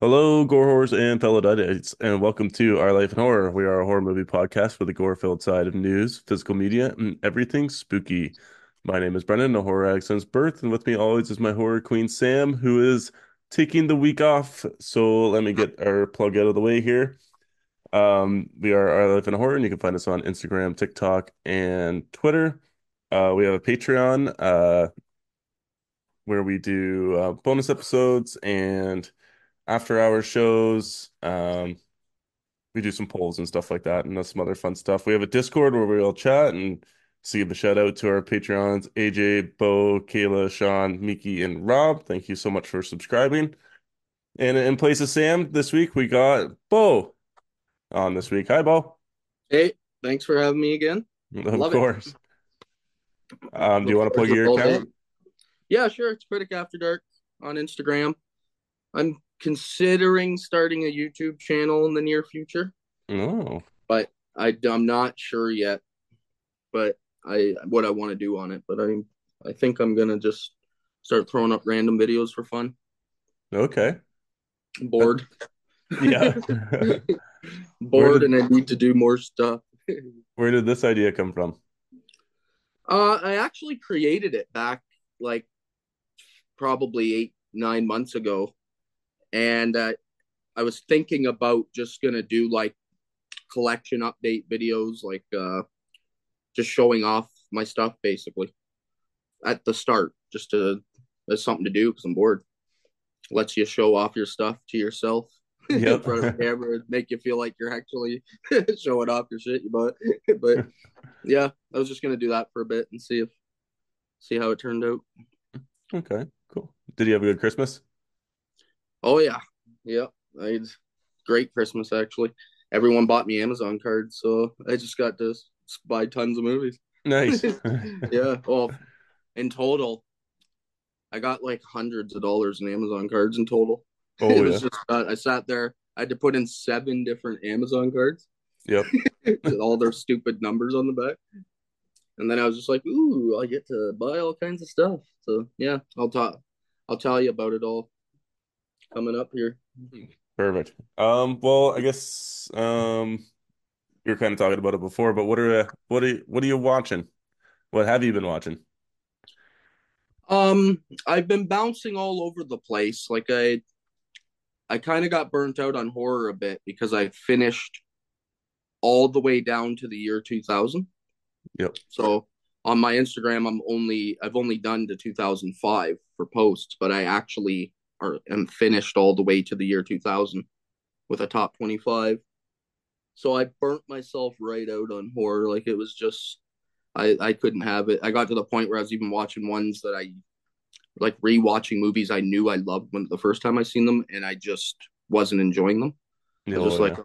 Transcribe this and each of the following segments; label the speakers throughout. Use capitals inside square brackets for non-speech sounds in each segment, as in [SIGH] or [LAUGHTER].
Speaker 1: Hello, gore horrors and fellow Duddites, and welcome to Our Life in Horror. We are a horror movie podcast with the gore-filled side of news, physical media, and everything spooky. My name is Brendan, a horror addict since birth, and with me always is my horror queen Sam, who is taking the week off. So let me get our plug out of the way here. Um, we are Our Life in Horror, and you can find us on Instagram, TikTok, and Twitter. Uh, we have a Patreon, uh, where we do uh, bonus episodes and after hour shows. Um, we do some polls and stuff like that, and some other fun stuff. We have a Discord where we all chat and give a shout out to our Patreons, AJ, Bo, Kayla, Sean, Miki, and Rob. Thank you so much for subscribing. And in place of Sam this week, we got Beau on this week. Hi, Beau.
Speaker 2: Hey, thanks for having me again.
Speaker 1: Of
Speaker 2: Love
Speaker 1: course. Um, do you want to plug your account?
Speaker 2: day. Yeah, sure. It's Critic After Dark on Instagram. I'm considering starting a YouTube channel in the near future,
Speaker 1: No.
Speaker 2: but I, I'm not sure yet. But I what I want to do on it. But I I think I'm gonna just start throwing up random videos for fun.
Speaker 1: Okay.
Speaker 2: Bored, [LAUGHS]
Speaker 1: Yeah. [LAUGHS]
Speaker 2: bored,
Speaker 1: did-
Speaker 2: and I need to do more stuff. [LAUGHS]
Speaker 1: Where did this idea come from?
Speaker 2: Uh, I actually created it back like probably eight, nine months ago. And uh, I was thinking about just going to do like collection update videos, like uh, just showing off my stuff basically at the start, just to, as something to do because I'm bored. Lets you show off your stuff to yourself. [LAUGHS] in front of the [LAUGHS] camera, make you feel like you're actually [LAUGHS] showing off your shit you bought. but yeah, I was just gonna do that for a bit and see if see how it turned out.
Speaker 1: Okay, cool. Did you have a good Christmas?
Speaker 2: Oh yeah, yeah. I had great Christmas actually. Everyone bought me Amazon cards, so I just got to buy tons of movies.
Speaker 1: Nice. [LAUGHS]
Speaker 2: Yeah. Well, in total, I got like hundreds of dollars in Amazon cards in total. [LAUGHS]
Speaker 1: Oh
Speaker 2: it was
Speaker 1: yeah.
Speaker 2: just uh, I sat there. I had to put in seven different Amazon cards,
Speaker 1: Yep. [LAUGHS]
Speaker 2: with all their stupid numbers on the back. And then I was just like, "Ooh, I get to buy all kinds of stuff." So yeah, I'll talk. I'll tell you about it all coming up here.
Speaker 1: Perfect. Um, well, I guess um you were kind of talking about it before, but what are uh, what are you, what are you watching? What have you been watching?
Speaker 2: Um, I've been bouncing all over the place. Like I, I kind of got burnt out on horror a bit because I finished all the way down to the year 2000.
Speaker 1: Yep.
Speaker 2: So on my Instagram, I'm only I've only done to 2005 for posts, but I actually are and finished all the way to the year 2000 with a top 25. So I burnt myself right out on horror. Like it was just I I couldn't have it. I got to the point where I was even watching ones that I like rewatching movies I knew I loved when the first time I seen them, and I just wasn't enjoying them. I was
Speaker 1: Oh,
Speaker 2: just like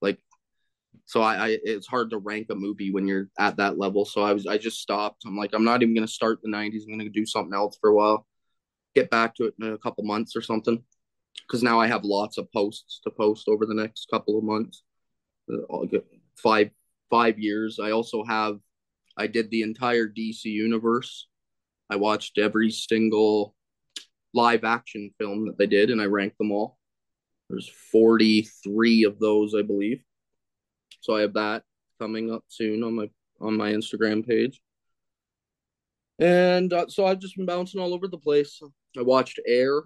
Speaker 2: like so I, I it's hard to rank a movie when you're at that level. So I was I just stopped. I'm like I'm not even gonna start the 90s. I'm gonna do something else for a while. Get back to it in a couple months or something. Because now I have lots of posts to post over the next couple of months. Uh, five five years. I also have I did the entire DC universe. I watched every single live action film that they did, and I ranked them all. There's 43 of those, I believe. So I have that coming up soon on my on my Instagram page. And uh, so I've just been bouncing all over the place. I watched Air,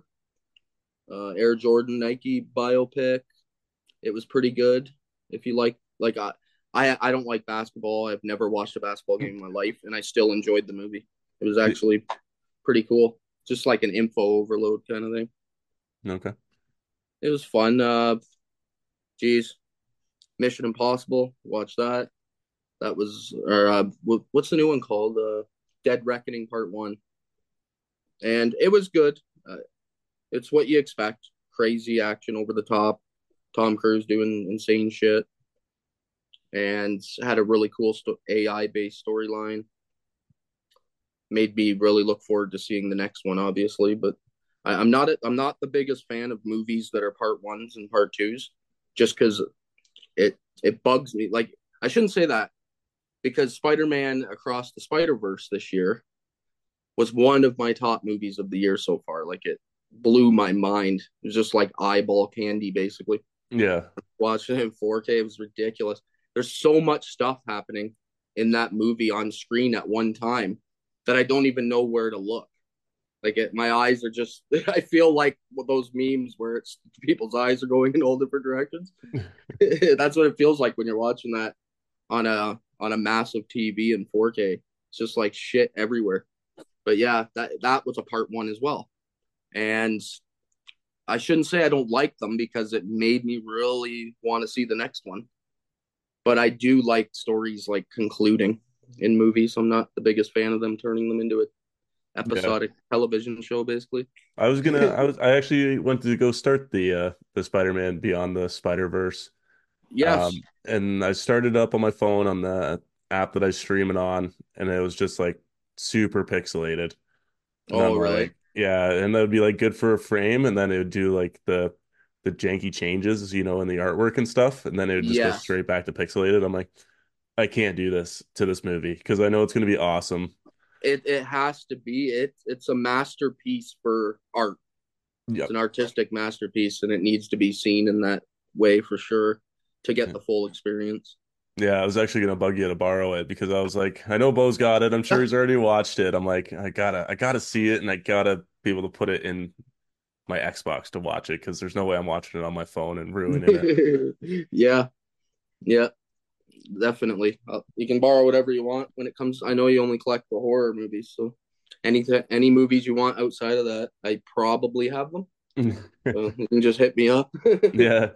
Speaker 2: uh, Air Jordan Nike biopic. It was pretty good. If you like, like I, I, I don't like basketball. I've never watched a basketball game in my life, and I still enjoyed the movie. It was actually pretty cool, just like an info overload kind of thing.
Speaker 1: Okay.
Speaker 2: It was fun. Uh, geez, Mission Impossible. Watch that. That was, or uh, what's the new one called? Uh, Dead Reckoning Part One. And it was good. Uh, it's what you expect. Crazy action over the top. Tom Cruise doing insane shit, and had a really cool sto- AI based storyline. Made me really look forward to seeing the next one, obviously. But I, I'm not a, I'm not the biggest fan of movies that are part ones and part twos, just because it it bugs me. Like I shouldn't say that because Spider Man Across the Spider Verse this year was one of my top movies of the year so far. Like it blew my mind. It was just like eyeball candy, basically.
Speaker 1: Yeah.
Speaker 2: Watching it in 4K it was ridiculous. There's so much stuff happening in that movie on screen at one time that I don't even know where to look. Like it, my eyes are just. [LAUGHS] I feel like those memes where it's people's eyes are going in all different directions. [LAUGHS] [LAUGHS] That's what it feels like when you're watching that on a on a massive TV in 4K. It's just like shit everywhere. But yeah, that that was a part one as well. And I shouldn't say I don't like them because it made me really want to see the next one. But I do like stories like concluding in movies. I'm not the biggest fan of them turning them into an episodic yeah. television show, basically.
Speaker 1: I was gonna. I was. I actually went to go start the uh the Spider-Man Beyond the Spider Verse.
Speaker 2: Yes. Um,
Speaker 1: and I started up on my phone on the app that I stream it on, and it was just like super pixelated.
Speaker 2: And oh, really?
Speaker 1: Like, yeah, and that would be like good for a frame, and then it would do like the the janky changes, you know, in the artwork and stuff, and then it would just yes. go straight back to pixelated. I'm like, I can't do this to this movie because I know it's going to be awesome.
Speaker 2: It it has to be. It it's a masterpiece for art. Yep. It's an artistic masterpiece, and it needs to be seen in that way for sure to get the full experience.
Speaker 1: Yeah, I was actually gonna bug you to borrow it because I was like, I know Beau's got it. I'm sure he's already watched it. I'm like, I gotta, I gotta see it, and I gotta be able to put it in my Xbox to watch it because there's no way I'm watching it on my phone and ruining
Speaker 2: it. [LAUGHS] yeah, yeah, definitely. Uh, you can borrow whatever you want when it comes. I know you only collect the horror movies, so any any movies you want outside of that, I probably have them. [LAUGHS] so you can just hit me up.
Speaker 1: yeah.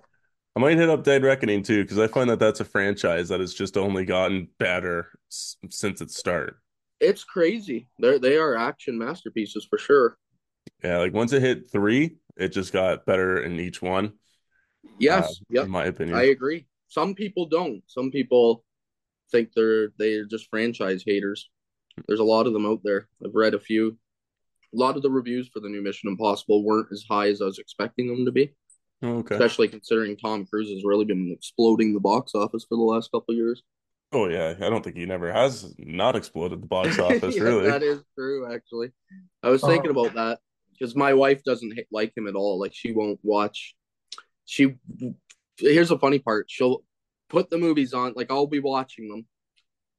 Speaker 1: I might hit up Dead Reckoning too because I find that that's a franchise that has just only gotten better s- since its start.
Speaker 2: It's crazy. They they are action masterpieces for sure.
Speaker 1: Yeah, like once it hit three, it just got better in each one.
Speaker 2: Yes, uh,
Speaker 1: yep. in my opinion,
Speaker 2: I agree. Some people don't. Some people think they're they're just franchise haters. There's a lot of them out there. I've read a few. A lot of the reviews for the new Mission Impossible weren't as high as I was expecting them to be.
Speaker 1: Oh, okay.
Speaker 2: Especially considering Tom Cruise has really been exploding the box office for the last couple years.
Speaker 1: Oh yeah, I don't think he never has not exploded the box [LAUGHS] office. yeah, really,
Speaker 2: that is true. Actually, I was thinking uh-huh. about that because my wife doesn't like him at all. Like she won't watch. She here's the funny part. She'll put the movies on. Like I'll be watching them,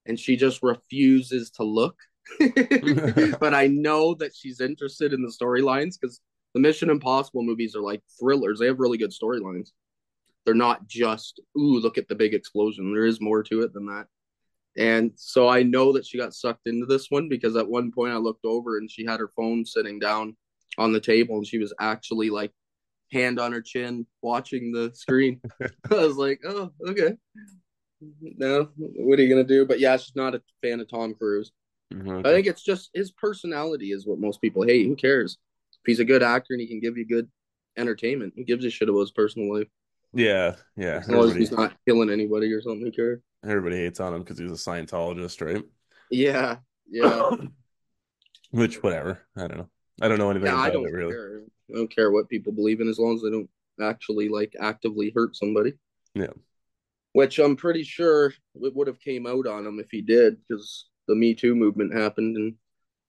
Speaker 2: and she just refuses to look. [LAUGHS] [LAUGHS] but I know that she's interested in the storylines because the Mission Impossible movies are like thrillers. They have really good storylines. They're not just, ooh, look at the big explosion. There is more to it than that. And so I know that she got sucked into this one because at one point I looked over and she had her phone sitting down on the table and she was actually like hand on her chin watching the screen. [LAUGHS] [LAUGHS] I was like, oh, okay. No, what are you gonna do? But yeah, she's not a fan of Tom Cruise. Mm-hmm. I think it's just his personality is what most people hate. Who cares? If he's a good actor and he can give you good entertainment, he gives a shit about his personal life.
Speaker 1: Yeah, yeah.
Speaker 2: As long as he's not killing anybody or something, who cares?
Speaker 1: Everybody hates on him because he's a Scientologist, right?
Speaker 2: Yeah, yeah. [COUGHS]
Speaker 1: Which, whatever. I don't know. I don't know anything yeah, about I don't it really.
Speaker 2: Care. I don't care what people believe in as long as they don't actually like actively hurt somebody.
Speaker 1: Yeah.
Speaker 2: Which I'm pretty sure it would have came out on him if he did, because the Me Too movement happened and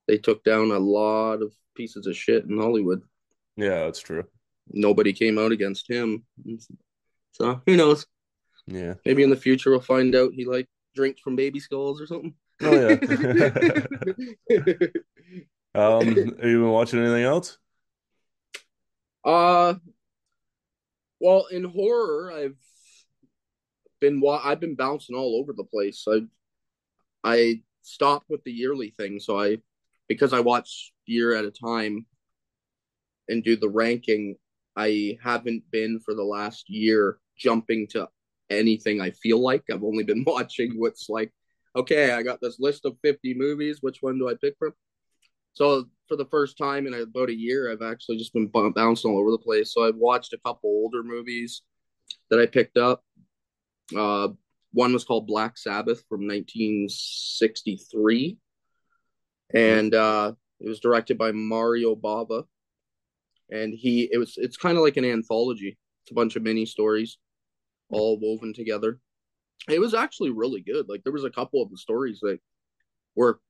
Speaker 2: they took down a lot of pieces of shit in Hollywood.
Speaker 1: Yeah, that's true.
Speaker 2: Nobody came out against him. So who knows?
Speaker 1: Yeah.
Speaker 2: Maybe in the future we'll find out he like drinks from baby skulls or something.
Speaker 1: Oh yeah. [LAUGHS] um, have you been watching anything else?
Speaker 2: Uh well, in horror, I've been wa- I've been bouncing all over the place. I I stopped with the yearly thing, so I because I watch year at a time and do the ranking, I haven't been for the last year jumping to anything I feel like. I've only been [LAUGHS] watching what's like, okay, I got this list of 50 movies. Which one do I pick from? So for the first time in about a year, I've actually just been bouncing all over the place. So I've watched a couple older movies that I picked up. Uh, one was called Black Sabbath from 1963 and uh, it was directed by Mario Bava, and he it was it's kind of like an anthology. It's a bunch of mini stories, all woven together. It was actually really good. Like there was a couple of the stories that were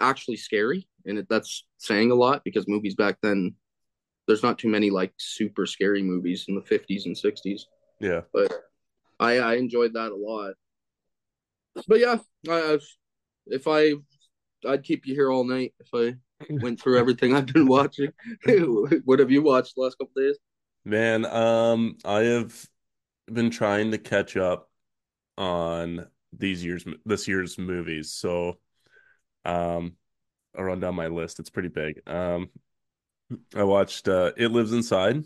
Speaker 2: actually scary, and it, that's saying a lot because movies back then there's not too many like super scary movies in the 50s and 60s.
Speaker 1: Yeah.
Speaker 2: But I I enjoyed that a lot. But yeah, I, if I I'd keep you here all night if I [LAUGHS] went through everything I've been watching. [LAUGHS] what have you watched the last couple days?
Speaker 1: Man, um, I have been trying to catch up on these years this year's movies. So, um, I'll run down my list. It's pretty big. Um, I watched uh, It Lives Inside.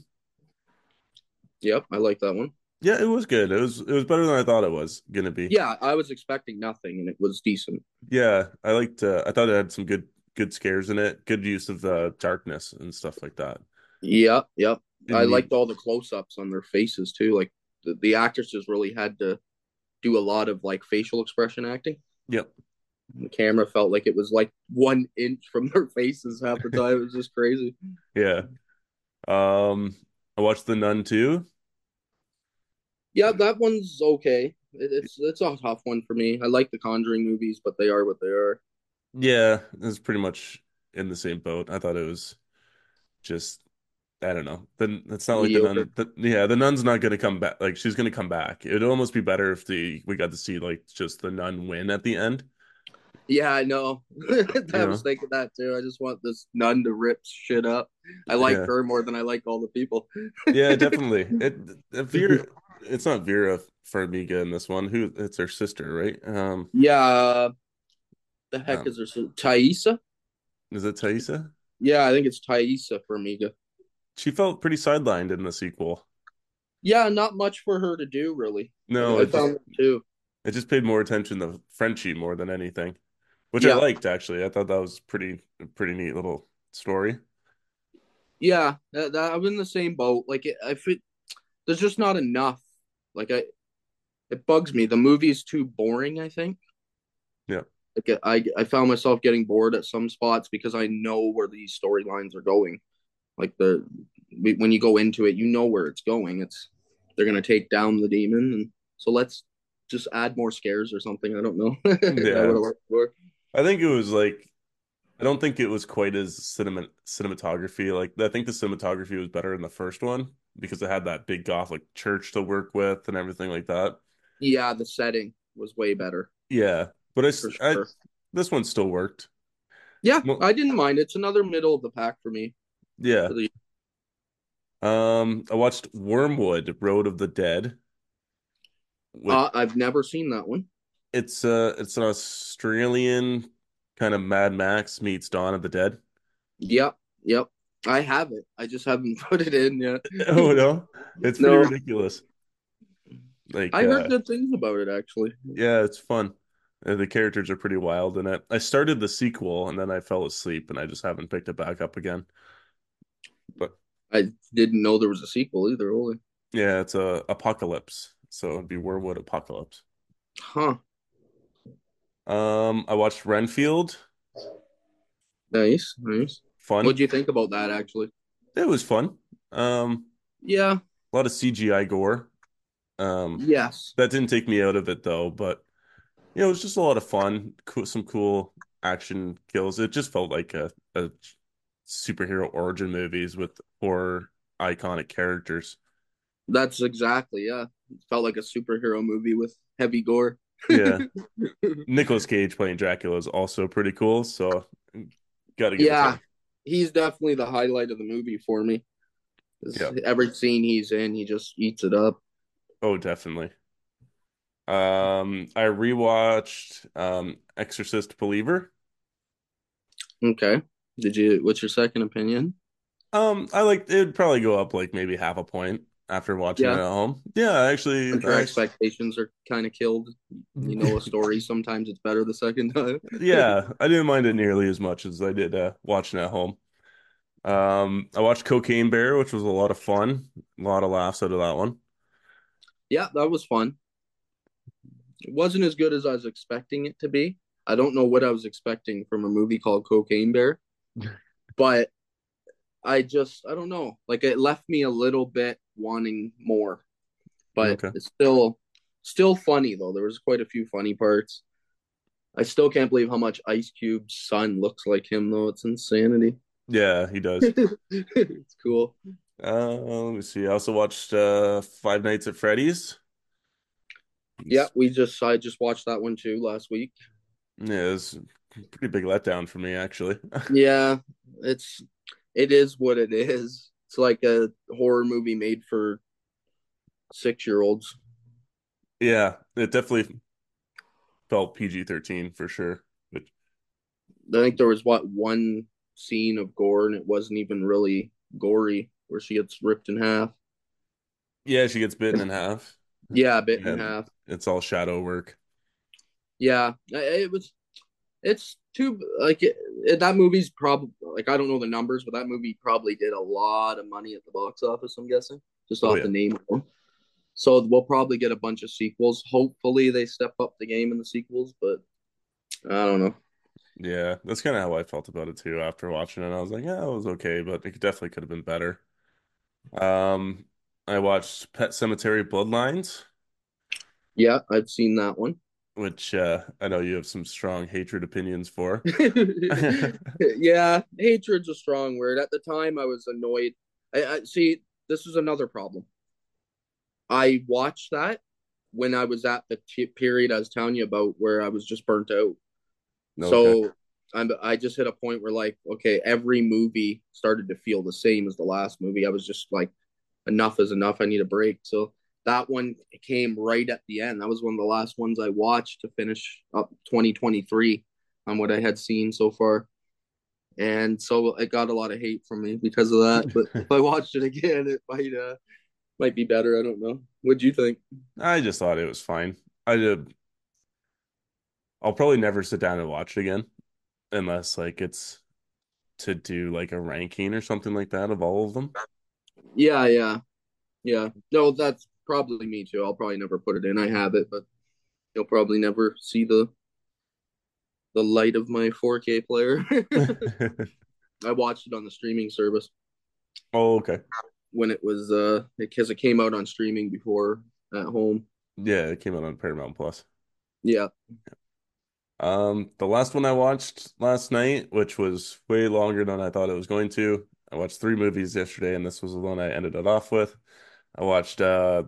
Speaker 2: Yep, I like that one.
Speaker 1: Yeah, it was good. It was it was better than I thought it was gonna be.
Speaker 2: Yeah, I was expecting nothing, and it was decent.
Speaker 1: Yeah, I liked. Uh, I thought it had some good good scares in it. Good use of the darkness and stuff like that.
Speaker 2: Yep, yep. I liked all the close-ups on their faces too. Like the, the actresses really had to do a lot of like facial expression acting.
Speaker 1: Yep.
Speaker 2: The camera felt like it was like one inch from their faces half the time. It was just crazy. [LAUGHS]
Speaker 1: Yeah. Um, I watched The Nun too.
Speaker 2: Yeah, that one's okay. It, it's it's a tough one for me. I like the Conjuring movies, but they are what they are.
Speaker 1: Yeah, it's pretty much in the same boat. I thought it was just I don't know. Then it's not like the nun. The, yeah, the nun's not gonna come back. Like she's gonna come back. It'd almost be better if the we got to see like just the nun win at the end.
Speaker 2: Yeah, I know. [LAUGHS] I
Speaker 1: Yeah.
Speaker 2: was thinking that too. I just want this nun to rip shit up. I like
Speaker 1: Yeah.
Speaker 2: her more than I like all the people.
Speaker 1: Yeah, [LAUGHS] definitely. It uh, Vera. It's not Vera Farmiga in this one. Who? It's her sister, right? Um,
Speaker 2: Yeah. The heck
Speaker 1: Um,
Speaker 2: is her si- Taissa?
Speaker 1: is it Taissa?
Speaker 2: Yeah, I think it's Thaisa for Amiga.
Speaker 1: She felt pretty sidelined in the sequel.
Speaker 2: Yeah, not much for her to do really.
Speaker 1: No,
Speaker 2: I
Speaker 1: it just
Speaker 2: found that too.
Speaker 1: it just paid more attention to Frenchie more than anything, which I liked actually. I thought that was pretty pretty neat little story.
Speaker 2: Yeah, that, that, I'm in the same boat. Like, it, if it, there's just not enough. Like, I, it bugs me. The movie's too boring. I think.
Speaker 1: Yeah.
Speaker 2: Like, I, I found myself getting bored at some spots because I know where these storylines are going. Like the when you go into it, you know where it's going. It's they're gonna take down the demon, and so let's just add more scares or something. I don't know. [LAUGHS]
Speaker 1: Yeah.
Speaker 2: would've liked more.
Speaker 1: I think it was like I don't think it was quite as cinema cinematography. Like I think the cinematography was better in the first one because it had that big Gothic church to work with and everything like that.
Speaker 2: Yeah, the setting was way better
Speaker 1: Yeah, but I,
Speaker 2: for
Speaker 1: I this one still worked.
Speaker 2: Yeah,
Speaker 1: Well-
Speaker 2: I didn't mind. It's another middle of the pack for me.
Speaker 1: Yeah.
Speaker 2: For the-
Speaker 1: Um, I watched Wyrmwood: Road of the Dead. With,
Speaker 2: Uh, I've never seen that one.
Speaker 1: it's uh it's an Australian kind of Mad Max meets Dawn of the Dead.
Speaker 2: Yep, yep. I have it. I just haven't [LAUGHS] put it in yet. [LAUGHS]
Speaker 1: Oh no, it's pretty
Speaker 2: No.
Speaker 1: ridiculous. Like
Speaker 2: I heard
Speaker 1: uh,
Speaker 2: good things about it actually.
Speaker 1: yeah, it's fun. Uh, the characters are pretty wild in it. I started the sequel and then I fell asleep and I just haven't picked it back up again. But
Speaker 2: I didn't know there was a sequel either. Holy,
Speaker 1: yeah, it's a apocalypse, so it'd be Wyrmwood Apocalypse.
Speaker 2: huh?
Speaker 1: Um, I watched Renfield.
Speaker 2: Nice, nice.
Speaker 1: Fun.
Speaker 2: What'd you think about that actually?
Speaker 1: It was fun. Um,
Speaker 2: Yeah,
Speaker 1: a lot of CGI gore. Um,
Speaker 2: yes.
Speaker 1: that didn't take me out of it though, but you know, it was just a lot of fun. Cool, some cool action kills. It just felt like a, a superhero origin movies with horror iconic characters.
Speaker 2: That's exactly, yeah. It felt like a superhero movie with heavy gore.
Speaker 1: Yeah. [LAUGHS] Nicolas Cage playing Dracula is also pretty cool, so gotta give
Speaker 2: yeah, he's definitely the highlight of the movie for me.
Speaker 1: Yeah.
Speaker 2: Every scene he's in, he just eats it up.
Speaker 1: Oh, definitely. Um, I rewatched um Exorcist Believer.
Speaker 2: Okay. Did you? What's your second opinion?
Speaker 1: Um, I like it'd probably go up like maybe half a point after watching
Speaker 2: Yeah.
Speaker 1: it at home. Yeah, actually,
Speaker 2: your expectations are kind of killed. You know a story. [LAUGHS] Sometimes it's better the second time.
Speaker 1: yeah, I didn't mind it nearly as much as I did uh, watching at home. Um, I watched Cocaine Bear, which was a lot of fun. A lot of laughs out of that one.
Speaker 2: Yeah, that was fun. It wasn't as good as I was expecting it to be. I don't know what I was expecting from a movie called Cocaine Bear, [LAUGHS] but I just I don't know. Like it left me a little bit wanting more. But
Speaker 1: Okay.
Speaker 2: it's still still funny though. There was quite a few funny parts. I still can't believe how much Ice Cube's son looks like him though. It's insanity.
Speaker 1: Yeah, he does. [LAUGHS]
Speaker 2: It's cool.
Speaker 1: Uh, let me see. I also watched uh Five Nights at Freddy's.
Speaker 2: Yeah, we just I just watched that one too last week.
Speaker 1: yeah, it's a pretty big letdown for me actually. [LAUGHS]
Speaker 2: Yeah, it's it is what it is. It's like a horror movie made for six year olds.
Speaker 1: Yeah, it definitely felt PG-13 for sure. But
Speaker 2: I think there was what one scene of gore, and it wasn't even really gory, where she gets ripped in half.
Speaker 1: yeah, she gets bitten in half, [LAUGHS]
Speaker 2: Yeah, bit in half.
Speaker 1: it's all shadow work.
Speaker 2: Yeah, it was. It's too like it, it, that movie's probably like I don't know the numbers, but that movie probably did a lot of money at the box office. I'm guessing just
Speaker 1: Oh
Speaker 2: off
Speaker 1: yeah.
Speaker 2: the name alone. So we'll probably get a bunch of sequels. Hopefully they step up the game in the sequels, but I don't know.
Speaker 1: Yeah, that's kind of how I felt about it too after watching it. I was like, yeah, it was okay, but it definitely could have been better. Um, I watched Pet Sematary Bloodlines,
Speaker 2: Yeah, I've seen that one.
Speaker 1: Which uh, I know you have some strong hatred opinions for. [LAUGHS] [LAUGHS]
Speaker 2: yeah, hatred's a strong word. At the time, I was annoyed. I, I see. This is another problem. I watched that when I was at the t- period I was telling you about, where I was just burnt out.
Speaker 1: Okay.
Speaker 2: So I'm I just hit a point where like, okay, every movie started to feel the same as the last movie. I was just like, enough is enough. I need a break. So that one came right at the end. That was one of the last ones I watched to finish up 2023 on what I had seen so far. And so it got a lot of hate from me because of that. But [LAUGHS] if I watched it again, it might uh might be better. I don't know. What'd you think?
Speaker 1: I just thought it was fine. I did. I'll probably never sit down and watch it again unless like it's to do like a ranking or something like that of all of them.
Speaker 2: Yeah, yeah, yeah. No, that's probably me too. I'll probably never put it in. I have it, but you'll probably never see the the light of my 4K player. [LAUGHS] I watched it on the streaming service
Speaker 1: Oh, okay.
Speaker 2: when it was uh because it came out on streaming before at home.
Speaker 1: Yeah, it came out on Paramount Plus.
Speaker 2: Yeah.
Speaker 1: Um, the last one I watched last night, which was way longer than I thought it was going to. I watched three movies yesterday, and this was the one I ended it off with. I watched uh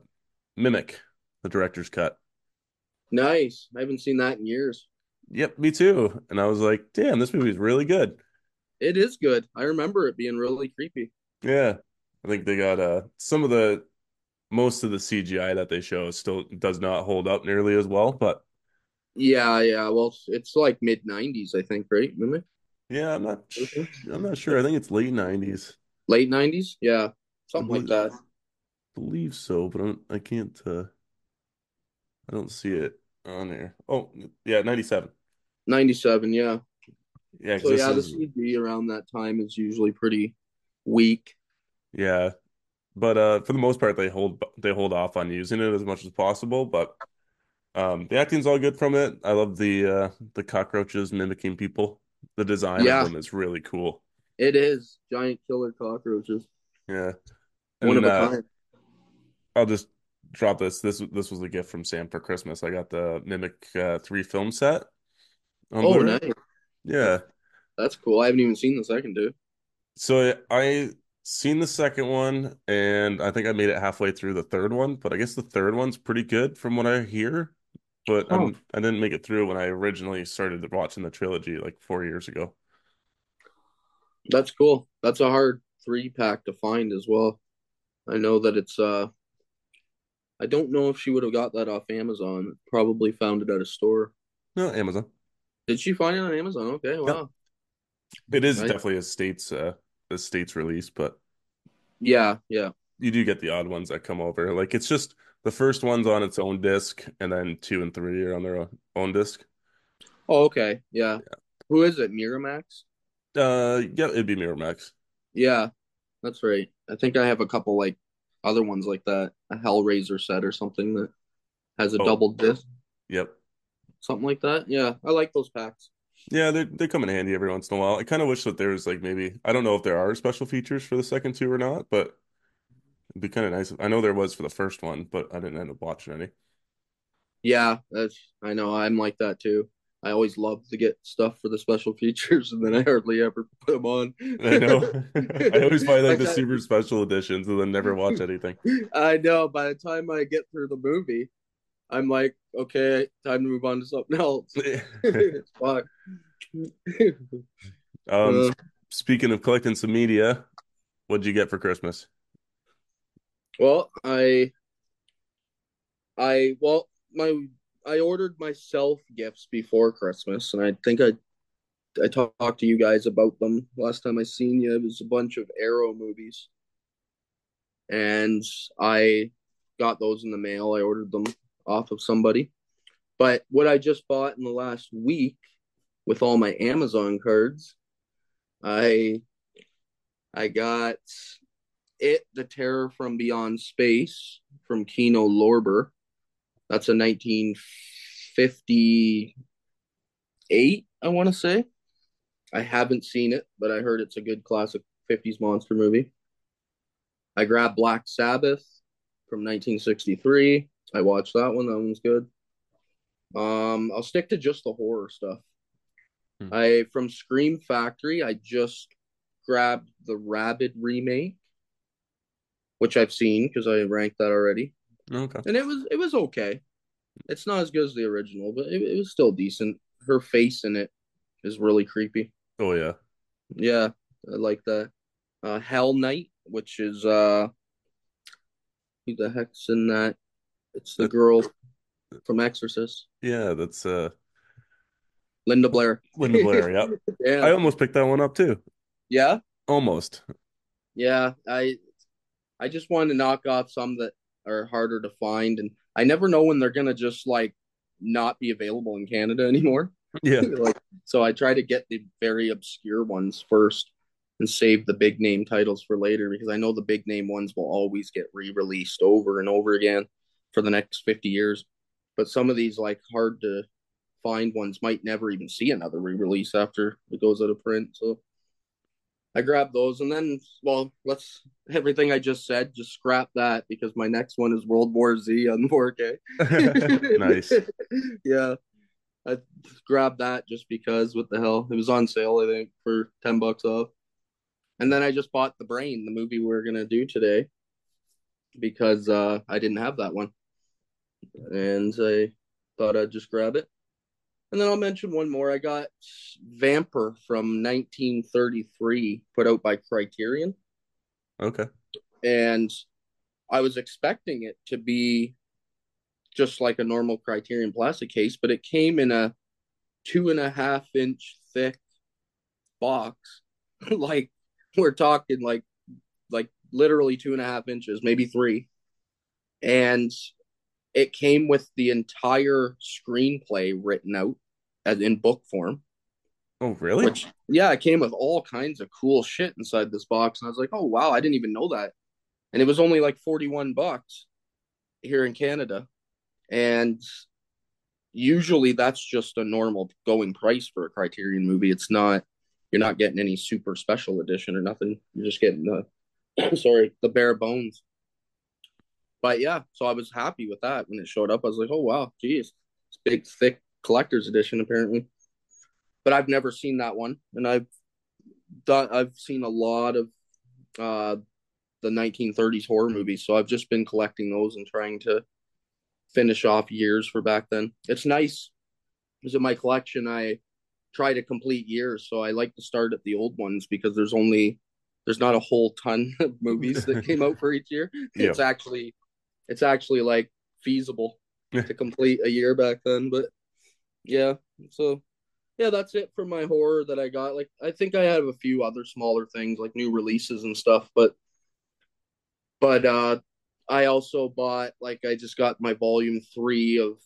Speaker 1: Mimic, the director's cut.
Speaker 2: Nice. I haven't seen that in years.
Speaker 1: Yep, me too. And I was like, damn, this movie's really good.
Speaker 2: It is good. I remember it being really creepy.
Speaker 1: Yeah. I think they got uh some of the most of the CGI that they show still does not hold up nearly as well, but
Speaker 2: Yeah, yeah. Well, it's like mid 90s, I think, right? Mimic?
Speaker 1: yeah, I'm not I'm not sure. I think it's late 90s.
Speaker 2: Late 90s? Yeah. Something like that.
Speaker 1: Believe so, but I'm, I can't uh I don't see it on there. Oh, yeah, 97.
Speaker 2: 97, yeah.
Speaker 1: Yeah,
Speaker 2: So
Speaker 1: this
Speaker 2: yeah, the
Speaker 1: is
Speaker 2: around that time is usually pretty weak.
Speaker 1: yeah. But uh for the most part they hold they hold off on using it as much as possible, but um the acting's all good from it. I love the uh the cockroaches mimicking people. The design of them is really cool.
Speaker 2: it is. Giant killer cockroaches.
Speaker 1: Yeah.
Speaker 2: One
Speaker 1: And
Speaker 2: of a
Speaker 1: uh
Speaker 2: kind.
Speaker 1: I'll just drop this. This this was a gift from Sam for Christmas. I got the Mimic uh 3 film set
Speaker 2: Oh,
Speaker 1: Blu-ray.
Speaker 2: nice.
Speaker 1: Yeah.
Speaker 2: That's cool. I haven't even seen the second two.
Speaker 1: So I seen the second one and I think I made it halfway through the third one, but I guess the third one's pretty good from what I hear. But
Speaker 2: Oh,
Speaker 1: I'm I didn't make it through when I originally started watching the trilogy like four years ago.
Speaker 2: that's cool. That's a hard three pack to find as well. I know that it's uh I don't know if she would have got that off Amazon. Probably found it at a store.
Speaker 1: No, Amazon.
Speaker 2: Did she find it on Amazon? Okay, wow.
Speaker 1: It is
Speaker 2: Nice.
Speaker 1: definitely a state's uh a state's release, but
Speaker 2: Yeah, yeah.
Speaker 1: you do get the odd ones that come over. Like it's just the first one's on its own disc, and then two and three are on their own, own disc.
Speaker 2: Oh, okay. Yeah. Who is it? Miramax?
Speaker 1: Uh, yeah, it'd be Miramax.
Speaker 2: Yeah, that's right. I think I have a couple like other ones like that. A Hellraiser set or something that has a
Speaker 1: Oh,
Speaker 2: double disc,
Speaker 1: yep.
Speaker 2: something like that. Yeah, I like those packs.
Speaker 1: Yeah, they they come in handy every once in a while. I kind of wish that there was like maybe I don't know if there are special features for the second two or not, but it'd be kind of nice. I know there was for the first one, but I didn't end up watching any.
Speaker 2: Yeah, that's I know I'm like that too. I always love to get stuff for the special [LAUGHS] features, and then I hardly ever put them on.
Speaker 1: I know. [LAUGHS] I always buy like the [LAUGHS] super special editions and then never watch anything.
Speaker 2: I know. By the time I get through the movie, I'm like, okay, time to move on to something else. fine.
Speaker 1: um, uh, speaking of collecting some media, what'd you get for Christmas?
Speaker 2: Well, I, I well, my I ordered myself gifts before Christmas, and I think I I talked to you guys about them last time I seen you. It was a bunch of Arrow movies, and I got those in the mail. I ordered them off of somebody. But what I just bought in the last week with all my Amazon cards, I I got it, The Terror from Beyond Space from Kino Lorber. That's a 1958, I want to say. I haven't seen it, but I heard it's a good classic 50s monster movie. I grabbed Black Sabbath from 1963. I watched that one. That one's good. Um, I'll stick to just the horror stuff. Hmm. I from Scream Factory. I just grabbed the Rabid remake, which I've seen because I ranked that already.
Speaker 1: Okay,
Speaker 2: and it was it was okay. It's not as good as the original, but it, it was still decent. Her face in it is really creepy.
Speaker 1: Oh yeah,
Speaker 2: yeah, I like that. Uh, Hell Night, which is uh, who the heck's in that? It's the girl from Exorcist.
Speaker 1: Yeah, that's uh
Speaker 2: Linda Blair.
Speaker 1: Linda Blair, [LAUGHS] yep. yeah. I almost picked that one up too.
Speaker 2: Yeah?
Speaker 1: Almost.
Speaker 2: Yeah, I I just wanted to knock off some that are harder to find and I never know when they're gonna just like not be available in Canada anymore.
Speaker 1: Yeah. [LAUGHS]
Speaker 2: like so I try to get the very obscure ones first and save the big name titles for later because I know the big name ones will always get re-released over and over again for the next 50 years. But some of these like hard to find ones might never even see another re-release after it goes out of print. So I grabbed those and then well, let's everything I just said, just scrap that because my next one is World War Z on [LAUGHS]
Speaker 1: 4K. [LAUGHS] nice. [LAUGHS]
Speaker 2: yeah. I grabbed that just because what the hell? It was on sale, I think, for 10 bucks off. And then I just bought The Brain, the movie we're gonna do today, because uh I didn't have that one and I thought I'd just grab it. And then I'll mention one more. I got Vampyr from 1933, put out by Criterion.
Speaker 1: Okay.
Speaker 2: And I was expecting it to be just like a normal Criterion plastic case, but it came in a two and a half inch thick box. [LAUGHS] like we're talking like like literally two and a half inches, maybe three. And it came with the entire screenplay written out as in book form.
Speaker 1: Oh, really? Which,
Speaker 2: yeah, it came with all kinds of cool shit inside this box. And I was like, oh, wow, I didn't even know that. And it was only like 41 bucks here in Canada. And usually that's just a normal going price for a Criterion movie. It's not, you're not getting any super special edition or nothing. You're just getting the, [COUGHS] sorry, the bare bones but yeah, so I was happy with that when it showed up. I was like, oh wow, geez, it's big, thick collector's edition apparently. But I've never seen that one, and I've done. I've seen a lot of uh, the 1930s horror movies, so I've just been collecting those and trying to finish off years for back then. It's nice because in my collection I try to complete years, so I like to start at the old ones because there's only there's not a whole ton [LAUGHS] of movies that [LAUGHS] came out for each year. Yeah. It's actually it's actually like feasible to complete a year back then. But yeah, so yeah, that's it for my horror that I got. Like I think I have a few other smaller things like new releases and stuff, but but uh I also bought like I just got my volume three of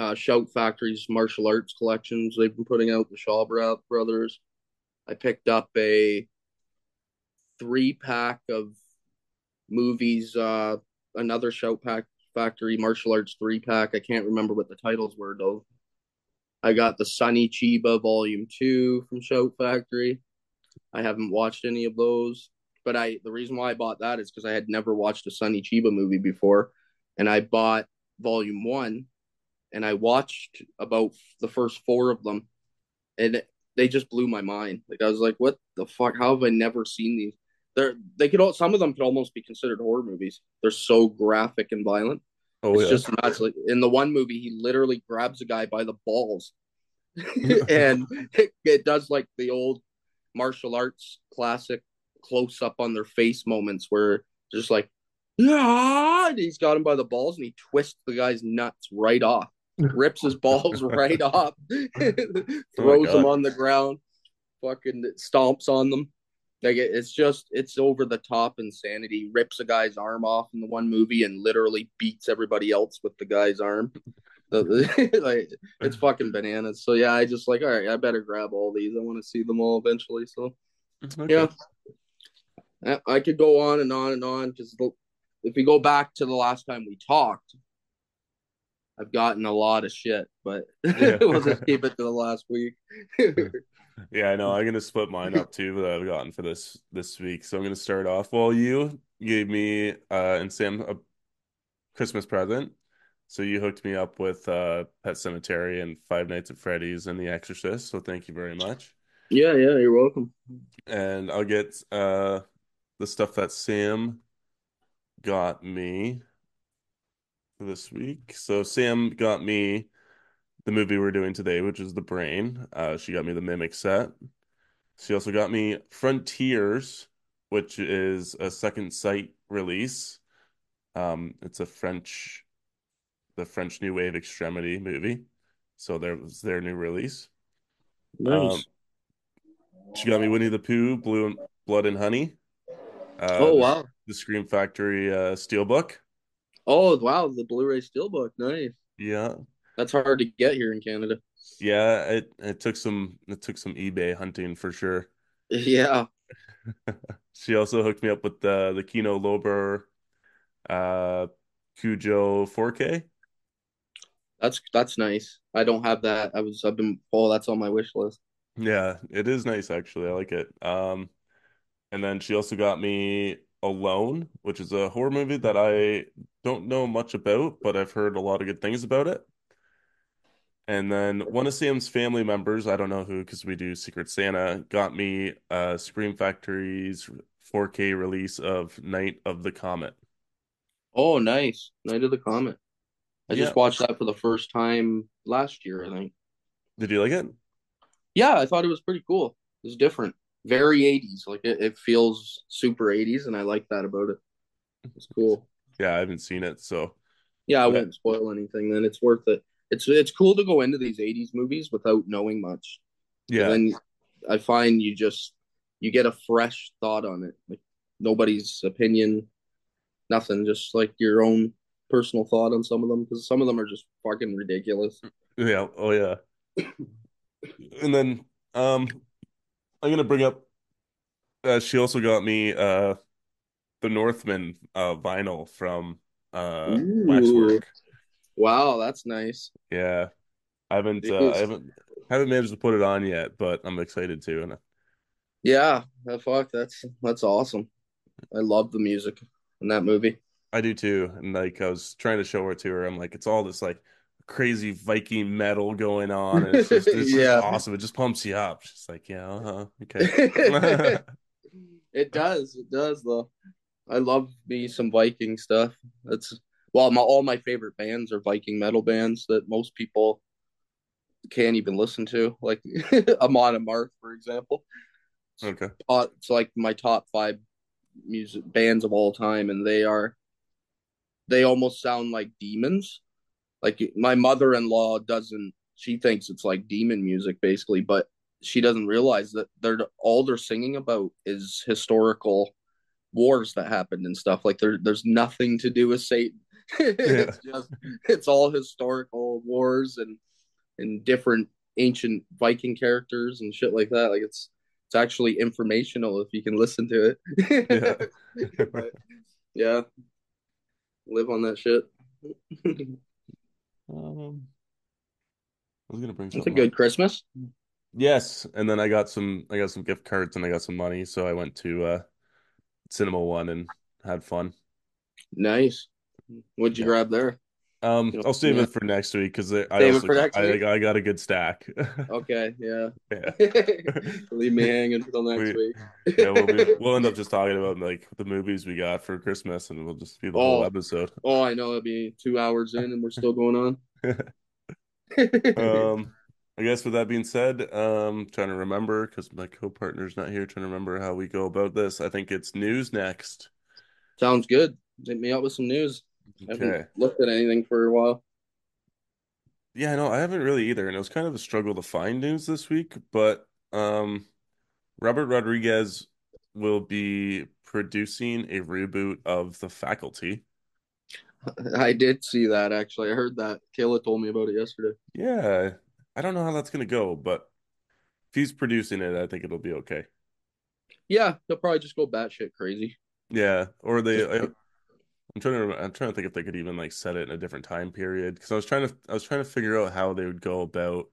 Speaker 2: uh, Shout Factory's martial arts collections. They've been putting out the Shaw Brothers. I picked up a three pack of movies uh, another Shout Pack Factory martial arts three pack. I can't remember what the titles were though. I got the Sonny Chiba Volume Two from Shout Factory. I haven't watched any of those, but I the reason why I bought that is because I had never watched a Sonny Chiba movie before, and I bought Volume One, and I watched about the first four of them, and they just blew my mind. Like I was like, "What the fuck? How have I never seen these?" They're they could all some of them could almost be considered horror movies. They're so graphic and violent.
Speaker 1: Oh
Speaker 2: It's
Speaker 1: yeah.
Speaker 2: just nuts. Like in the one movie, he literally grabs a guy by the balls, [LAUGHS] and it, it does like the old martial arts classic close up on their face moments where just like yeah, and he's got him by the balls and he twists the guy's nuts right off, [LAUGHS] rips his balls right off, [LAUGHS] oh throws
Speaker 1: God.
Speaker 2: them on the ground, fucking stomps on them. Like it, it's just it's over the top insanity. Rips a guy's arm off in the one movie and literally beats everybody else with the guy's arm. [LAUGHS] like it's fucking bananas. So yeah, I just like all right, I better grab all these. I want to see them all eventually. So
Speaker 1: Okay.
Speaker 2: yeah, I, I could go on and on and on because if we go back to the last time we talked, I've gotten a lot of shit, but [LAUGHS]
Speaker 1: Yeah.
Speaker 2: we'll just keep it to the last week. [LAUGHS]
Speaker 1: Yeah, I know. I'm gonna split mine up too that I've gotten for this this week. So I'm gonna start off. Well, you gave me uh and Sam a Christmas present. So you hooked me up with uh Pet Sematary and Five Nights at Freddy's and The Exorcist. So thank you very much.
Speaker 2: yeah, yeah, you're welcome.
Speaker 1: And I'll get uh the stuff that Sam got me this week. So Sam got me the movie we're doing today, which is The Brain. Uh, she got me the Mimic set. She also got me Frontiers, which is a second sight release. Um, it's a French, the French New Wave Extremity movie. So there was their new release.
Speaker 2: Nice.
Speaker 1: Um, she got me Winnie the Pooh, Blue and Blood and Honey. Uh,
Speaker 2: oh
Speaker 1: the,
Speaker 2: wow.
Speaker 1: the Scream Factory uh, Steelbook.
Speaker 2: Oh wow, the Blu-ray Steelbook. Nice.
Speaker 1: Yeah,
Speaker 2: That's hard to get here in Canada.
Speaker 1: yeah. It it took some it took some eBay hunting for sure. [LAUGHS]
Speaker 2: Yeah. [LAUGHS]
Speaker 1: She also hooked me up with the the Kino Lorber uh Cujo 4K.
Speaker 2: That's that's nice. I don't have that. I was I've been oh that's on my wish list.
Speaker 1: Yeah, it is nice actually. I like it. Um and then she also got me Alone, which is a horror movie that I don't know much about, but I've heard a lot of good things about it. And then one of Sam's family members, I don't know who because we do Secret Santa, got me uh Scream Factory's 4K release of Night of the Comet.
Speaker 2: Oh nice. Night of the Comet. I
Speaker 1: Yeah.
Speaker 2: just watched that for the first time last year, I think.
Speaker 1: Did you like it?
Speaker 2: Yeah, I thought it was pretty cool. It was different. Very 80s. Like it, it feels super 80s and I like that about it. It's cool.
Speaker 1: Yeah, I haven't seen it, so
Speaker 2: Yeah, I
Speaker 1: Yeah.
Speaker 2: won't spoil anything then. It's worth it. It's it's cool to go into these 80s movies without knowing much.
Speaker 1: yeah.
Speaker 2: then I find you just you get a fresh thought on it. Like nobody's opinion, nothing, just like your own personal thought on some of them because some of them are just fucking ridiculous.
Speaker 1: Yeah, oh yeah. And then um I'm gonna bring up uh she also got me uh the Northman uh vinyl from uh
Speaker 2: Ooh.
Speaker 1: Waxwork.
Speaker 2: Wow, that's nice.
Speaker 1: Yeah. I haven't uh, I haven't haven't managed to put it on yet, but I'm excited to. And
Speaker 2: Yeah, fuck, that's that's awesome. I love the music in that movie.
Speaker 1: I do too. And like I was trying to show her to her, I'm like, it's all this like crazy Viking metal going on. And it's just it's [LAUGHS]
Speaker 2: Yeah.
Speaker 1: awesome. It just pumps you up. She's like, yeah, uh-huh. Okay. [LAUGHS] [LAUGHS]
Speaker 2: it does, it does though. I love me some Viking stuff. That's well, my, all my favorite bands are Viking metal bands that most people can't even listen to, like [LAUGHS] Amon Amarth, for example.
Speaker 1: Okay.
Speaker 2: Uh, It's like my top five music bands of all time, and they are they almost sound like demons. Like my mother-in-law doesn't. She thinks it's like demon music, basically, but she doesn't realize that they're all they're singing about is historical wars that happened and stuff. Like there, there's nothing to do with Satan. [LAUGHS] it's just it's all historical wars and and different ancient Viking characters and shit like that. Like it's it's actually informational if you can listen to it. [LAUGHS] [LAUGHS] But, yeah, live on that shit.
Speaker 1: Um, I was gonna bring
Speaker 2: It's a
Speaker 1: something
Speaker 2: good
Speaker 1: up.
Speaker 2: Christmas.
Speaker 1: Yes, and then I got some I got some gift cards and I got some money, so I went to uh Cinema One and had fun.
Speaker 2: Nice. What'd you
Speaker 1: Yeah.
Speaker 2: grab there?
Speaker 1: Um,
Speaker 2: You know,
Speaker 1: I'll save
Speaker 2: yeah.
Speaker 1: it for next week because I
Speaker 2: Save it
Speaker 1: also
Speaker 2: for
Speaker 1: got,
Speaker 2: next
Speaker 1: I,
Speaker 2: week.
Speaker 1: I got a good stack. [LAUGHS]
Speaker 2: Okay, yeah.
Speaker 1: Yeah. [LAUGHS]
Speaker 2: Leave me hanging until next
Speaker 1: We
Speaker 2: week.
Speaker 1: yeah, we'll be [LAUGHS] we'll end up just talking about like the movies we got for Christmas and we'll just be the whole
Speaker 2: Oh,
Speaker 1: episode.
Speaker 2: oh, I know it'll be two hours in and we're still going on.
Speaker 1: Um, I guess with that being said, um, trying to remember because my co-partner's not here, trying to remember how we go about this. I think it's news next.
Speaker 2: Sounds good. Hit me up with some news. I haven't
Speaker 1: Okay.
Speaker 2: looked at anything for a while.
Speaker 1: Yeah, no, I haven't really either, and it was kind of a struggle to find news this week, but um, Robert Rodriguez will be producing a reboot of The Faculty.
Speaker 2: I did see that actually. I heard that. Kayla told me about it yesterday.
Speaker 1: Yeah, I don't know how that's gonna go, but if he's producing it, I think it'll be okay.
Speaker 2: Yeah, they'll probably just go batshit crazy.
Speaker 1: Yeah, or they, I'm trying to, I'm trying to think if they could even like set it in a different time period because I was trying to, I was trying to figure out how they would go about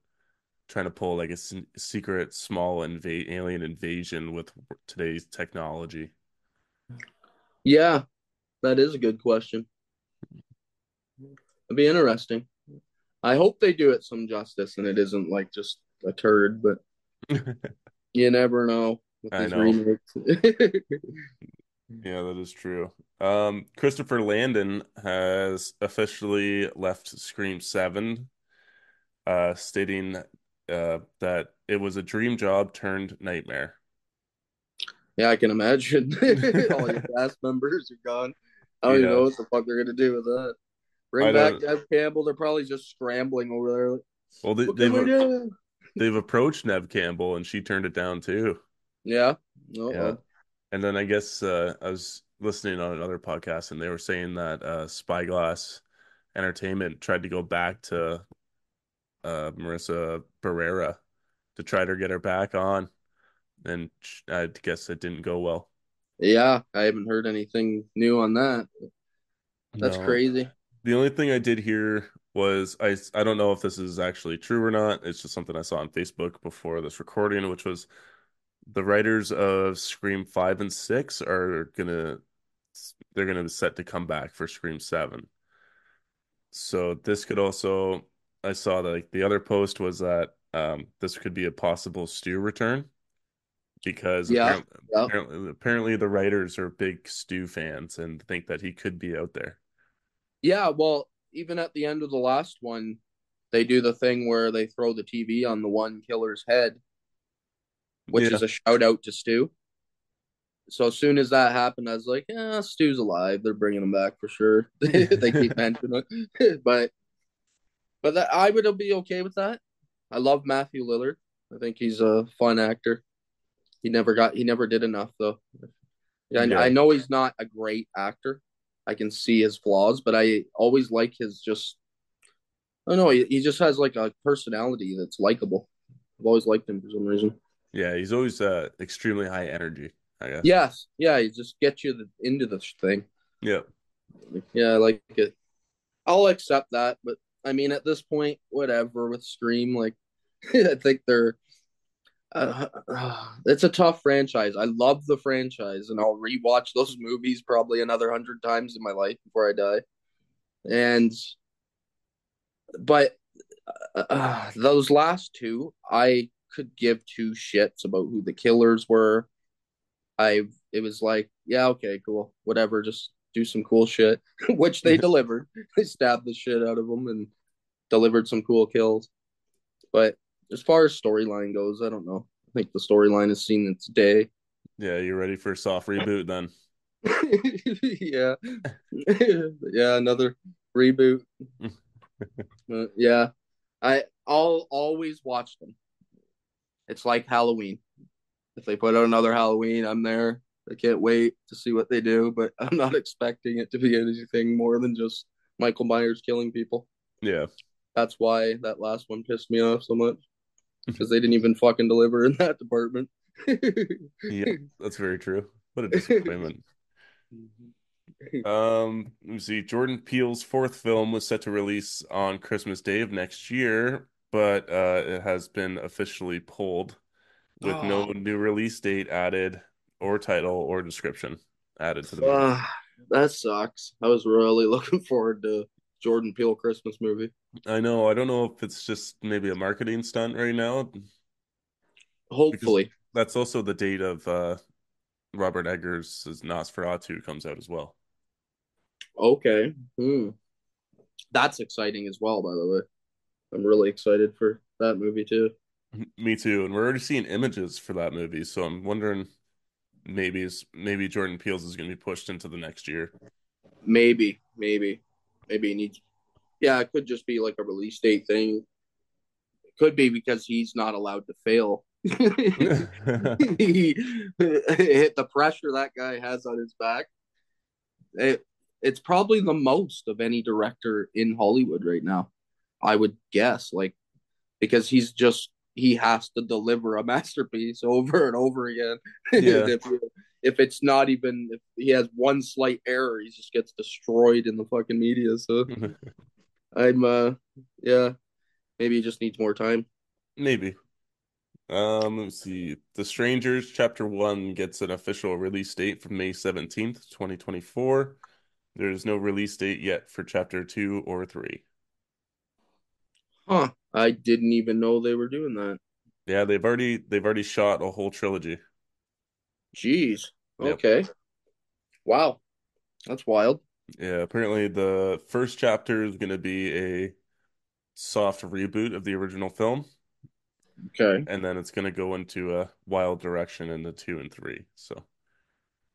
Speaker 1: trying to pull like a s- secret small inva alien invasion with today's technology.
Speaker 2: yeah, that is a good question. It'd be interesting. I hope they do it some justice and it isn't like just a turd, but [LAUGHS] you never know with
Speaker 1: I know.
Speaker 2: remakes. [LAUGHS]
Speaker 1: Yeah, that is true. Um, Christopher Landon has officially left Scream 7, uh, stating uh, that it was a dream job turned nightmare.
Speaker 2: yeah, I can imagine. [LAUGHS] [LAUGHS] All your cast members are gone. I don't even know what the fuck they're gonna do with that.
Speaker 1: I
Speaker 2: Bring back
Speaker 1: don't.
Speaker 2: Nev Campbell. They're probably just scrambling over there. Like,
Speaker 1: Well, they,
Speaker 2: what can we
Speaker 1: they've they've approached Nev Campbell and she turned it down too.
Speaker 2: Yeah.
Speaker 1: Yeah,
Speaker 2: Uh-oh.
Speaker 1: And then I guess uh, I was listening on another podcast and they were saying that uh, Spyglass Entertainment tried to go back to uh, Melissa Barrera to try to get her back on. and I guess it didn't go well.
Speaker 2: Yeah, I haven't heard anything new on that. That's
Speaker 1: No.
Speaker 2: crazy.
Speaker 1: The only thing I did hear was I I don't know if this is actually true or not. It's just something I saw on Facebook before this recording, which was the writers of Scream 5 and 6 are gonna they're gonna be set to come back for Scream 7. So this could also I saw that like the other post was that um this could be a possible Stu return because
Speaker 2: Yeah,
Speaker 1: apparently
Speaker 2: yeah.
Speaker 1: apparently apparently the writers are big Stu fans and think that he could be out there.
Speaker 2: Yeah, well, even at the end of the last one, they do the thing where they throw the TV on the one killer's head, which
Speaker 1: Yeah.
Speaker 2: is a shout out to Stu. So as soon as that happened, I was like, "Yeah, Stu's alive. They're bringing him back for sure." [LAUGHS] they [LAUGHS] keep mentioning it, [LAUGHS] but but that, I would be okay with that. I love Matthew Lillard. I think he's a fun actor. He never got he never did enough though. Yeah, I,
Speaker 1: Yeah.
Speaker 2: I know he's not a great actor. I can see his flaws, but I always like his just. I don't know. He, he just has like a personality that's likable. I've always liked him for some reason.
Speaker 1: Yeah, he's always uh extremely high energy, I guess.
Speaker 2: Yes, yeah, he just gets you the, into this thing.
Speaker 1: Yeah.
Speaker 2: Yeah, I like it. I'll accept that, but I mean, at this point, whatever with Scream, like, [LAUGHS] I think they're. Uh, [SIGHS] it's a tough franchise. I love the franchise, and I'll rewatch those movies probably another hundred times in my life before I die. And, but uh, those last two, I could give two shits about who the killers were. I it was like, yeah, okay, cool, whatever, just do some cool shit, [LAUGHS] which they [LAUGHS] delivered. They stabbed the shit out of them and delivered some cool kills. But as far as storyline goes, I don't know. I think the storyline has seen its day.
Speaker 1: Yeah, you're ready for a soft reboot then? [LAUGHS]
Speaker 2: yeah, yeah, another reboot. Uh, yeah, I I'll always watch them. It's like Halloween. If they put out another Halloween, I'm there. I can't wait to see what they do, but [LAUGHS] I'm not expecting it to be anything more than just Michael Myers killing people.
Speaker 1: Yeah.
Speaker 2: That's why that last one pissed me off so much [LAUGHS] because they didn't even fucking deliver in that department. [LAUGHS]
Speaker 1: Yeah, that's very true. What a disappointment. Um, let me see. Jordan Peele's fourth film was set to release on Christmas Day of next year, but uh, it has been officially pulled with no
Speaker 2: Oh.
Speaker 1: new release date added or title or description added to the movie.
Speaker 2: Ah, that sucks. I was really [LAUGHS] looking forward to Jordan Peele Christmas movie.
Speaker 1: I know. I don't know if it's just maybe a marketing stunt right now because
Speaker 2: Hopefully.
Speaker 1: that's also the date of uh Robert Eggers' Nosferatu comes out as well.
Speaker 2: Okay. Hmm. That's exciting as well, by the way. I'm really excited for that movie too.
Speaker 1: Me too. And we're already seeing images for that movie, so I'm wondering maybe maybe Jordan Peele's is going to be pushed into the next year.
Speaker 2: Maybe, maybe, maybe he needs. Yeah, it could just be like a release date thing. It could be because he's not allowed to fail. he [LAUGHS] [LAUGHS] hit the pressure that guy has on his back. It, it's probably the most of any director in Hollywood right now. I would guess, like, because he's just he has to deliver a [LAUGHS] masterpiece over and over again. [LAUGHS]
Speaker 1: Yeah.
Speaker 2: if, if it's not even if he has one slight error, he just gets destroyed in the fucking media. So [LAUGHS] I'm uh yeah, maybe he just needs more time.
Speaker 1: Maybe. Um, let me see. The Strangers Chapter 1 gets an official release date from May 17th, 2024. There's no release date yet for Chapter 2 or 3.
Speaker 2: Huh. I didn't even know they were doing that.
Speaker 1: Yeah, they've already they've already shot a whole trilogy.
Speaker 2: Jeez.
Speaker 1: Yep.
Speaker 2: Okay. Wow. That's wild.
Speaker 1: Yeah, apparently the first chapter is going to be a soft reboot of the original film,
Speaker 2: Okay.
Speaker 1: and then it's going to go into a wild direction in the two and three. So,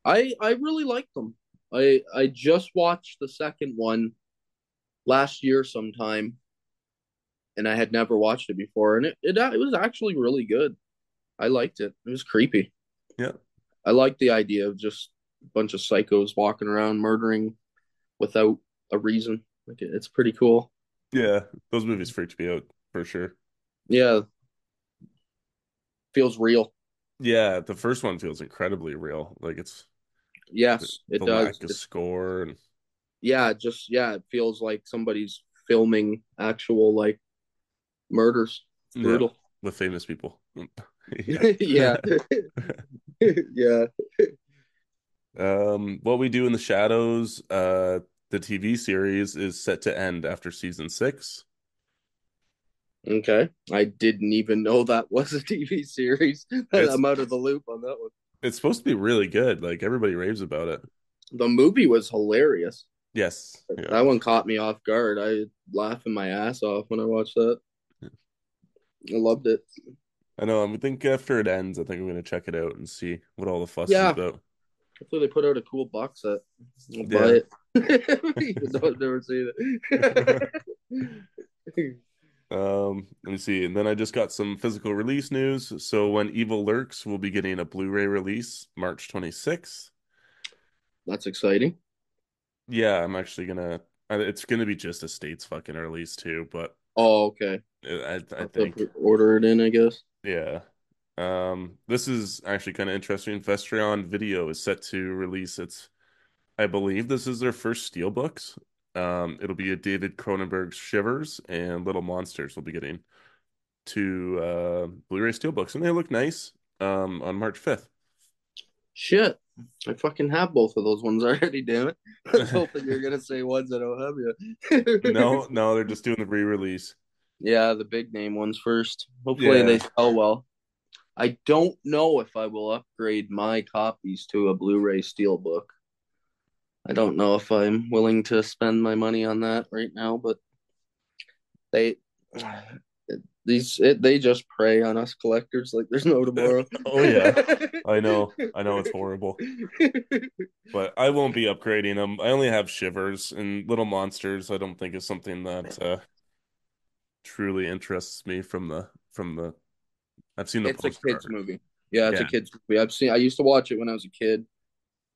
Speaker 2: I I really like them. I I just watched the second one last year sometime, and I had never watched it before, and it it, uh, it was actually really good. I liked it. It was creepy.
Speaker 1: yeah,
Speaker 2: I liked the idea of just a bunch of psychos walking around murdering without a reason. Like it, it's pretty cool.
Speaker 1: yeah, those movies freaked me out for sure.
Speaker 2: Yeah, feels real.
Speaker 1: Yeah, the first one feels incredibly real. Like it's
Speaker 2: Yes, it
Speaker 1: the
Speaker 2: does.
Speaker 1: lack of score and
Speaker 2: yeah, just yeah, it feels like somebody's filming actual like murders. It's
Speaker 1: Yeah.
Speaker 2: brutal.
Speaker 1: with famous people. [LAUGHS]
Speaker 2: yeah. [LAUGHS] yeah.
Speaker 1: Um, What We Do in the Shadows, uh, the TV series is set to end after season six.
Speaker 2: Okay. I didn't even know that was a TV series. [LAUGHS]
Speaker 1: It's-
Speaker 2: I'm out of the loop on that one.
Speaker 1: It's supposed to be really good. Like everybody raves about it.
Speaker 2: The movie was hilarious.
Speaker 1: Yes. Yeah.
Speaker 2: That one caught me off guard. I laughing my ass off when I watched that. I loved it.
Speaker 1: I know. I think after it ends, I think I'm gonna check it out and see what all the fuss
Speaker 2: Yeah.
Speaker 1: is about.
Speaker 2: Hopefully they put out a cool box set. I'll
Speaker 1: Yeah.
Speaker 2: buy it. [LAUGHS] I've never seen it. [LAUGHS]
Speaker 1: Um, let me see. And then I just got some physical release news. So when Evil Lurks we'll be getting a Blu-ray release March 26th.
Speaker 2: That's exciting.
Speaker 1: Yeah, I'm actually gonna. It's gonna be just a states fucking release too, but
Speaker 2: Oh, okay.
Speaker 1: I I think
Speaker 2: order it in, I guess.
Speaker 1: yeah. Um, this is actually kind of interesting. Vestron Video is set to release its. I believe this is their first steelbooks. Um, it'll be a David Cronenberg's Shivers and Little Monsters will be getting two uh Blu-ray steelbooks, and they look nice. Um, on March 5th.
Speaker 2: Shit. I fucking have both of those ones [LAUGHS] already, damn it. I was [LAUGHS] hoping you're gonna say ones I don't have yet.
Speaker 1: No, [LAUGHS] no, they're just doing the re-release.
Speaker 2: Yeah, the big name ones first. Hopefully
Speaker 1: Yeah.
Speaker 2: they sell well. I don't know if I will upgrade my copies to a Blu-ray steelbook. I don't know if I'm willing to spend my money on that right now, but they these it, they just prey on us collectors like there's no tomorrow. [LAUGHS]
Speaker 1: Oh yeah, [LAUGHS] I know, I know it's horrible, but I won't be upgrading them. I only have Shivers and Little Monsters. I don't think is something that uh, truly interests me from the from the. I've seen the
Speaker 2: it's a kids movie. Yeah, it's
Speaker 1: Yeah.
Speaker 2: a kids movie. I've seen. I used to watch it when I was a kid,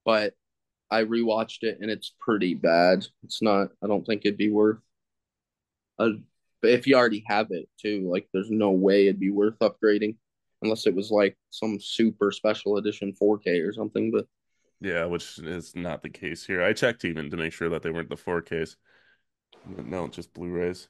Speaker 2: but I rewatched it and it's pretty bad. It's not. I don't think it'd be worth. Uh, but if you already have it too, like there's no way it'd be worth upgrading, unless it was like some super special edition 4K or something. But
Speaker 1: Yeah, which is not the case here. I checked even to make sure that they weren't the 4Ks. But no, just Blu-rays.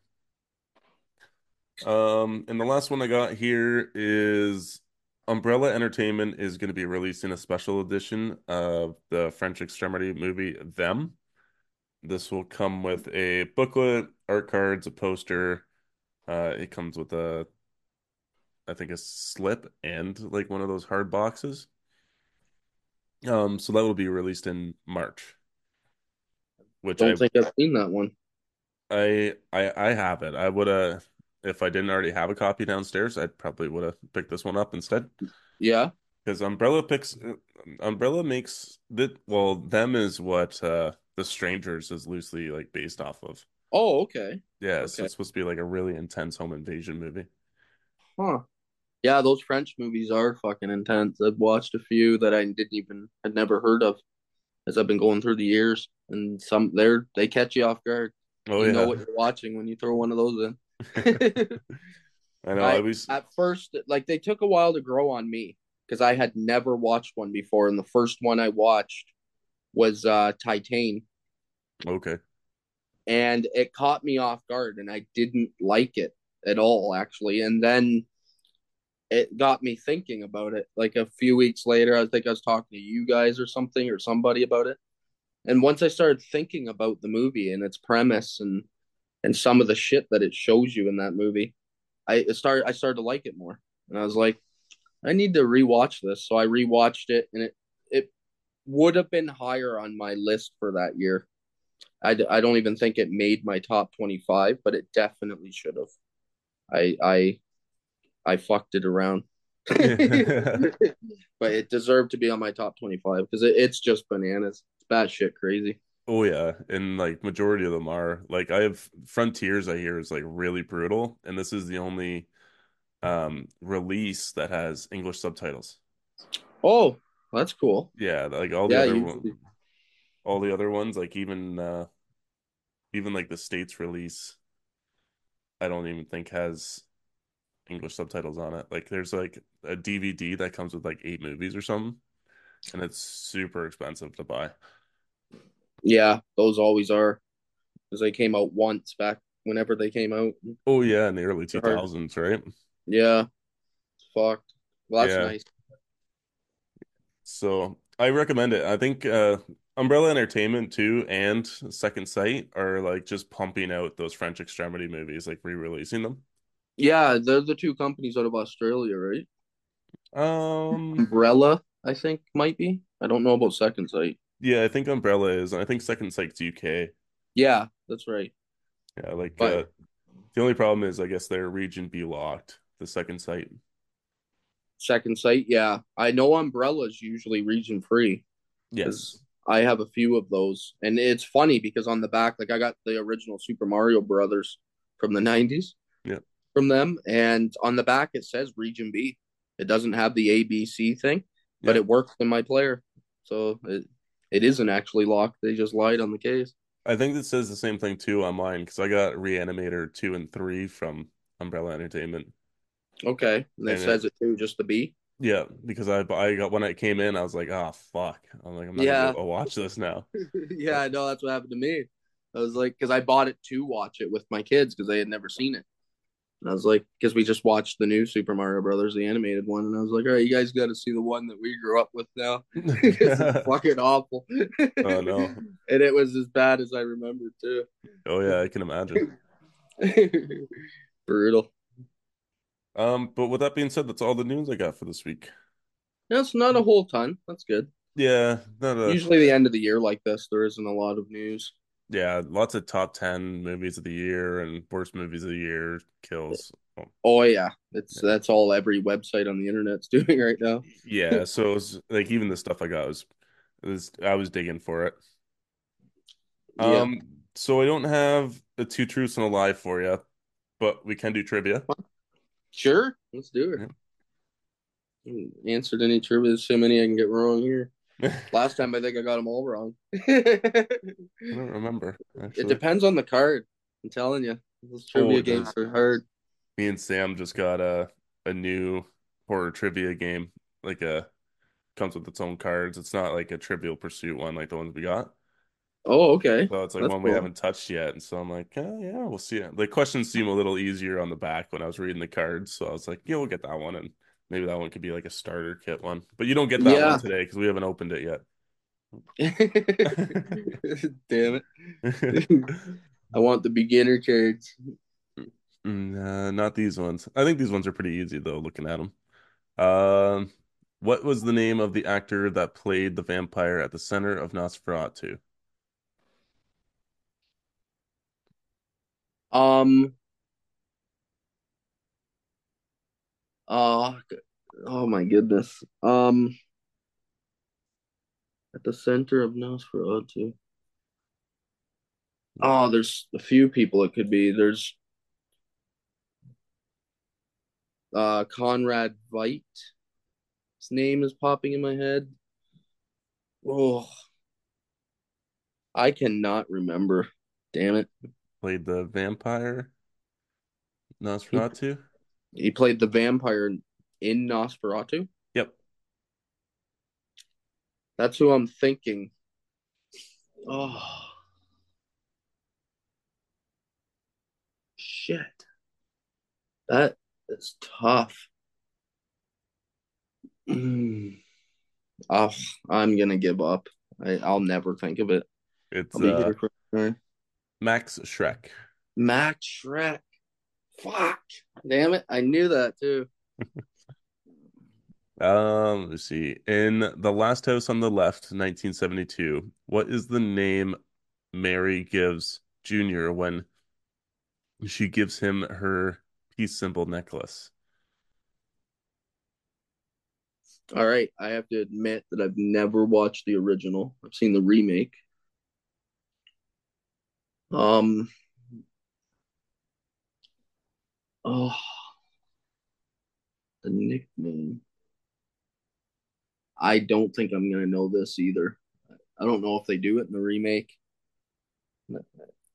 Speaker 1: Um, and the last one I got here is Umbrella Entertainment is going to be releasing a special edition of the French Extremity movie Them. This will come with a booklet, art cards, a poster. Uh, it comes with a, I think, a slip and like one of those hard boxes. Um, so that will be released in March, which I
Speaker 2: Don't think I've seen that one.
Speaker 1: I I I have it. I would have if I didn't already have a copy downstairs, I probably would have picked this one up instead.
Speaker 2: Yeah.
Speaker 1: Because Umbrella picks Umbrella makes that well, them is what uh The Strangers is loosely like based off of.
Speaker 2: Oh, okay.
Speaker 1: Yeah, so it's supposed to be like a really intense home invasion movie.
Speaker 2: Huh. Yeah, those French movies are fucking intense. I've watched a few that I didn't even had never heard of as I've been going through the years, and some they're they catch you off guard.
Speaker 1: Oh
Speaker 2: You know what you're watching when you throw one of those in. [LAUGHS] [LAUGHS]
Speaker 1: I know. I
Speaker 2: I
Speaker 1: was
Speaker 2: at first like they took a while to grow on me because I had never watched one before, and the first one I watched was uh Titane,
Speaker 1: okay.
Speaker 2: And it caught me off guard, and I didn't like it at all actually. And then it got me thinking about it. Like a few weeks later, I think I was talking to you guys or something or somebody about it. And once I started thinking about the movie and its premise and and some of the shit that it shows you in that movie, I started I started to like it more. And I was like, I need to rewatch this. So I rewatched it, and it it would have been higher on my list for that year. I, I don't even think it made my top 25, but it definitely should have. I I I fucked it around. [LAUGHS] but it deserved to be on my top 25 because it, it's just bananas. It's bad shit crazy.
Speaker 1: Oh yeah, and like majority of them are like I have Frontiers I hear is like really brutal, and this is the only um release that has English subtitles.
Speaker 2: Oh, that's cool.
Speaker 1: Yeah, like all the
Speaker 2: Yeah,
Speaker 1: other one, all the other ones, like even uh even like the States release, I don't even think has English subtitles on it. Like there's like a DVD that comes with like eight movies or something, and it's super expensive to buy.
Speaker 2: Yeah, those always are because they came out once back whenever they came out.
Speaker 1: Oh yeah, in the early 2000s, right?
Speaker 2: Yeah, it's fucked. Well, that's
Speaker 1: Yeah.
Speaker 2: nice.
Speaker 1: So I recommend it. I think uh Umbrella Entertainment too and Second Sight are like just pumping out those French Extremity movies, like re-releasing them.
Speaker 2: Yeah, they're the two companies out of Australia, right?
Speaker 1: Um,
Speaker 2: Umbrella, I think, might B. I don't know about Second Sight.
Speaker 1: yeah, I think Umbrella is, and I think Second Sight's UK.
Speaker 2: Yeah, that's right.
Speaker 1: Yeah, like
Speaker 2: But
Speaker 1: uh the only problem is I guess their region be locked, the Second Sight.
Speaker 2: Second Sight, yeah, I know Umbrella's usually region free
Speaker 1: Yes.
Speaker 2: I have a few of those, and it's funny because on the back, like I got the original Super Mario Brothers from the '90s
Speaker 1: Yeah.
Speaker 2: from them, and on the back it says Region B. It doesn't have the ABC thing, but
Speaker 1: Yeah.
Speaker 2: it works in my player, so it it isn't actually locked. They just lied on the case.
Speaker 1: I think it says the same thing too on mine because I got Reanimator 2 and 3 from Umbrella Entertainment.
Speaker 2: Okay, and it
Speaker 1: And
Speaker 2: says
Speaker 1: it,
Speaker 2: it too, just the B.
Speaker 1: yeah, because I I got when it came in, I was like, oh fuck. I'm like, I'm not gonna
Speaker 2: Yeah,
Speaker 1: to watch this now. [LAUGHS]
Speaker 2: yeah, I know that's what happened to me. I was like, because I bought it to watch it with my kids because they had never seen it. And I was like, because we just watched the new Super Mario Brothers, the animated one, and I was like, all right, you guys got to see the one that we grew up with now. [LAUGHS] it's [LAUGHS] fucking awful.
Speaker 1: Oh no.
Speaker 2: and it was as bad as I remembered too.
Speaker 1: Oh yeah, I can imagine.
Speaker 2: Brutal.
Speaker 1: Um, but with that being said, that's all the news I got for this week.
Speaker 2: That's not a whole ton. That's good.
Speaker 1: Yeah, not a
Speaker 2: Usually, the end of the year like this, there isn't a lot of news.
Speaker 1: yeah, lots of top 10 movies of the year and worst movies of the year kills. Oh,
Speaker 2: yeah, it's
Speaker 1: yeah.
Speaker 2: that's all every website on the internet's [LAUGHS] doing right now.
Speaker 1: Yeah, so it was like even the stuff I got was, was I was digging for it.
Speaker 2: Yeah.
Speaker 1: Um, so I don't have the two truths and a lie for you, but we can do trivia.
Speaker 2: Sure, let's do it. Mm, answered any trivia, so many I can get wrong here. [LAUGHS] Last time I think I got them all wrong. [LAUGHS]
Speaker 1: I don't remember
Speaker 2: it depends on the card. I'm telling you, those
Speaker 1: Oh,
Speaker 2: trivia
Speaker 1: it
Speaker 2: games are hard.
Speaker 1: Me and Sam just got a a new horror trivia game, like a comes with its own cards. It's not like a Trivial Pursuit one like the ones we got.
Speaker 2: Oh, okay,
Speaker 1: So it's like
Speaker 2: that's
Speaker 1: one we haven't touched yet. And so I'm like, oh, yeah, we'll see it. The questions seem a little easier on the back when I was reading the cards. So I was like, yeah, we'll get that one. And maybe that one could be like a starter kit one. But you don't get that
Speaker 2: Yeah,
Speaker 1: one today because we haven't opened it yet. [LAUGHS]
Speaker 2: Damn it. [LAUGHS] [LAUGHS] I want the beginner cards.
Speaker 1: Nah, not these ones. I think these ones are pretty easy though, looking at them. Um, what was the name of the actor that played the vampire at the center of Nosferatu?
Speaker 2: Um, uh, oh my goodness. Um, at the center of Nosferatu. Oh, there's a few people it could be. There's uh Conrad Veidt. His name is popping in my head. Oh, I cannot remember. Damn it.
Speaker 1: Played the vampire
Speaker 2: He,
Speaker 1: Nosferatu?
Speaker 2: he played the vampire in Nosferatu.
Speaker 1: Yep.
Speaker 2: That's who I'm thinking. Oh, shit. That is tough. Mm. Oh, I'm gonna give up. I, I'll never think of it.
Speaker 1: It's uh Max Schreck.
Speaker 2: Max Schreck. Fuck. Damn it. I knew that too. [LAUGHS]
Speaker 1: Um, let's see. In The Last House on the Left, 1972, what is the name Mary gives Junior when she gives him her peace symbol necklace?
Speaker 2: All right. I have to admit that I've never watched the original. I've seen the remake. Um, oh, the nickname. I don't think I'm gonna know this either. I don't know if they do it in the remake.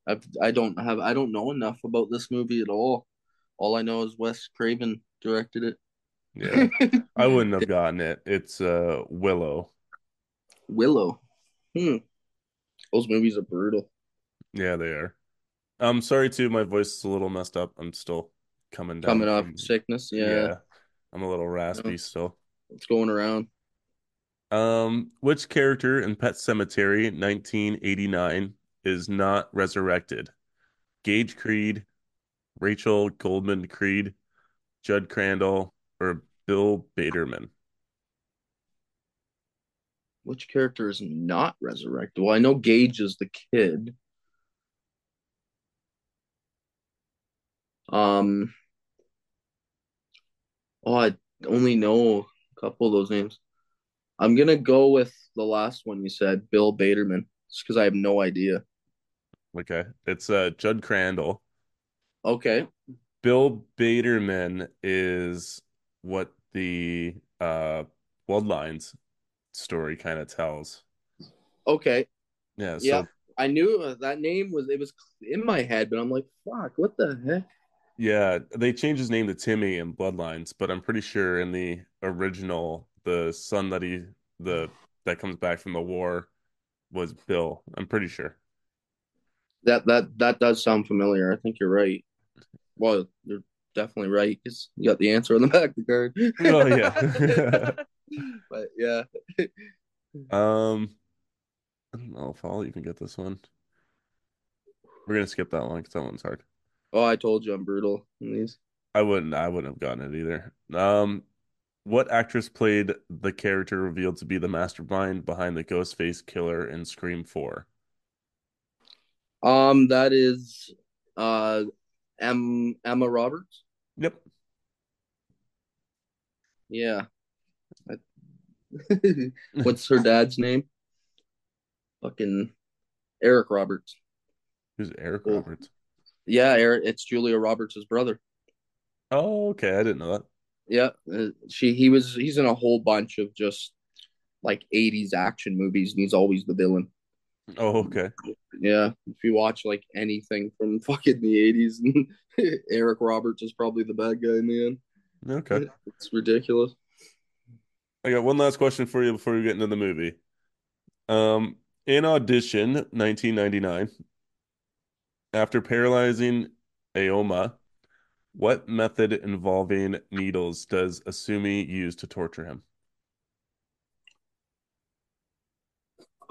Speaker 2: I've, I don't have I don't know enough about this movie at all. All I know is Wes Craven directed it. Yeah. [LAUGHS]
Speaker 1: I wouldn't have gotten it. It's uh Willow.
Speaker 2: Willow. Hmm. Those movies are brutal.
Speaker 1: Yeah, they are. I'm sorry too, my voice is a little messed up. I'm still coming down
Speaker 2: Coming off
Speaker 1: from
Speaker 2: sickness. Yeah.
Speaker 1: yeah, I'm a little raspy still.
Speaker 2: It's going around.
Speaker 1: Um, which character in Pet Sematary 1989 is not resurrected? Gage Creed, Rachel Goldman Creed, Judd Crandall, or Bill Baterman?
Speaker 2: Which character is not resurrected? Well, I know Gage is the kid. Um, oh, I only know a couple of those names. I'm gonna go with the last one you said, Bill Baterman, just because I have no idea.
Speaker 1: Okay, it's uh Judd Crandall.
Speaker 2: Okay,
Speaker 1: Bill Baterman is what the uh Bloodlines story kind of tells.
Speaker 2: okay,
Speaker 1: Yeah,
Speaker 2: yeah, I knew uh, that name was it was in my head, but I'm like, fuck, what the heck?
Speaker 1: Yeah, they changed his name to Timmy in Bloodlines, but I'm pretty sure in the original, the son that he the that comes back from the war was Bill. I'm pretty sure.
Speaker 2: That that that does sound familiar. I think you're right. Well, you're definitely right because you got the answer on the [LAUGHS] back of the card.
Speaker 1: Oh yeah. [LAUGHS] [LAUGHS]
Speaker 2: but yeah,
Speaker 1: Um, I don't know if I'll even get this one. We're gonna skip that one because that one's hard.
Speaker 2: Oh, I told you I'm brutal in these.
Speaker 1: I wouldn't I wouldn't have gotten it either. Um, what actress played the character revealed to be the mastermind behind the Ghostface killer in Scream 4?
Speaker 2: Um, that is uh, em, Emma Roberts.
Speaker 1: Yep.
Speaker 2: Yeah. [LAUGHS] What's her dad's name? Fucking Eric Roberts.
Speaker 1: Who's Eric Roberts?
Speaker 2: Yeah, Eric. It's Julia Roberts' brother.
Speaker 1: Oh, okay. I didn't know that.
Speaker 2: Yeah, uh, she he was he's in a whole bunch of just like 80s action movies and he's always the villain.
Speaker 1: Oh, okay.
Speaker 2: Yeah, if you watch like anything from [LAUGHS] fucking the 80s, [LAUGHS] Eric Roberts is probably the bad guy in the end. Okay. [LAUGHS] It's ridiculous.
Speaker 1: I got one last question for you before we get into the movie. Um, in Audition 1999, after paralyzing Aoyama, what method involving needles does Asami use to torture him?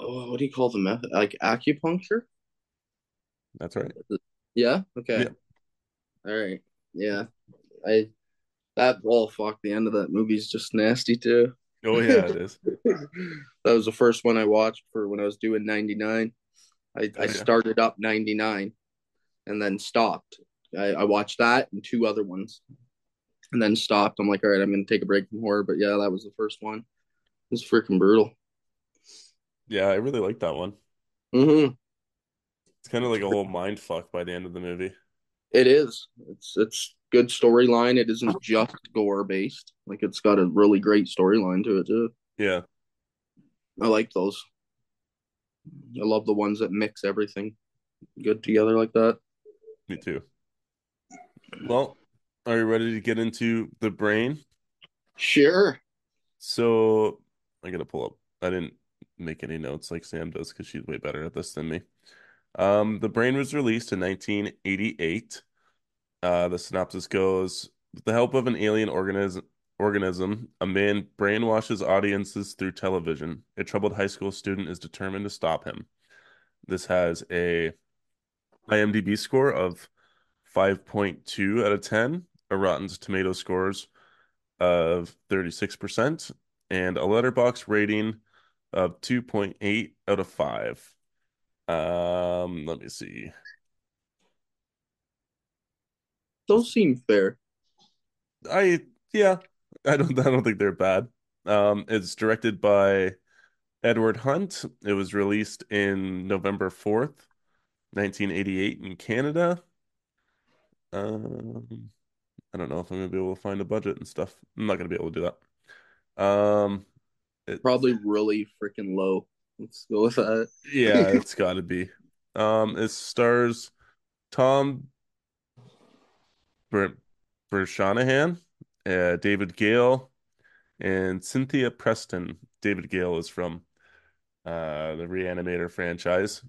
Speaker 2: oh, what do you call the method? Like acupuncture?
Speaker 1: That's right.
Speaker 2: Yeah. Okay.
Speaker 1: Yeah.
Speaker 2: All right. Yeah. I that oh fuck the end of that movie is just nasty too.
Speaker 1: Oh yeah, it is. [LAUGHS]
Speaker 2: that was the first one I watched for when I was doing 99. I,
Speaker 1: Oh,
Speaker 2: I
Speaker 1: yeah.
Speaker 2: started up 99 and then stopped. I, I watched that and two other ones and then stopped. I'm like, all right, I'm gonna take a break from horror. But yeah, that was the first one. It was freaking brutal.
Speaker 1: Yeah, I really like that one.
Speaker 2: Mm-hmm.
Speaker 1: It's kind of like a whole mind fuck by the end of the movie.
Speaker 2: It is. It's it's good storyline. It isn't just gore based. Like it's got a really great storyline to it too.
Speaker 1: Yeah.
Speaker 2: I like those. I love the ones that mix everything good together like that.
Speaker 1: Me too. Well, are you ready to get into the brain?
Speaker 2: Sure.
Speaker 1: So I gotta pull up. I didn't make any notes like Sam does because she's way better at this than me. Um, The Brain was released in 1988. Uh, the synopsis goes, with the help of an alien organism, organism, a man brainwashes audiences through television. A troubled high school student is determined to stop him. This has a IMDb score of 5.2 out of 10, a Rotten Tomato scores of 36%, and a Letterboxd rating of 2.8 out of 5. Um, let me see.
Speaker 2: Those seem fair.
Speaker 1: I yeah, I don't I don't think they're bad. Um, it's directed by Edward Hunt. It was released in November 4th, 1988 in Canada. Um, I don't know if I'm gonna be able to find a budget and stuff. I'm not gonna be able to do that. Um, it,
Speaker 2: Probably really freaking low. Let's go with that.
Speaker 1: yeah, [LAUGHS] it's got to be. Um, it stars Tom Ber Bershanahan, uh, David Gale, and Cynthia Preston. David Gale is from uh the Reanimator franchise.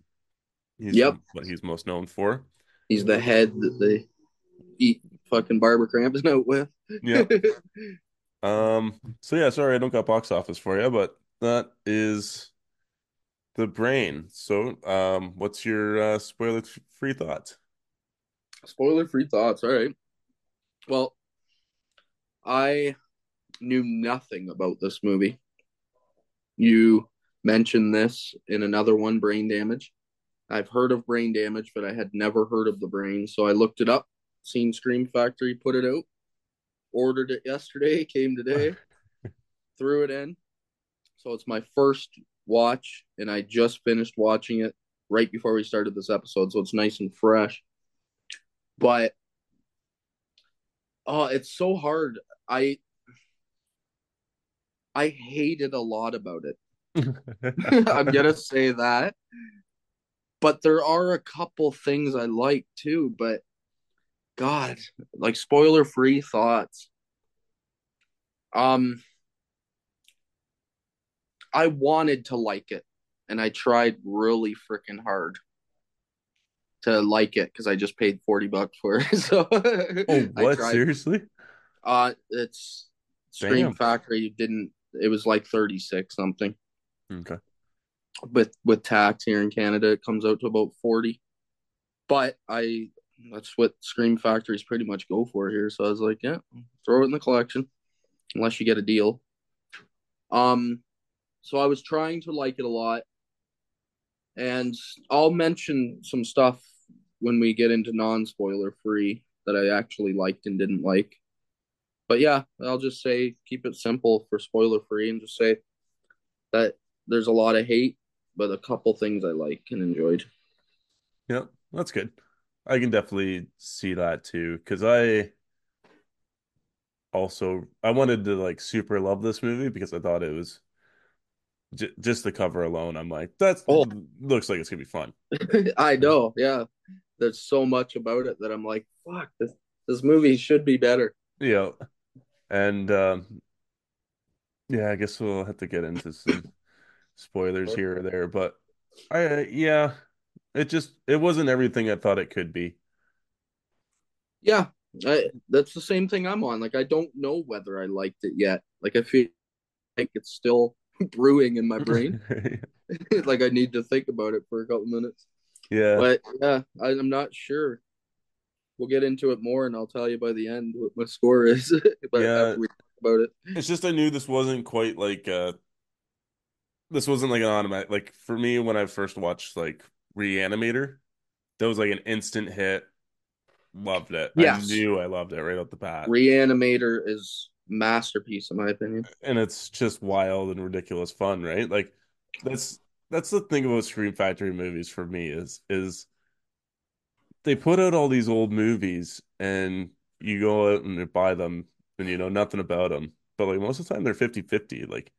Speaker 1: He's
Speaker 2: Yep.
Speaker 1: what he's most known for.
Speaker 2: He's the head that they eat fucking Barbara Crampton [LAUGHS] out with.
Speaker 1: yeah. [LAUGHS] Um, so yeah, sorry I don't got box office for you, but that is the brain. So, um, what's your uh spoiler free thoughts?
Speaker 2: Spoiler free thoughts. All right. Well, I knew nothing about this movie. You mentioned this in another one, Brain Damage. I've heard of Brain Damage, but I had never heard of the brain. So I looked it up, seen Scream Factory put it out, ordered it yesterday, [LAUGHS] came today, [LAUGHS] threw it in. So it's my first watch, and I just finished watching it right before we started this episode. So it's nice and fresh. But oh, it's so hard. I I hated a lot about it. [LAUGHS] I'm gonna say that. But there are a couple things I like too, but God, like spoiler free thoughts. Um I wanted to like it and I tried really freaking hard to like it because I just paid 40 bucks for it. [LAUGHS] So
Speaker 1: Oh, [LAUGHS] what? Seriously?
Speaker 2: Uh it's Scream. Factory didn't it was like 36 something.
Speaker 1: Okay.
Speaker 2: With with tax here in Canada, it comes out to about forty. But I that's what Scream Factories pretty much go for here. So I was like, yeah, throw it in the collection, unless you get a deal. Um, so I was trying to like it a lot, and I'll mention some stuff when we get into non spoiler free that I actually liked and didn't like. But yeah, I'll just say keep it simple for spoiler free and just say that there's a lot of hate, but a couple things I like and enjoyed.
Speaker 1: Yeah, that's good. I can definitely see that too, because I also I wanted to like super love this movie because I thought it was j just the cover alone. I'm like, that's
Speaker 2: Oh.
Speaker 1: looks like it's gonna be fun. [LAUGHS]
Speaker 2: I know, yeah. There's so much about it that I'm like, fuck, this this movie should be better.
Speaker 1: Yeah, and um, yeah, I guess we'll have to get into some spoilers here or there, but I yeah, it just it wasn't everything I thought it could be.
Speaker 2: Yeah, I, that's the same thing I'm on. Like, I don't know whether I liked it yet. Like, I feel like it's still [LAUGHS] brewing in my brain. [LAUGHS] [LAUGHS] like I need to think about it for a couple minutes.
Speaker 1: Yeah.
Speaker 2: But yeah, I, I'm not sure. We'll get into it more, and I'll tell you by the end what my score is. but
Speaker 1: Yeah.
Speaker 2: after we talk about it,
Speaker 1: It's just I knew this wasn't quite like uh this wasn't like an automatic like for me when I first watched like Reanimator, that was like an instant hit. Loved it. I knew I loved it right off the bat.
Speaker 2: Reanimator is masterpiece in my opinion.
Speaker 1: And it's just wild and ridiculous fun, right? Like that's that's the thing about Scream Factory movies for me is is they put out all these old movies and you go out and buy them and you know nothing about them. But like most of the time they're 50-50. Like,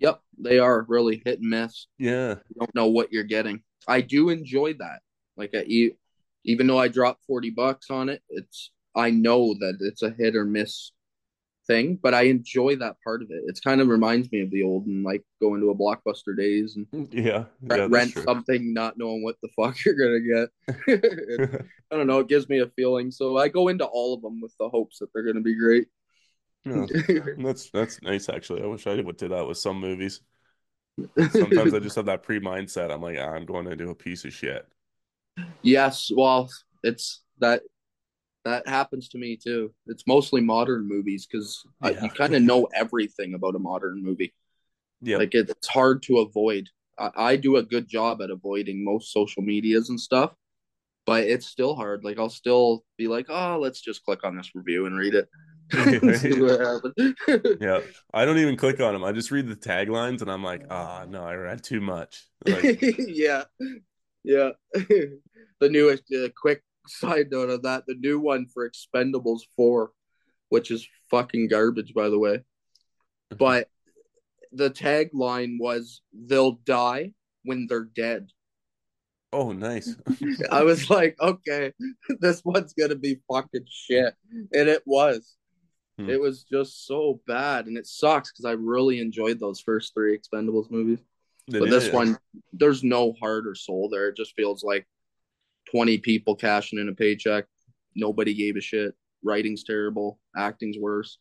Speaker 2: Yep, they are really hit and miss.
Speaker 1: yeah.
Speaker 2: You don't know what you're getting. I do enjoy that. Like I, e- even though I dropped forty bucks on it, it's I know that it's a hit or miss thing, but I enjoy that part of it. It's kind of reminds me of the old and like going to a blockbuster days and [LAUGHS]
Speaker 1: Yeah. Yeah,
Speaker 2: rent something not knowing what the [LAUGHS] fuck you're gonna get. [LAUGHS] I don't know. It gives me a feeling, so I go into all of them with the hopes that they're gonna be great. [LAUGHS]
Speaker 1: That's that's nice actually. I wish I would do that with some movies. Sometimes I [LAUGHS] just have that pre-mindset. I'm like, ah, I'm going to do a piece of shit.
Speaker 2: yes, well, it's that that happens to me too. It's mostly modern movies because
Speaker 1: Yeah.
Speaker 2: you kind of know everything about a modern movie.
Speaker 1: Yeah.
Speaker 2: Like it, it's hard to avoid. I, I do a good job at avoiding most social medias and stuff, but it's still hard. Like I'll still be like, oh, let's just click on this review and read it. See what happens. [LAUGHS]
Speaker 1: Yeah. I don't even click on them. I just read the taglines and I'm like, ah, no, I read too much. [LAUGHS] Like,
Speaker 2: yeah, yeah. [LAUGHS] the newest uh, quick side note of that, the new one for Expendables four, which is fucking garbage, by the way. But the tagline was "They'll die when they're dead."
Speaker 1: oh, nice.
Speaker 2: I was like, okay, this one's gonna be fucking shit, and it was.
Speaker 1: Hmm.
Speaker 2: It was just so bad, and it sucks because I really enjoyed those first three Expendables movies.
Speaker 1: Did
Speaker 2: But
Speaker 1: you?
Speaker 2: this one, there's no heart or soul there. It just feels like 20 people cashing in a paycheck. Nobody gave a shit. Writing's terrible. Acting's worse.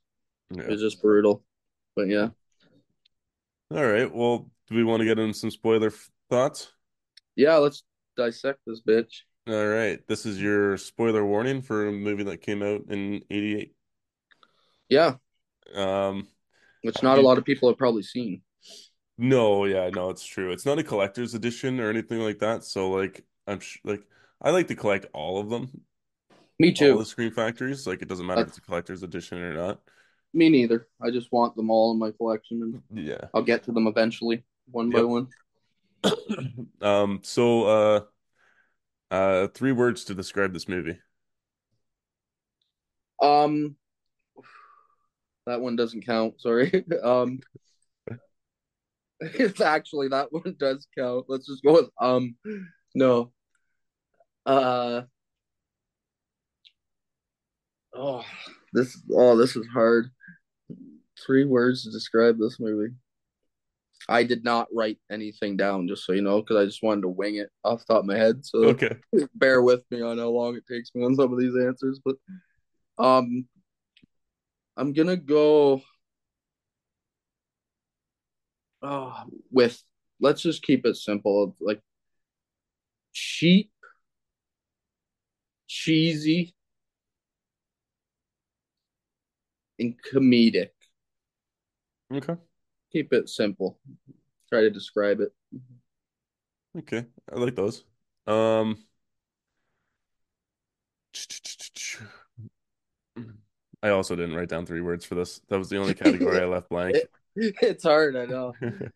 Speaker 2: It
Speaker 1: Yeah.
Speaker 2: was just brutal. But yeah.
Speaker 1: All right. Well, do we want to get into some spoiler f- thoughts?
Speaker 2: Yeah, let's dissect this bitch.
Speaker 1: All right. This is your spoiler warning for a movie that came out in 88.
Speaker 2: Yeah,
Speaker 1: Um,
Speaker 2: which not a lot of people have probably seen.
Speaker 1: no, yeah, no, it's true. It's not a collector's edition or anything like that. So, like, I'm sh like, I like to collect all of them,
Speaker 2: Me
Speaker 1: all
Speaker 2: too.
Speaker 1: the Scream Factories. Like, it doesn't matter if it's a collector's edition or not.
Speaker 2: me neither. I just want them all in my collection and
Speaker 1: Yeah.
Speaker 2: I'll get to them eventually, one by one. [COUGHS]
Speaker 1: Um, so, uh, uh, three words to describe this movie.
Speaker 2: Um that one doesn't count, sorry. [LAUGHS] um [LAUGHS] it's actually that one does count. Let's just go with um no. Uh oh this oh this is hard. Three words to describe this movie. I did not write anything down, just so you know, because I just wanted to wing it off the top of my head. So
Speaker 1: Okay. [LAUGHS]
Speaker 2: bear with me on how long it takes me on some of these answers. But um I'm gonna go oh, with let's just keep it simple. Like cheap, cheesy, and comedic.
Speaker 1: Okay.
Speaker 2: Keep it simple. Try to describe it.
Speaker 1: Okay. I like those. Um, I also didn't write down three words for this. That was the only [LAUGHS] category I left blank.
Speaker 2: It's hard, I know. [LAUGHS]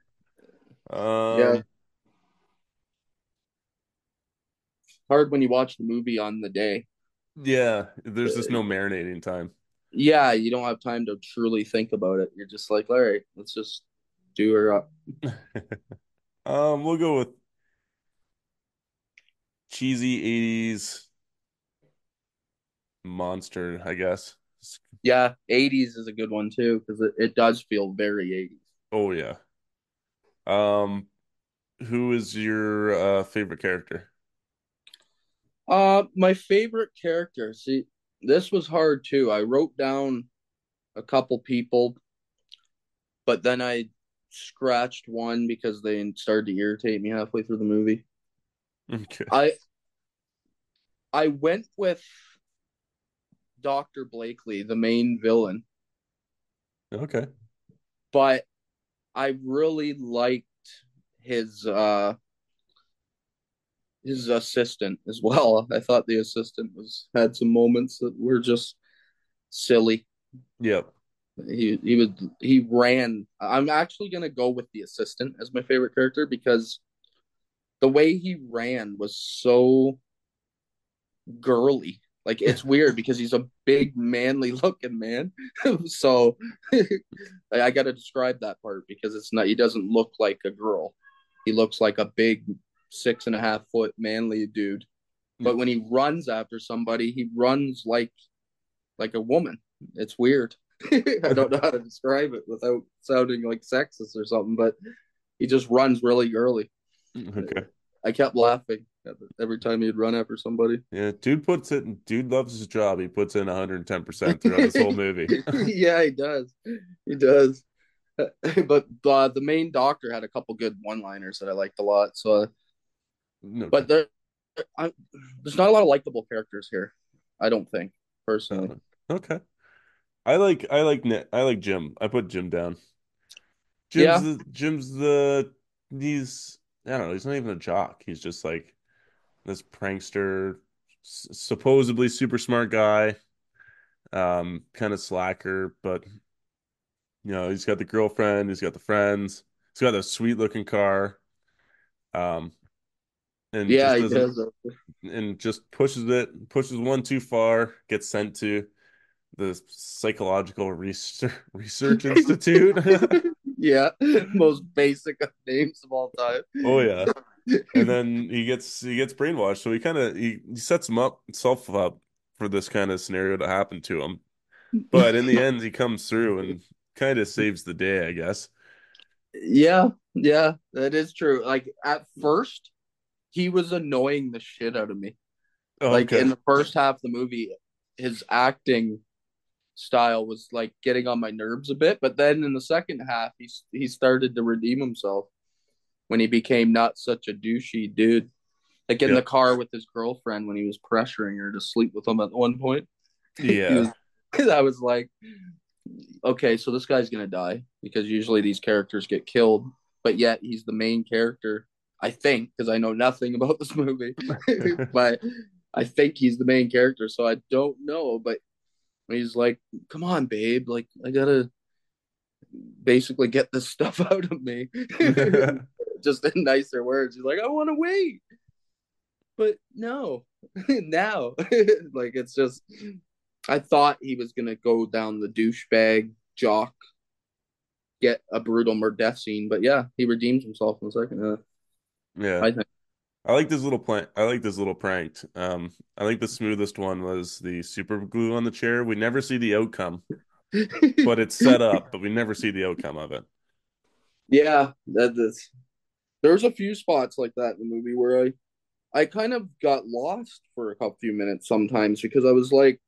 Speaker 1: Um,
Speaker 2: Yeah. Hard when you watch the movie on the day.
Speaker 1: yeah, there's just no marinating time.
Speaker 2: Yeah, you don't have time to truly think about it. You're just like, all right, let's just do her up. [LAUGHS]
Speaker 1: Um, we'll go with cheesy 80s monster, I guess.
Speaker 2: Yeah, 80s is a good one too, because it, it does feel very 80s.
Speaker 1: Oh yeah. Um, who is your uh favorite character?
Speaker 2: Uh, my favorite character. See, this was hard too. I wrote down a couple people, but then I scratched one because they started to irritate me halfway through the movie.
Speaker 1: Okay.
Speaker 2: I I went with Dr. Blakely, the main villain,
Speaker 1: Okay.
Speaker 2: but I really liked his uh his assistant as well. [LAUGHS] I thought the assistant was had some moments that were just silly.
Speaker 1: Yep.
Speaker 2: He he was he ran. I'm actually gonna go with the assistant as my favorite character because the way he ran was so girly. Like it's weird because he's a big, manly [LAUGHS] looking man. [LAUGHS] so [LAUGHS] I got to describe that part because it's not. He doesn't look like a girl. He looks like a big, six and a half foot manly dude. Hmm. But when he runs after somebody, he runs like like a woman. It's weird. I don't know how to describe it without sounding like sexist or something, but he just runs really girly.
Speaker 1: Okay.
Speaker 2: I kept laughing every time he'd run after somebody.
Speaker 1: Yeah, dude puts it. Dude loves his job. He puts in 110 percent throughout this whole movie. [LAUGHS]
Speaker 2: yeah, he does. He does. [LAUGHS] but uh, the main doctor had a couple good one-liners that I liked a lot. So,
Speaker 1: No,
Speaker 2: but there, I, there's not a lot of likable characters here. I don't think personally.
Speaker 1: okay. I like I like I like Jim. I put Jim down. Jim's
Speaker 2: Yeah.
Speaker 1: the Jim's the he's I don't know. He's not even a jock. He's just like this prankster, s- supposedly super smart guy. Um, kind of slacker, but you know he's got the girlfriend. He's got the friends. He's got a sweet looking car. Um, and
Speaker 2: Yeah,
Speaker 1: just
Speaker 2: he
Speaker 1: doesn't
Speaker 2: does.
Speaker 1: and just pushes it, pushes one too far, gets sent to the Psychological Research, [LAUGHS] Research [LAUGHS] Institute. [LAUGHS]
Speaker 2: yeah, most basic of names of all time.
Speaker 1: Oh yeah. And then he gets he gets brainwashed. So he kind of he, he sets him up himself up for this kind of scenario to happen to him. But in the [LAUGHS] end he comes through and kind of saves the day, I guess.
Speaker 2: Yeah, yeah, that is true. Like at first, he was annoying the shit out of me.
Speaker 1: Oh,
Speaker 2: like
Speaker 1: okay.
Speaker 2: in the first half of the movie, his acting style was like getting on my nerves a bit. But then in the second half, he he started to redeem himself when he became not such a douchey dude. Like in
Speaker 1: Yeah.
Speaker 2: the car with his girlfriend when he was pressuring her to sleep with him at one point. [LAUGHS]
Speaker 1: Yeah.
Speaker 2: Because [LAUGHS] I was like, okay, so this guy's gonna die because usually these characters get killed, but yet he's the main character. I think because I know nothing about this movie, [LAUGHS] but I think he's the main character, so I don't know. But he's like, "Come on, babe, like I gotta basically get this stuff out of me." [LAUGHS] Just in nicer words, he's like, "I want to wait," but no, [LAUGHS] now, [LAUGHS] like it's just. I thought he was gonna go down the douchebag jock, get a brutal murder death scene, but yeah, he redeems himself in the second half.
Speaker 1: Yeah.
Speaker 2: I think.
Speaker 1: I like this little prank. I like this little prank. Um, I think the smoothest one was the super glue on the chair. We never see the outcome, but it's set up, but we never see the outcome of it.
Speaker 2: yeah, that is. There's a few spots like that in the movie where I, I kind of got lost for a couple few minutes sometimes because I was like,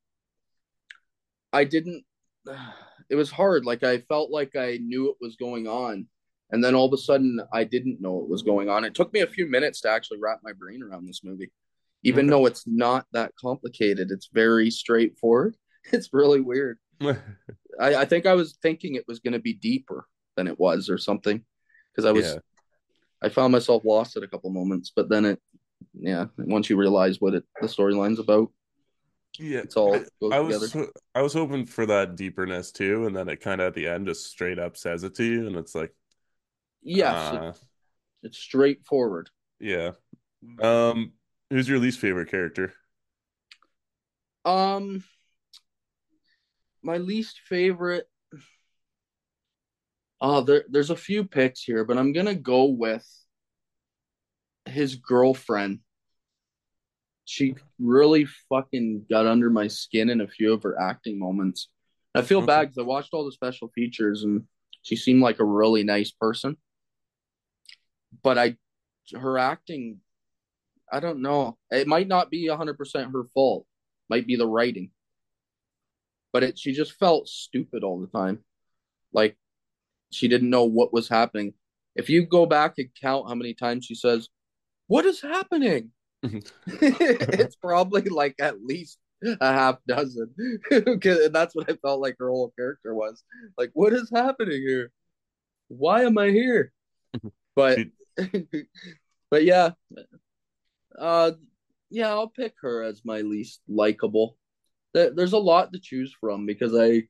Speaker 2: I didn't. [SIGHS] It was hard. Like I felt like I knew what was going on, and then all of a sudden I didn't know what was going on. It took me a few minutes to actually wrap my brain around this movie, even
Speaker 1: Okay.
Speaker 2: though it's not that complicated. It's very straightforward. [LAUGHS] It's really weird. [LAUGHS] I, I think I was thinking it was going to be deeper than it was, or something, because I was.
Speaker 1: Yeah.
Speaker 2: I found myself lost at a couple moments, but then it, yeah, once you realize what it the storyline's about,
Speaker 1: Yeah.
Speaker 2: it's all
Speaker 1: I,
Speaker 2: goes
Speaker 1: I was I was hoping for that deeperness too, and then it kind of at the end just straight up says it to you, and it's like,
Speaker 2: Yes, it-
Speaker 1: uh,
Speaker 2: it's straightforward.
Speaker 1: yeah. Um, who's your least favorite character?
Speaker 2: Um, my least favorite. Oh, there, there's a few picks here, but I'm gonna go with his girlfriend. She really fucking got under my skin in a few of her acting moments. I feel
Speaker 1: Okay.
Speaker 2: bad because I watched all the special features and she seemed like a really nice person. But I, her acting, I don't know. It might not be 100% her fault. Might be the writing. But it, she just felt stupid all the time. Like she didn't know what was happening. If you go back and count how many times she says, "What is happening?" [LAUGHS] it's probably like at least a half dozen. [LAUGHS] and that's what I felt like her whole character was. Like, what is happening here? Why am I here? [LAUGHS] But but yeah, uh yeah, I'll pick her as my least likable. There's a lot to choose from because I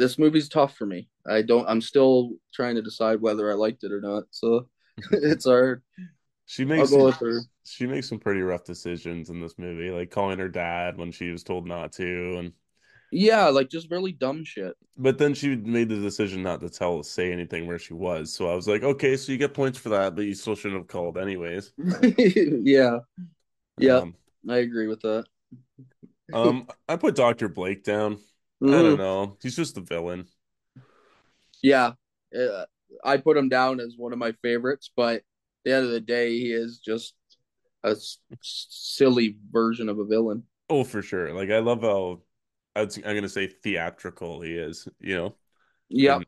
Speaker 2: this movie's tough for me. I don't I'm still trying to decide whether I liked it or not. So [LAUGHS] it's hard.
Speaker 1: she
Speaker 2: I'll
Speaker 1: makes
Speaker 2: go
Speaker 1: some
Speaker 2: with her.
Speaker 1: she makes some pretty rough decisions in this movie, like calling her dad when she was told not to, and
Speaker 2: Yeah, like just really dumb shit.
Speaker 1: but then she made the decision not to tell say anything where she was. So I was like, okay, so you get points for that, but you still shouldn't have called anyways. [LAUGHS]
Speaker 2: yeah, yeah,
Speaker 1: Um,
Speaker 2: I agree with that.
Speaker 1: um, I put Dr. Blake down. I don't
Speaker 2: Mhm.
Speaker 1: know. He's just a villain.
Speaker 2: Yeah, uh, I put him down as one of my favorites, but at the end of the day, he is just a s- silly version of a villain.
Speaker 1: Oh, for sure. Like I love how I I'm gonna say theatrical he is, you know. Yeah.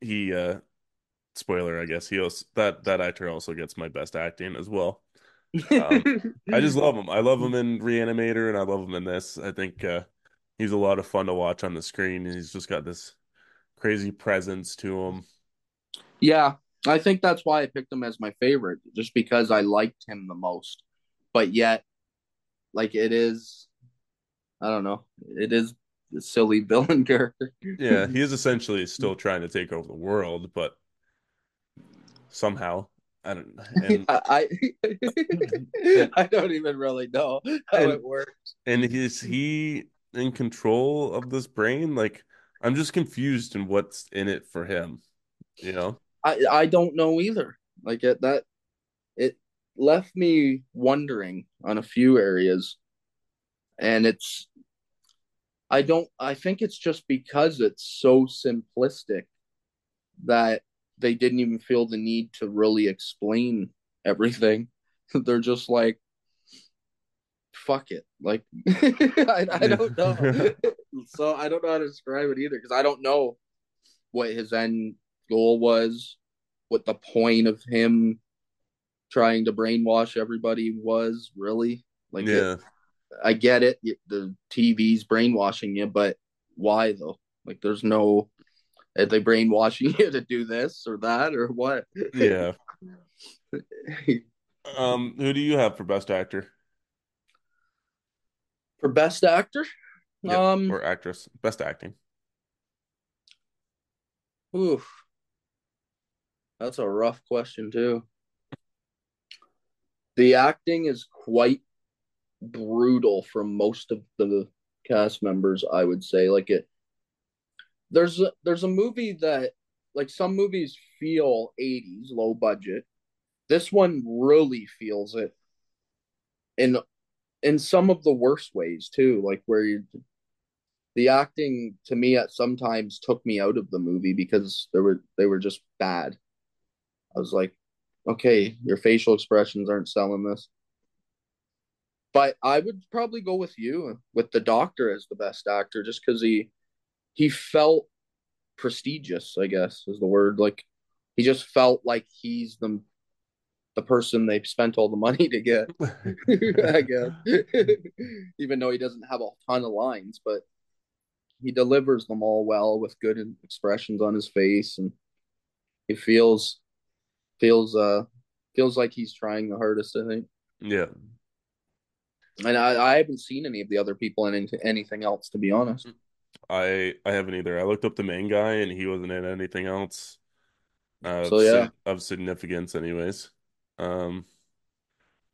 Speaker 1: He uh spoiler, I guess, he also that that actor also gets my best acting as well. Um [LAUGHS] I just love him. I love him in Reanimator and I love him in this. I think uh he's a lot of fun to watch on the screen. He's just got this crazy presence to him.
Speaker 2: Yeah, I think that's why I picked him as my favorite, just because I liked him the most. But yet, like it is, I don't know, it is silly [LAUGHS] villain character.
Speaker 1: Yeah, [LAUGHS] he is essentially still trying to take over the world, but somehow I don't and [LAUGHS]
Speaker 2: I I don't even really know how
Speaker 1: and
Speaker 2: it works.
Speaker 1: And is he in control of this brain? Like, I'm just confused in what's in it for him, you know?
Speaker 2: I I don't know either. Like it that it left me wondering on a few areas, and it's I don't I think it's just because it's so simplistic that they didn't even feel the need to really explain everything. [LAUGHS] They're just like, fuck it. Like, [LAUGHS] I, I don't know. [LAUGHS] so I don't know how to describe it either because I don't know what his end goal was, what the point of him trying to brainwash everybody was really. Like, it,
Speaker 1: Yeah.
Speaker 2: I get it. The TV's brainwashing you, but why though? Like, there's no. Are they brainwashing [LAUGHS] you to do this or that or what?
Speaker 1: Yeah. Um, who do you have for best actor?
Speaker 2: For best actor,
Speaker 1: Yep.
Speaker 2: um,
Speaker 1: Or actress? Best acting.
Speaker 2: oof, that's a rough question too. The acting is quite brutal from most of the cast members, I would say. Like it, there's a, there's a movie that like some movies feel 80s low budget. This one really feels it in in some of the worst ways too, like where you the acting to me at sometimes took me out of the movie because they were they were just bad. I was like, okay, your facial expressions aren't selling this. But I would probably go with you with the doctor as the best actor, just because he he felt prestigious, I guess is the word. Like he just felt like he's the the person they spent all the money to get. [LAUGHS] [LAUGHS] I guess, [LAUGHS] even though he doesn't have a ton of lines, but he delivers them all well with good expressions on his face, and he feels feels uh feels like he's trying the hardest. I think,
Speaker 1: Yeah.
Speaker 2: and I, I haven't seen any of the other people in anything else, to be honest.
Speaker 1: I I haven't either. I looked up the main guy and he wasn't in anything else uh,
Speaker 2: So yeah,
Speaker 1: of significance anyways. Um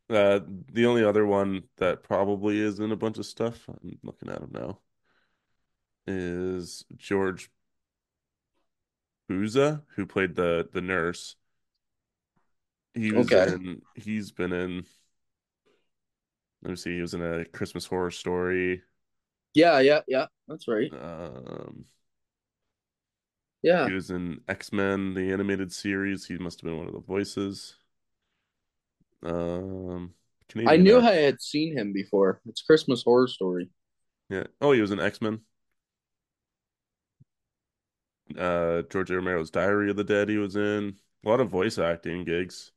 Speaker 1: uh the only other one that probably is in a bunch of stuff, I'm looking at him now, is George Buza, who played the the nurse. He was
Speaker 2: okay,
Speaker 1: in he's been in let me see, he was in a Christmas horror story.
Speaker 2: yeah, yeah, yeah, that's right.
Speaker 1: Um
Speaker 2: yeah.
Speaker 1: he was in X-Men, the animated series. He must have been one of the voices. Um
Speaker 2: I knew. I had seen him before. It's Christmas Horror Story.
Speaker 1: Yeah. Oh, he was an X-Men. uh George A. Romero's Diary of the Dead he was in. A lot of voice acting gigs.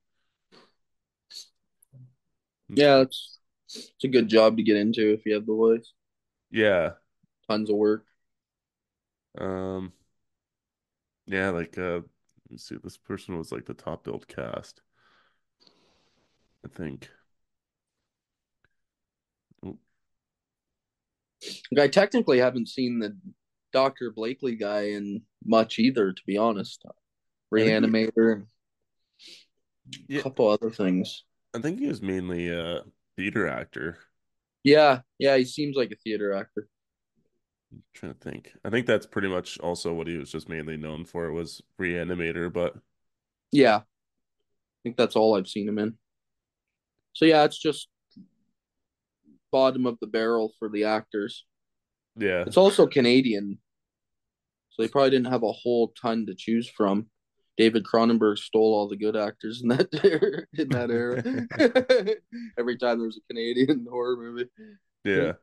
Speaker 2: Yeah, it's it's a good job to get into if you have the voice.
Speaker 1: Yeah.
Speaker 2: Tons of work.
Speaker 1: Um yeah, like uh let's see, this person was like the top billed cast, I think. Oh,
Speaker 2: Like, I technically haven't seen the Dr. Blakely guy in much either, to be honest. Reanimator and a
Speaker 1: yeah,
Speaker 2: couple other things.
Speaker 1: I think he was mainly a theater actor.
Speaker 2: Yeah, yeah, he seems like a theater actor.
Speaker 1: I'm trying to think. I think that's pretty much also what he was just mainly known for was Reanimator, but
Speaker 2: Yeah, I think that's all I've seen him in. So yeah, it's just bottom of the barrel for the actors.
Speaker 1: yeah.
Speaker 2: It's also Canadian, so they probably didn't have a whole ton to choose from. David Cronenberg stole all the good actors in that era, [LAUGHS] in that era. [LAUGHS] Every time there was a Canadian [LAUGHS] horror movie.
Speaker 1: Yeah.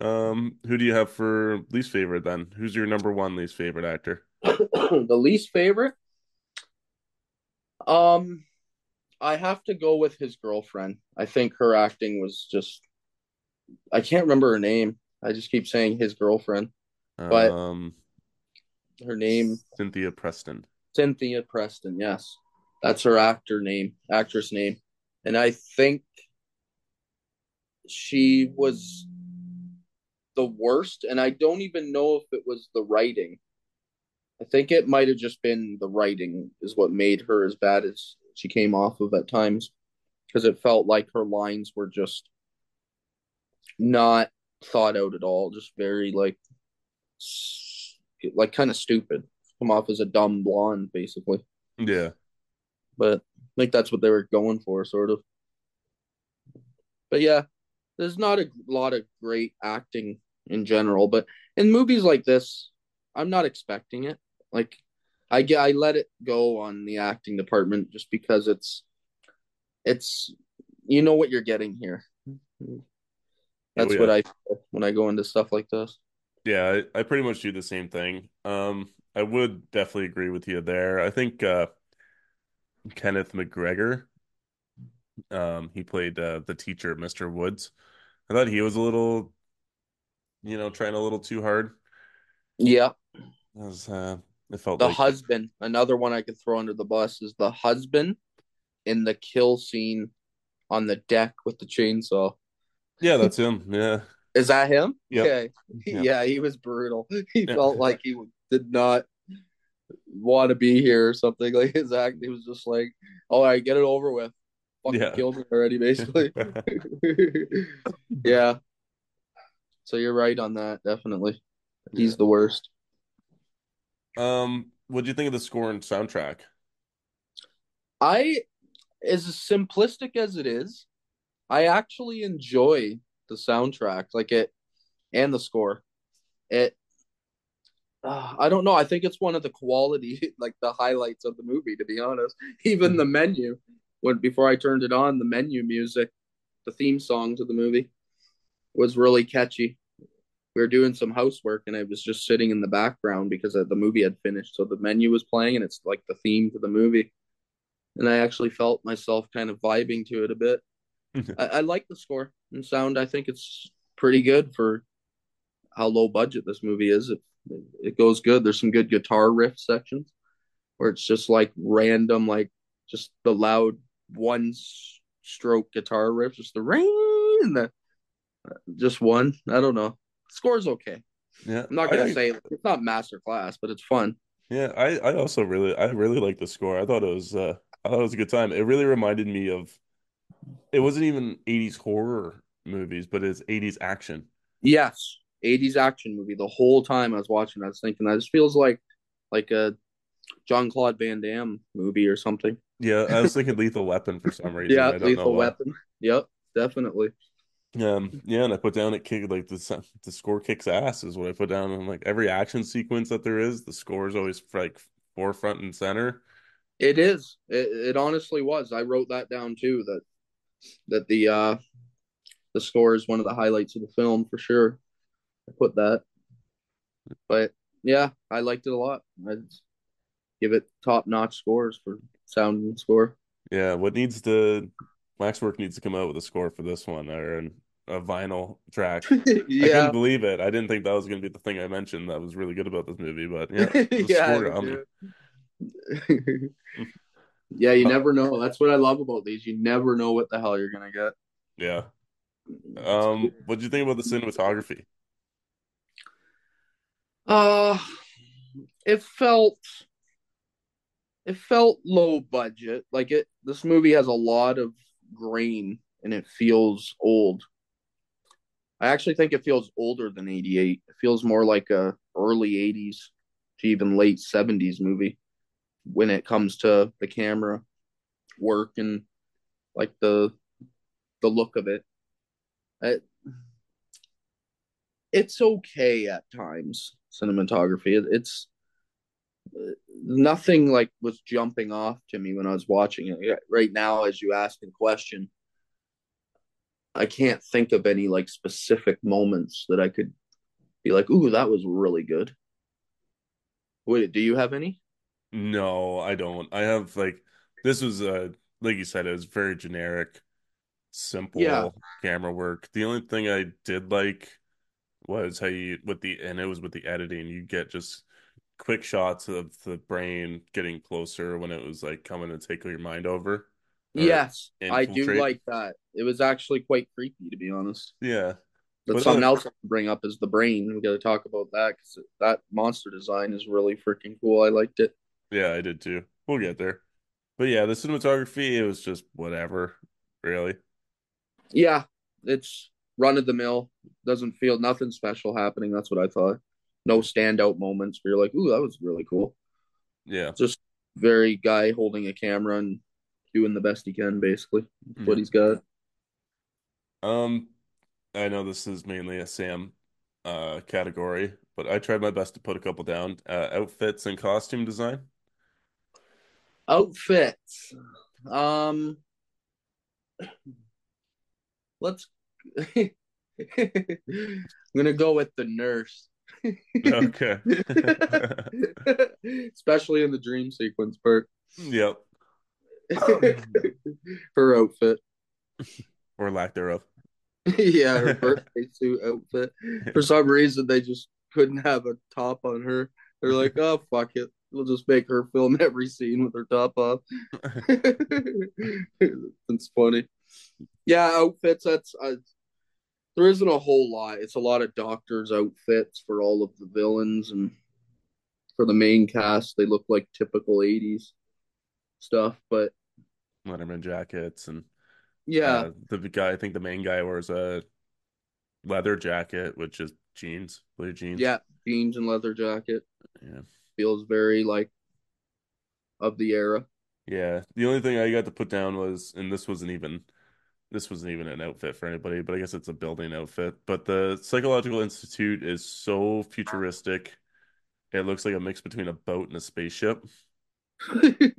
Speaker 1: Um, who do you have for least favorite then? Who's your number one least favorite actor? [COUGHS]
Speaker 2: the least favorite, um, I have to go with his girlfriend. I think her acting was just I can't remember her name. I just keep saying his girlfriend, but
Speaker 1: Um,
Speaker 2: her name
Speaker 1: Cynthia Preston.
Speaker 2: Cynthia Preston. Yes, that's her actor name, actress name, and I think she was the worst. And I don't even know if it was the writing. I think it might have just been the writing is what made her as bad as she came off of at times because it felt like her lines were just not thought out at all, just very like like kind of stupid. Come off as a dumb blonde, basically.
Speaker 1: Yeah.
Speaker 2: But I think that's what they were going for, sort of. But yeah, there's not a lot of great acting in general, but in movies like this, I'm not expecting it. Like I get, I let it go on the acting department just because it's it's you know what you're getting here.
Speaker 1: Oh
Speaker 2: That's
Speaker 1: yeah.
Speaker 2: what I when I go into stuff like this.
Speaker 1: Yeah, I, I pretty much do the same thing. Um, I would definitely agree with you there. I think uh Kenneth McGregor, um, he played uh the teacher, Mr. Woods. I thought he was a little, you know, trying a little too hard.
Speaker 2: Yeah,
Speaker 1: was, uh, it felt
Speaker 2: the
Speaker 1: like,
Speaker 2: husband. Another one I could throw under the bus is the husband in the kill scene on the deck with the chainsaw.
Speaker 1: yeah, that's him. Yeah.
Speaker 2: Is that him?
Speaker 1: Yep.
Speaker 2: Okay. [LAUGHS]
Speaker 1: Yep.
Speaker 2: Yeah, he was brutal. [LAUGHS] He
Speaker 1: Yeah.
Speaker 2: felt like he did not want to be here or something. [LAUGHS] Like his act, he was just like, "All right, get it over with. Fucking
Speaker 1: Yeah.
Speaker 2: kill me already." Basically. yeah. So you're right on that. Definitely, he's
Speaker 1: Yeah.
Speaker 2: the worst.
Speaker 1: Um, what do you think of the score and soundtrack?
Speaker 2: I, as simplistic as it is, I actually enjoy the soundtrack, like it and the score. It uh, I don't know. I think it's one of the quality, [LAUGHS] like the highlights of the movie. To be honest, [LAUGHS] even the menu when before I turned it on, the menu music, the theme song to the movie was really catchy. We were doing some housework, and I was just sitting in the background because the movie had finished, so the menu was playing, and it's like the theme to the movie. And I actually felt myself kind of vibing to it a bit. [LAUGHS] I, I like the score and sound. I think it's pretty good for how low budget this movie is. It it goes good. There's some good guitar riff sections where it's just like random, like just the loud one stroke guitar riff, just the rain and the uh, just one. I don't know. Score's okay.
Speaker 1: Yeah,
Speaker 2: I'm not gonna
Speaker 1: I
Speaker 2: say it's not master class, but it's fun.
Speaker 1: yeah, I I also really I really like the score. I thought it was uh I thought it was a good time. It really reminded me of it wasn't even 80s horror movies, but it's 80s action.
Speaker 2: Yes, 80s action movie. The whole time I was watching, I was thinking that just feels like like a John Claude Van Damme movie or something.
Speaker 1: Yeah, I was thinking [LAUGHS] Lethal Weapon for some reason.
Speaker 2: Yeah,
Speaker 1: I don't
Speaker 2: Lethal
Speaker 1: why.
Speaker 2: Weapon. Yep, definitely.
Speaker 1: Um, yeah, and I put down it kick like the the score kicks ass is what I put down. And like every action sequence that there is, the score is always like forefront and center.
Speaker 2: It is. It, it honestly was. I wrote that down too. That that the uh the score is one of the highlights of the film for sure. I put that. But Yeah, I liked it a lot. I'd give it top notch scores for sound and score.
Speaker 1: Yeah, what needs to Waxwork needs to come out with a score for this one or a vinyl track. [LAUGHS] I couldn't believe it. I didn't think that was going to be the thing I mentioned that was really good about this movie, but yeah, [LAUGHS]
Speaker 2: yeah, [LAUGHS] yeah. You never know. That's what I love about these. You never know what the hell you're gonna get.
Speaker 1: yeah. Um, what do you think about the cinematography?
Speaker 2: Uh, it felt it felt low budget. Like it, this movie has a lot of grain and it feels old. I actually think it feels older than 88. It feels more like a early 80s to even late 70s movie when it comes to the camera work and like the the look of it. it it's okay at times cinematography. It, it's nothing like was jumping off to me when I was watching it. Right now, as you ask in question, I can't think of any like specific moments that I could be like, "Ooh, that was really good." Wait, do you have any?
Speaker 1: No, I don't. I have like this was a like you said, it was very generic,
Speaker 2: Yeah.
Speaker 1: simple camera work. The only thing I did like was how you with the and it was with the editing, you get just quick shots of the brain getting closer when it was like coming to take your mind over
Speaker 2: Yes, I do like that. It was actually quite creepy, to be honest.
Speaker 1: Yeah. But
Speaker 2: something
Speaker 1: uh,
Speaker 2: else I can bring up is the brain. We got to talk about that because that monster design is really freaking cool. I liked it.
Speaker 1: yeah, I did too. We'll get there. But yeah, the cinematography, it was just whatever, really.
Speaker 2: Yeah, it's run of the mill. Doesn't feel nothing special happening. That's what I thought. No standout moments where you're like, "Ooh, that was really cool."
Speaker 1: Yeah.
Speaker 2: Just very guy holding a camera and doing the best he can. Basically, That's what he's got.
Speaker 1: Um, I know this is mainly a Sam uh category, but I tried my best to put a couple down. Uh, outfits and costume design.
Speaker 2: Outfits. Um, let's. [LAUGHS] I'm gonna go with the nurse.
Speaker 1: Okay. [LAUGHS]
Speaker 2: Especially in the dream sequence part.
Speaker 1: Yep. [LAUGHS]
Speaker 2: her outfit. [LAUGHS]
Speaker 1: Or lack thereof. [LAUGHS]
Speaker 2: yeah, her birthday suit outfit. For some reason, they just couldn't have a top on her. They're like, oh, fuck it. We'll just make her film every scene with her top off. it's funny. Yeah, outfits. That's uh, there isn't a whole lot. It's a lot of doctors' outfits for all of the villains and for the main cast. They look like typical '80s stuff, but
Speaker 1: Letterman jackets and
Speaker 2: yeah,
Speaker 1: uh the guy I think the main guy wears a leather jacket, which is jeans, blue jeans.
Speaker 2: yeah, jeans and leather jacket
Speaker 1: Yeah.
Speaker 2: feels very like of the era.
Speaker 1: Yeah. The only thing I got to put down was, and this wasn't even this wasn't even an outfit for anybody, but I guess it's a building outfit. But the Psychological Institute is so futuristic. It looks like a mix between a boat and a spaceship. [LAUGHS]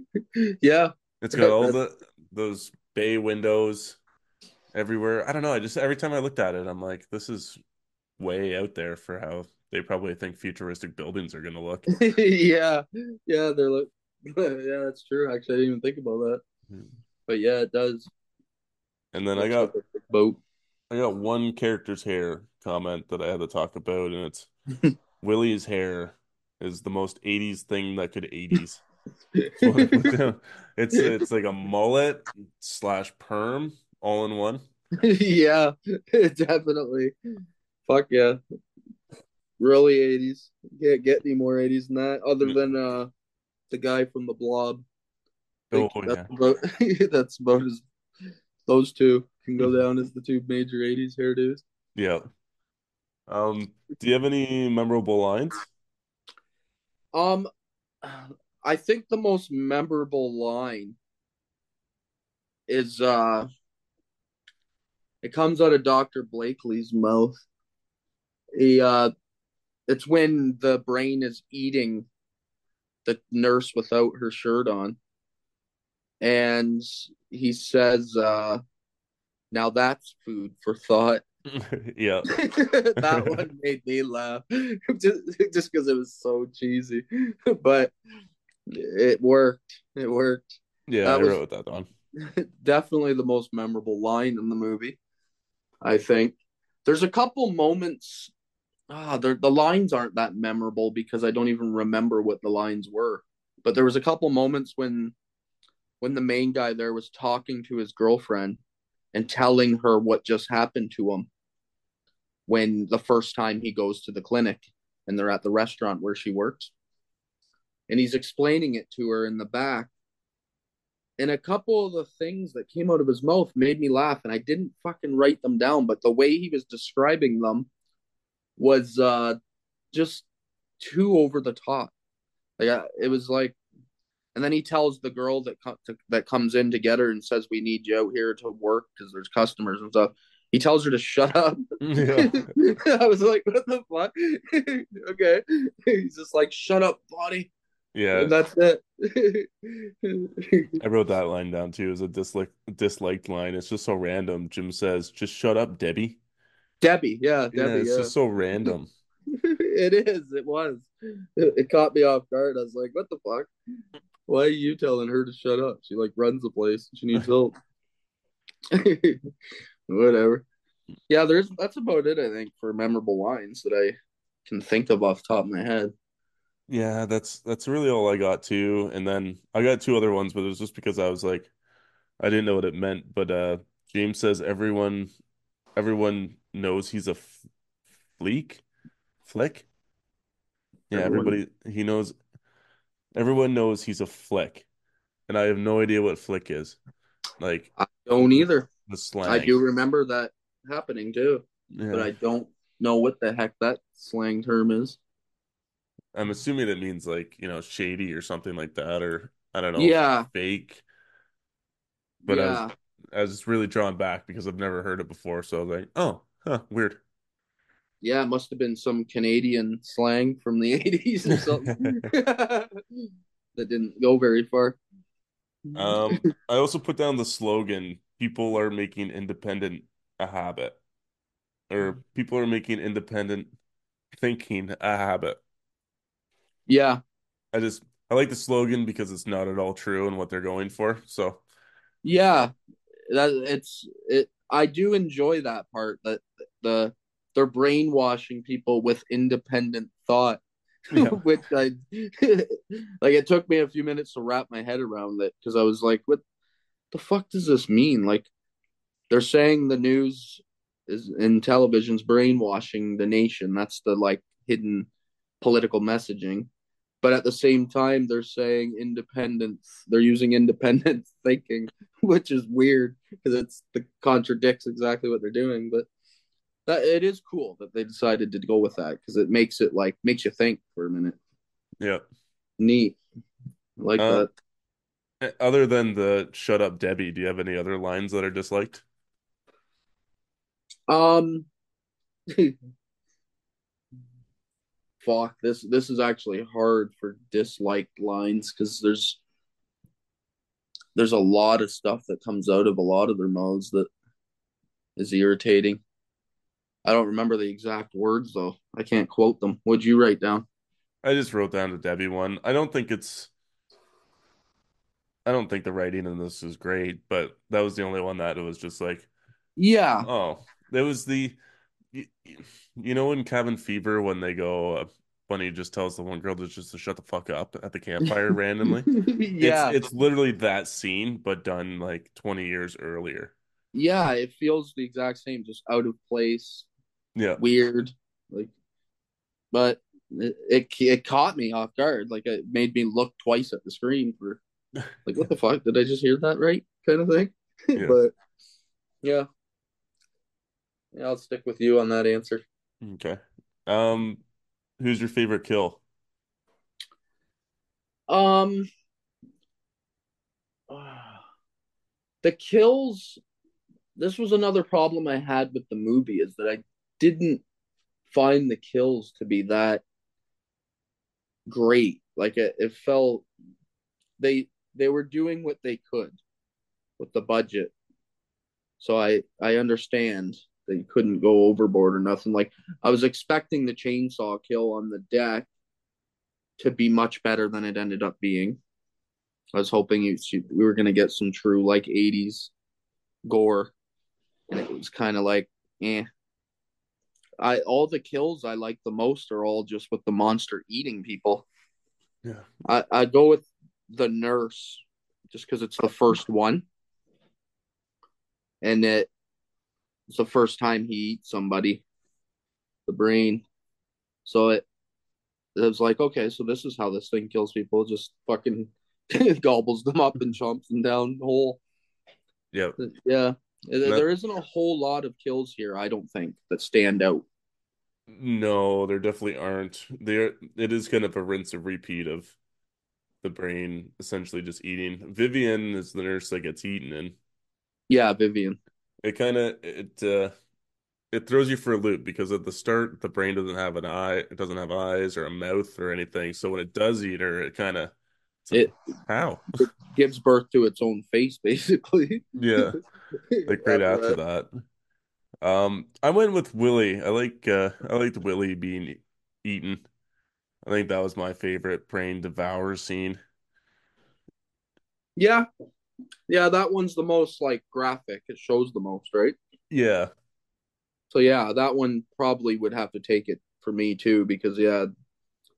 Speaker 2: yeah,
Speaker 1: It's got all the those bay windows everywhere. I don't know. I just every time I looked at it, I'm like, this is way out there for how they probably think futuristic buildings are gonna look. [LAUGHS]
Speaker 2: yeah, yeah. They're like, [LAUGHS] yeah, that's true. Actually, I didn't even think about that. Hmm. But yeah, it does.
Speaker 1: And then I
Speaker 2: Looks
Speaker 1: got
Speaker 2: boat.
Speaker 1: I got one character's hair comment that I had to talk about, and it's [LAUGHS] Willie's hair is the most 80s thing that could 80s. That's what I put down. It's it's like a mullet slash perm all in one. [LAUGHS]
Speaker 2: yeah, [LAUGHS] definitely. Fuck yeah. Really 80s. Can't get any more 80s than that, other than uh the guy from the blob.
Speaker 1: Oh
Speaker 2: that's
Speaker 1: yeah.
Speaker 2: about [LAUGHS] that's about as those two can go down as the two major 80s hairdos.
Speaker 1: Yeah. Um, do you have any memorable lines?
Speaker 2: Um I think the most memorable line is uh it comes out of Dr. Blakely's mouth. He uh it's when the brain is eating the nurse without her shirt on. And he says, uh, now that's food for thought. [LAUGHS] [LAUGHS]
Speaker 1: Yeah.
Speaker 2: that [LAUGHS] one made me laugh just just because it was so cheesy, but it worked. It worked.
Speaker 1: Yeah, I
Speaker 2: That was
Speaker 1: wrote that down. [LAUGHS]
Speaker 2: definitely the most memorable line in the movie. I think there's a couple moments. Ah, the the lines aren't that memorable because I don't even remember what the lines were. But there was a couple moments when when the main guy there was talking to his girlfriend and telling her what just happened to him when the first time he goes to the clinic and they're at the restaurant where she works. And he's explaining it to her in the back. And a couple of the things that came out of his mouth made me laugh, and I didn't fucking write them down, but the way he was describing them was uh just too over the top. Like I, it was like, and then he tells the girl that co- to, that comes in to get her and says, "We need you out here to work because there's customers and stuff." He tells her to shut up. [LAUGHS]
Speaker 1: Yeah. [LAUGHS]
Speaker 2: I was like, "What the fuck?" [LAUGHS] okay, he's just like, "Shut up, body,"
Speaker 1: Yeah.
Speaker 2: and that's it.
Speaker 1: I wrote that line down too as a dislike disliked line. It's just so random. Jim says, "Just shut up, Debbie."
Speaker 2: Debbie, yeah,
Speaker 1: Yeah,
Speaker 2: Debbie,
Speaker 1: it's
Speaker 2: yeah.
Speaker 1: just so random. [LAUGHS]
Speaker 2: it is. It was. It, it caught me off guard. I was like, "What the fuck? Why are you telling her to shut up? She like runs the place. She needs help." [LAUGHS] Whatever. Yeah, there's that's about it. I think for memorable lines that I can think of off the top of my head.
Speaker 1: Yeah, that's that's really all I got too. And then I got two other ones, but it was just because I was like, I didn't know what it meant. But uh James says everyone everyone knows he's a f fleek, flick. Yeah,
Speaker 2: Everyone,
Speaker 1: everybody he knows everyone knows he's a flick, and I have no idea what flick is. Like
Speaker 2: I don't
Speaker 1: the,
Speaker 2: either.
Speaker 1: the
Speaker 2: I
Speaker 1: slang.
Speaker 2: do remember that happening too, but. I don't know what the heck that slang term is.
Speaker 1: I'm assuming it means like, you know, shady or something like that, or I don't know,
Speaker 2: Yeah,
Speaker 1: fake. But I was I was just really drawn back because I've never heard it before. So I was like, oh, huh, weird.
Speaker 2: yeah. It must have been some Canadian slang from the [LAUGHS] '80s or something [LAUGHS] that didn't go very far.
Speaker 1: Um, [LAUGHS] I also put down the slogan, people are making independent a habit, or people are making independent thinking a habit.
Speaker 2: Yeah,
Speaker 1: I just I like the slogan because it's not at all true and what they're going for. So
Speaker 2: yeah. That it's it. I do enjoy that part that the they're brainwashing people with independent thought, [LAUGHS]
Speaker 1: yeah,
Speaker 2: which I [LAUGHS] like. It took me a few minutes to wrap my head around it because I was like, "What the fuck does this mean?" Like they're saying the news is in television's brainwashing the nation. That's the like hidden political messaging. But at the same time, they're saying independence. They're using independent [LAUGHS] thinking, which is weird because it's the contradicts exactly what they're doing. But that it is cool that they decided to go with that because it makes it like makes you think for a minute.
Speaker 1: yeah.
Speaker 2: Neat, I like
Speaker 1: Uh,
Speaker 2: that.
Speaker 1: other than the "Shut up, Debbie," do you have any other lines that are disliked?
Speaker 2: Um, [LAUGHS] fuck this. This is actually hard for disliked lines because there's there's a lot of stuff that comes out of a lot of their mouths that is irritating. I don't remember the exact words though. I can't quote them. What'd you write down?
Speaker 1: I just wrote down the Debbie one. I don't think it's I don't think the writing in this is great, but that was the only one that it was just like,
Speaker 2: Yeah,
Speaker 1: oh, there was the you, you know in Cabin Fever when they go uh, he just tells the one girl to just to shut the fuck up at the campfire [LAUGHS] randomly. It's
Speaker 2: yeah,
Speaker 1: it's literally that scene but done like 20 years earlier.
Speaker 2: yeah. It feels the exact same, just out of place,
Speaker 1: Yeah.
Speaker 2: weird. Like, but it, it it caught me off guard. Like it made me look twice at the screen for like, what the [LAUGHS] fuck? Did I just hear that right? Kind of thing.
Speaker 1: Yeah. [LAUGHS]
Speaker 2: but yeah, yeah, I'll stick with you on that answer.
Speaker 1: Okay. Um, who's your favorite kill?
Speaker 2: Um, the kills. This was another problem I had with the movie is that I didn't find the kills to be that great. Like it, it felt they they were doing what they could with the budget. So I I understand. They couldn't go overboard or nothing. Like I was expecting the chainsaw kill on the deck to be much better than it ended up being. I was hoping we were going to get some true like 80s gore and it was kind of like eh I all the kills I like the most are all just with the monster eating people.
Speaker 1: Yeah.
Speaker 2: I I go with the nurse just because it's the first one, and it it's the first time he eats somebody, the brain. So it it was like okay, so this is how this thing kills people. Just fucking [LAUGHS] gobbles them up and chomps them down whole.
Speaker 1: Yep.
Speaker 2: Uh, yeah. There isn't a whole lot of kills here, I don't think, that stand out.
Speaker 1: No, there definitely aren't. There, it is kind of a rinse and repeat of the brain essentially just eating. Vivian is the nurse that gets eaten, and
Speaker 2: yeah, Vivian.
Speaker 1: It kind of it uh it throws you for a loop because at the start the brain doesn't have an eye, it doesn't have eyes or a mouth or anything. So when it does eat her, it kind of
Speaker 2: it
Speaker 1: how
Speaker 2: it gives birth to its own face, [LAUGHS] basically.
Speaker 1: Yeah, [LAUGHS] like right after that. Um, I went with Willie. I like uh I liked Willie being eaten. I think that was my favorite brain devour scene.
Speaker 2: Yeah. Yeah, that one's the most like graphic. It shows the most, right?
Speaker 1: Yeah.
Speaker 2: So yeah, that one probably would have to take it for me too because yeah,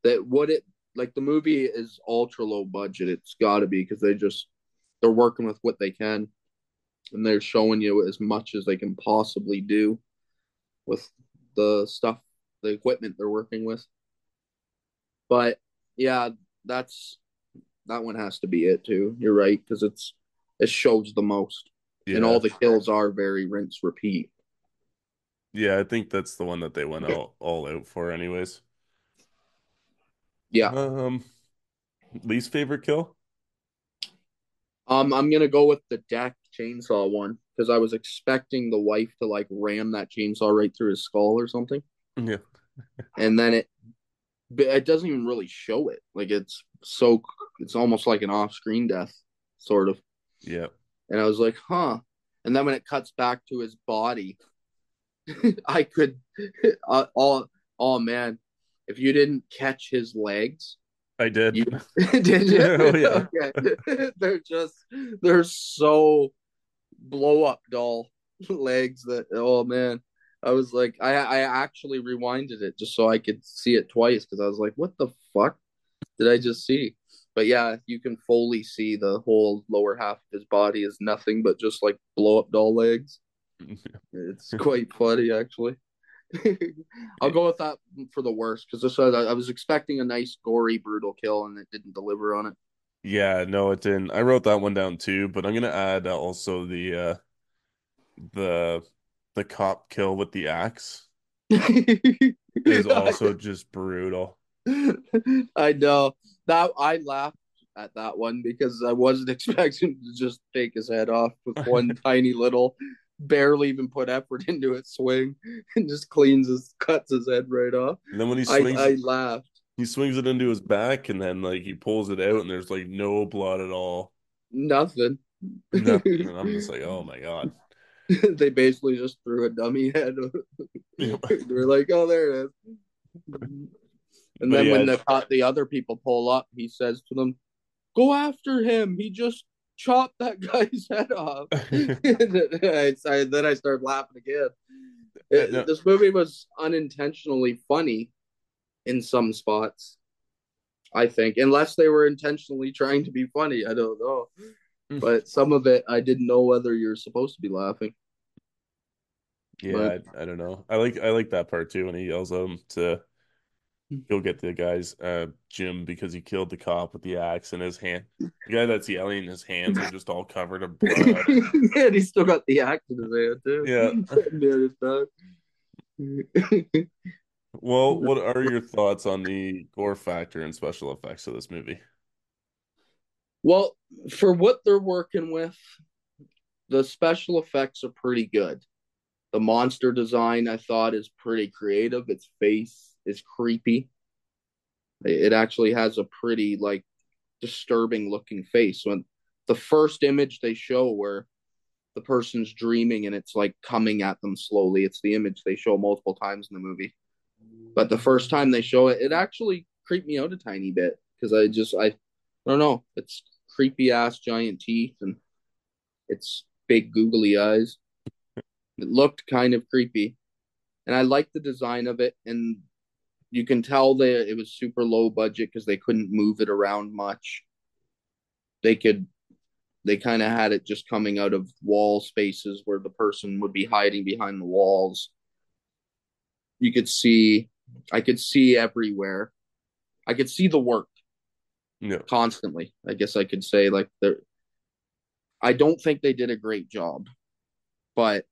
Speaker 2: that what it like the movie is ultra low budget. It's got to be because they just they're working with what they can and they're showing you as much as they can possibly do with the stuff, the equipment they're working with. But yeah, that's that one has to be it too. You're right because it's it shows the most, yeah. and all the kills are very rinse repeat.
Speaker 1: Yeah, I think that's the one that they went all, all out for, anyways.
Speaker 2: Yeah.
Speaker 1: Um, least favorite kill.
Speaker 2: Um, I'm gonna go with the deck chainsaw one because I was expecting the wife to like ram that chainsaw right through his skull or something.
Speaker 1: Yeah.
Speaker 2: and then it, it doesn't even really show it. Like it's so, it's almost like an off-screen death, sort of.
Speaker 1: Yeah.
Speaker 2: And I was like, huh. And then when it cuts back to his body, [LAUGHS] I could, [LAUGHS] uh, oh, oh man, if you didn't catch his legs,
Speaker 1: I did.
Speaker 2: You, [LAUGHS] did you? Oh, yeah. Okay. they're just they're so blow up doll legs that oh man. I was like I I actually rewinded it just so I could see it twice because I was like, what the fuck did I just see? But yeah, you can fully see the whole lower half of his body is nothing but just like blow up doll legs. [LAUGHS] it's quite funny actually. [LAUGHS] I'll go with that for the worst because this I was expecting a nice, gory, brutal kill, and it didn't deliver on it.
Speaker 1: Yeah, no, it didn't. I wrote that one down too, but I'm gonna add also the uh the the cop kill with the axe [LAUGHS] is also just brutal.
Speaker 2: I know that I laughed at that one because I wasn't [LAUGHS] expecting to just take his head off with [LAUGHS] one tiny little barely even put effort into it swing [LAUGHS] and just cleans his cuts his head right off.
Speaker 1: And then when he swings,
Speaker 2: I, I laughed.
Speaker 1: He swings it into his back and then like he pulls it out and there's like no blood at all.
Speaker 2: Nothing.
Speaker 1: Nothing. And I'm just like, oh my god.
Speaker 2: they basically just threw a dummy head. They're like, oh, there it is. And but then when the the other people pull up, he says to them, "Go after him. He just chopped that [LAUGHS] guy's head off. [LAUGHS] I, then I started laughing again. It, no. This movie was unintentionally funny in some spots, I think, unless they were intentionally trying to be funny. I don't know. Hmm. but some of it, I didn't know whether you're supposed to be laughing.
Speaker 1: Yeah, but, I, I, don't know. I like I like that part too when he yells at him to go get the guy's uh Jim because he killed the cop with the axe in his hand. The guy that's yelling, his hands are just all covered in blood.
Speaker 2: yeah, [LAUGHS] and he's still got the axe in his hand
Speaker 1: too. Yeah. [LAUGHS] [LAUGHS] well, what are your thoughts on the gore factor and special effects of this movie?
Speaker 2: Well, for what they're working with, the special effects are pretty good. The monster design I thought is pretty creative. Its face is creepy. It actually has a pretty like disturbing looking face. When the first image they show where the person's dreaming and it's like coming at them slowly. It's the image they show multiple times in the movie. But the first time they show it, it actually creeped me out a tiny bit because I just I, I don't know. It's creepy ass giant teeth and it's big googly eyes. It looked kind of creepy, and I like the design of it. And you can tell that it was super low budget because they couldn't move it around much. They could, they kind of had it just coming out of wall spaces where the person would be hiding behind the walls. You could see, I could see everywhere. I could see the work
Speaker 1: Yeah.
Speaker 2: constantly. I guess I could say like they're. I don't think they did a great job, but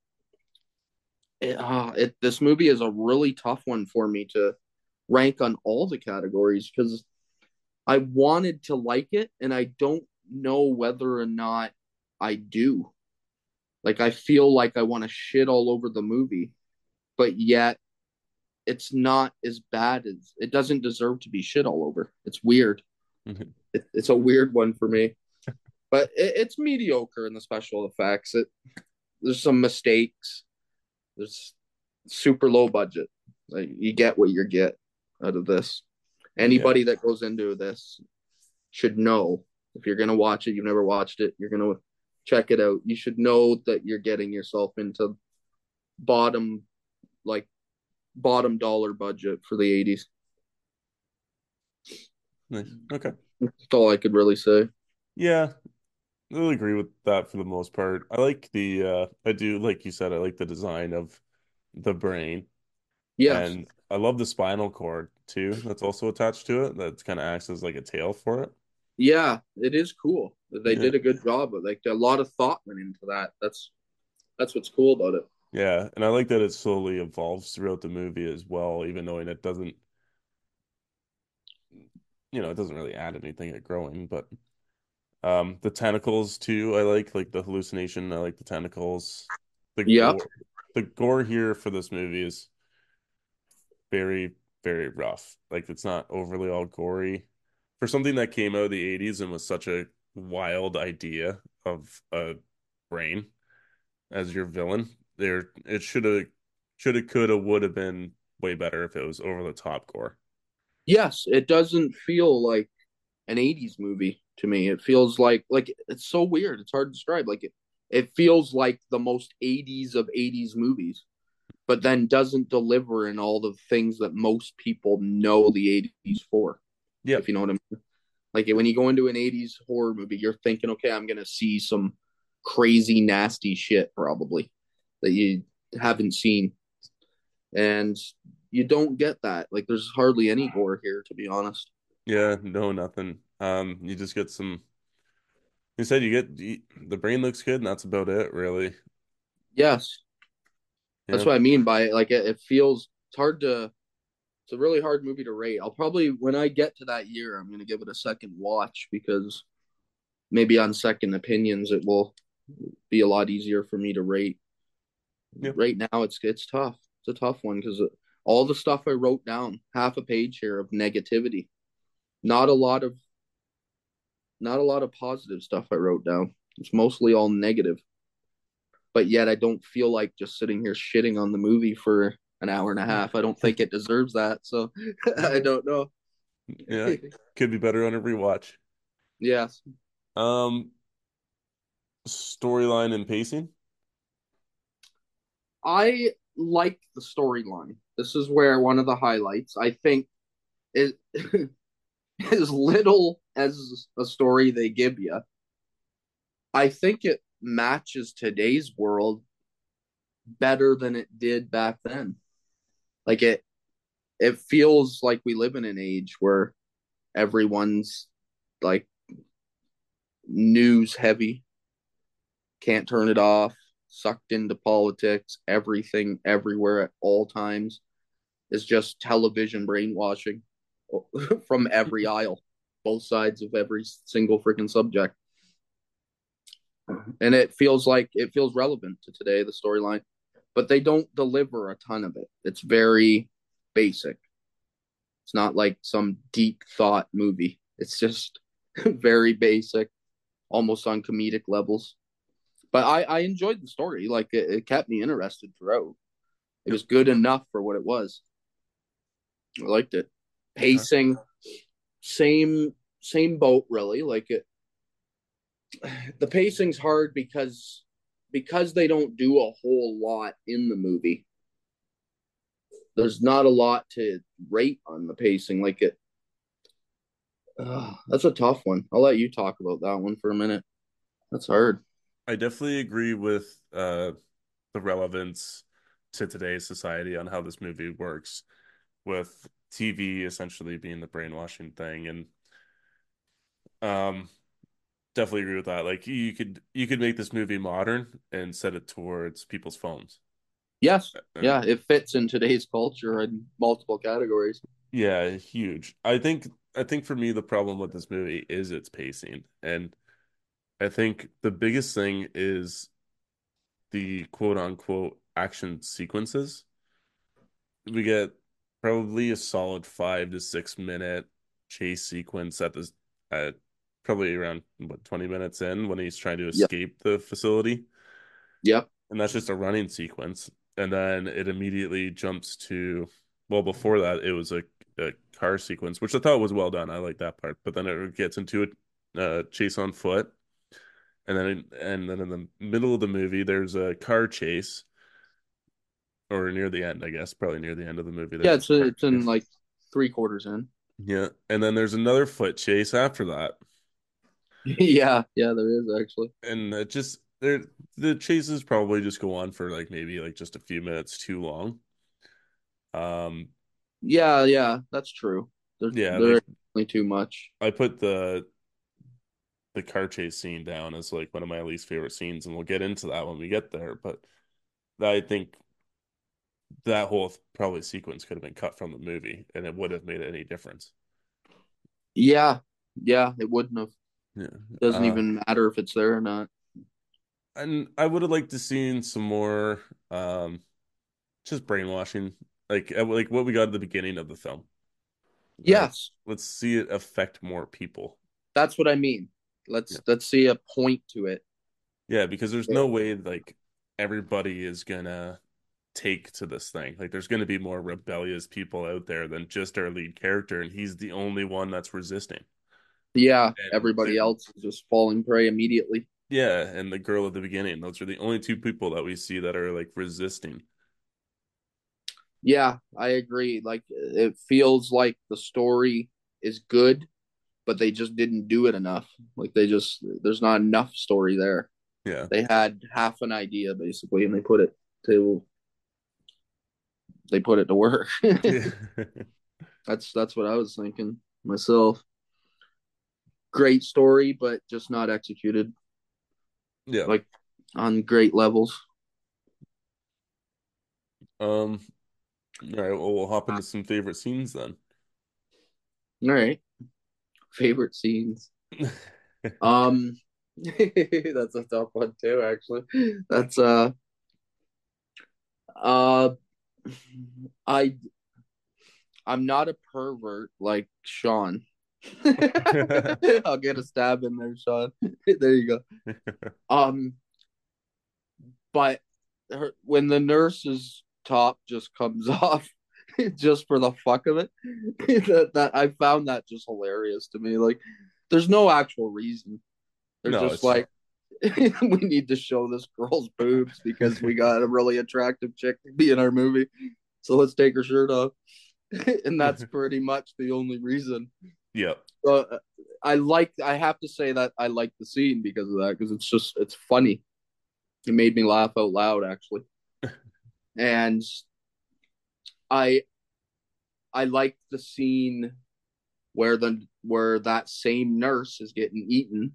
Speaker 2: it, uh, it this movie is a really tough one for me to rank on all the categories because I wanted to like it and I don't know whether or not I do. Like I feel like I want to shit all over the movie, but yet it's not as bad as it doesn't deserve to be shit all over. It's weird.
Speaker 1: Mhm.
Speaker 2: It, it's a weird one for me, but it, it's mediocre in the special effects. It there's some mistakes. There's super low budget. Like you get what you get out of this. Anybody that goes into this should know if you're gonna watch it, you've never watched it, you're gonna check it out. You should know that you're getting yourself into bottom like bottom dollar budget for the 80s.
Speaker 1: Nice. Okay.
Speaker 2: That's all I could really say.
Speaker 1: Yeah, I really agree with that for the most part. I like the uh I do like you said, I like the design of the brain.
Speaker 2: Yes.
Speaker 1: And I love the spinal cord too, that's also attached to it. That kind of acts as like a tail for it.
Speaker 2: Yeah, it is cool. They
Speaker 1: Yeah.
Speaker 2: did a good job. Like a lot of thought went into that. That's that's what's cool about it.
Speaker 1: Yeah, and I like that it slowly evolves throughout the movie as well, even knowing it doesn't, you know, it doesn't really add anything at growing, but um the tentacles too, I like like the hallucination, I like the tentacles. The
Speaker 2: Yeah.
Speaker 1: gore, the gore here for this movie is very, very rough. Like it's not overly all gory. For something that came out of the 80s and was such a wild idea of a brain as your villain, there it should have should have could have would have been way better if it was over the top gore.
Speaker 2: Yes, it doesn't feel like an 80s movie to me. It feels like like it's so weird. It's hard to describe. Like it, it feels like the most 80s of 80s movies, but then doesn't deliver in all the things that most people know the 80s for.
Speaker 1: Yeah.
Speaker 2: If you know what I mean. Like when you go into an 80s horror movie, you're thinking, okay, I'm gonna see some crazy, nasty shit probably that you haven't seen. And you don't get that. Like there's hardly any gore here, to be honest.
Speaker 1: Yeah, no, nothing. Um, you just get some. You said you get the brain looks good, and that's about it, really.
Speaker 2: Yes, that's
Speaker 1: Yeah.
Speaker 2: what I mean by it. Like it, it feels it's hard to. It's a really hard movie to rate. I'll probably when I get to that year, I'm gonna give it a second watch because maybe on second opinions it will be a lot easier for me to rate.
Speaker 1: Yeah.
Speaker 2: Right now, it's it's tough. It's a tough one because uh, all the stuff I wrote down, half a page here of negativity, not a lot of, not a lot of positive stuff I wrote down. It's mostly all negative. But yet, I don't feel like just sitting here shitting on the movie for an hour and a half. I don't think it deserves that. So [LAUGHS] I don't know.
Speaker 1: Yeah, could be better on a rewatch.
Speaker 2: yes.
Speaker 1: Um, storyline and pacing.
Speaker 2: I like the storyline. This is where one of the highlights, I think, is [LAUGHS] as little as a story they give you. I think it matches today's world better than it did back then. Like it it feels like we live in an age where everyone's like news heavy, can't turn it off, sucked into politics, everything, everywhere at all times is just television brainwashing [LAUGHS] from every [LAUGHS] aisle, both sides of every single freaking subject. And it feels like it feels relevant to today, the storyline, but they don't deliver a ton of it. It's very basic. It's not like some deep thought movie. It's just [LAUGHS] very basic, almost on comedic levels but I I enjoyed the story. Like it, it kept me interested throughout. It was good enough for what it was. I liked it. Pacing, same same boat really. Like it, [SIGHS] the pacing's hard because because they don't do a whole lot in the movie. There's not a lot to rate on the pacing. Like it, uh, that's a tough one. I'll let you talk about that one for a minute. That's hard.
Speaker 1: I definitely agree with uh, the relevance to today's society on how this movie works, with TV essentially being the brainwashing thing, and um, definitely agree with that. Like you could you could make this movie modern and set it towards people's phones.
Speaker 2: Yes, uh, uh, yeah, it fits in today's culture in multiple categories.
Speaker 1: Yeah, huge. I think I think for me the problem with this movie is its pacing, and I think the biggest thing is the quote unquote action sequences. We get probably a solid five to six minute chase sequence at this at probably around what 20 minutes in when he's trying to escape yep. the facility.
Speaker 2: Yep.
Speaker 1: And that's just a running sequence. And then it immediately jumps to well before that it was a, a car sequence, which I thought was well done. I like that part. But then it gets into a uh, chase on foot. And then and then in the middle of the movie there's a car chase or near the end, I guess, probably near the end of the movie.
Speaker 2: Yeah, it's, a, it's in like three quarters in.
Speaker 1: Yeah, and then there's another foot chase after that. [LAUGHS]
Speaker 2: yeah, yeah, there is actually.
Speaker 1: And it just there the chases probably just go on for like maybe like just a few minutes too long. Um
Speaker 2: yeah, yeah, that's true. They're,
Speaker 1: yeah,
Speaker 2: they're like, too much.
Speaker 1: I put the the car chase scene down as like one of my least favorite scenes, and we'll get into that when we get there. But I think that whole probably sequence could have been cut from the movie, and it would have made any difference.
Speaker 2: Yeah, yeah, it wouldn't have.
Speaker 1: Yeah.
Speaker 2: Doesn't uh, even matter if it's there or not.
Speaker 1: And I would have liked to seen some more um just brainwashing. Like uh, like what we got at the beginning of the film.
Speaker 2: Yes.
Speaker 1: let's see it affect more people.
Speaker 2: That's what I mean. Let's yeah. let's see a point to it.
Speaker 1: Yeah, because there's no way like everybody is gonna take to this thing. Like there's gonna be more rebellious people out there than just our lead character, and he's the only one that's resisting.
Speaker 2: Yeah, and everybody else is just falling prey immediately.
Speaker 1: Yeah, and the girl at the beginning. Those are the only two people that we see that are like resisting.
Speaker 2: Yeah, I agree. Like it feels like the story is good, but they just didn't do it enough. Like they just there's not enough story there.
Speaker 1: Yeah.
Speaker 2: They had half an idea basically and they put it to they put it to work. [LAUGHS] [LAUGHS] that's that's what I was thinking myself great story, but just not executed.
Speaker 1: Yeah.
Speaker 2: Like on great levels.
Speaker 1: Um all right, well we'll hop into some favorite scenes then.
Speaker 2: All right. Favorite scenes. [LAUGHS] um [LAUGHS] that's a tough one too, actually. That's uh uh I I'm not a pervert like Sean. [LAUGHS] I'll get a stab in there, Sean. [LAUGHS] there you go. [LAUGHS] Um, but her, when the nurse's top just comes off, just for the fuck of it, that that I found that just hilarious to me. Like, there's no actual reason. They're no, just like, we need to show this girl's boobs because we got a really attractive chick to be in our movie. So let's take her shirt off. and that's pretty much the only reason.
Speaker 1: Yep.
Speaker 2: So uh, I like. I have to say that I like the scene because of that because it's just it's funny. It made me laugh out loud actually, [LAUGHS] and I I like the scene where the where that same nurse is getting eaten,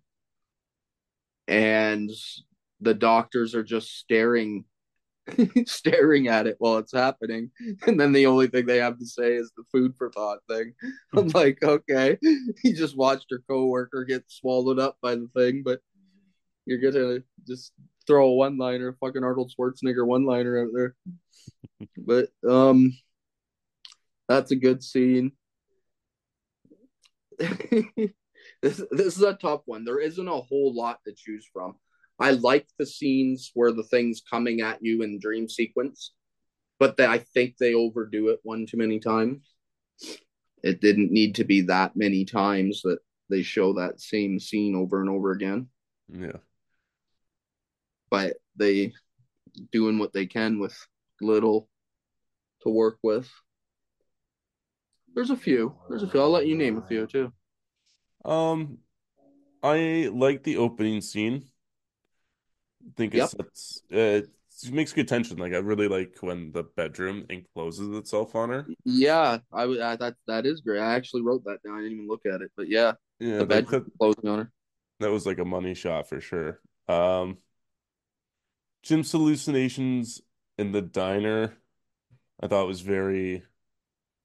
Speaker 2: and the doctors are just staring [LAUGHS] staring at it while it's happening. And then the only thing they have to say is the food for thought thing. [LAUGHS] I'm like, okay, he just watched her coworker get swallowed up by the thing, but you're gonna just throw a one liner, fucking Arnold Schwarzenegger one liner out there. [LAUGHS] but um that's a good scene. this this is a tough one. There isn't a whole lot to choose from. I like the scenes where the thing's coming at you in dream sequence, but they, I think they overdo it one too many times. It didn't need to be that many times that they show that same scene over and over again.
Speaker 1: Yeah.
Speaker 2: But they doing what they can with little to work with. There's a few. There's a few. I'll let you name a few too.
Speaker 1: Um, I like the opening scene. Think
Speaker 2: Yep.
Speaker 1: it's uh, it makes good tension. Like I really like when the bedroom encloses itself on her.
Speaker 2: Yeah, I would. Uh, that that is great. I actually wrote that down. I didn't even look at it, but yeah,
Speaker 1: Yeah,
Speaker 2: the
Speaker 1: that,
Speaker 2: bed closing on her.
Speaker 1: that was like a money shot for sure. Um, Jim's hallucinations in the diner, I thought was very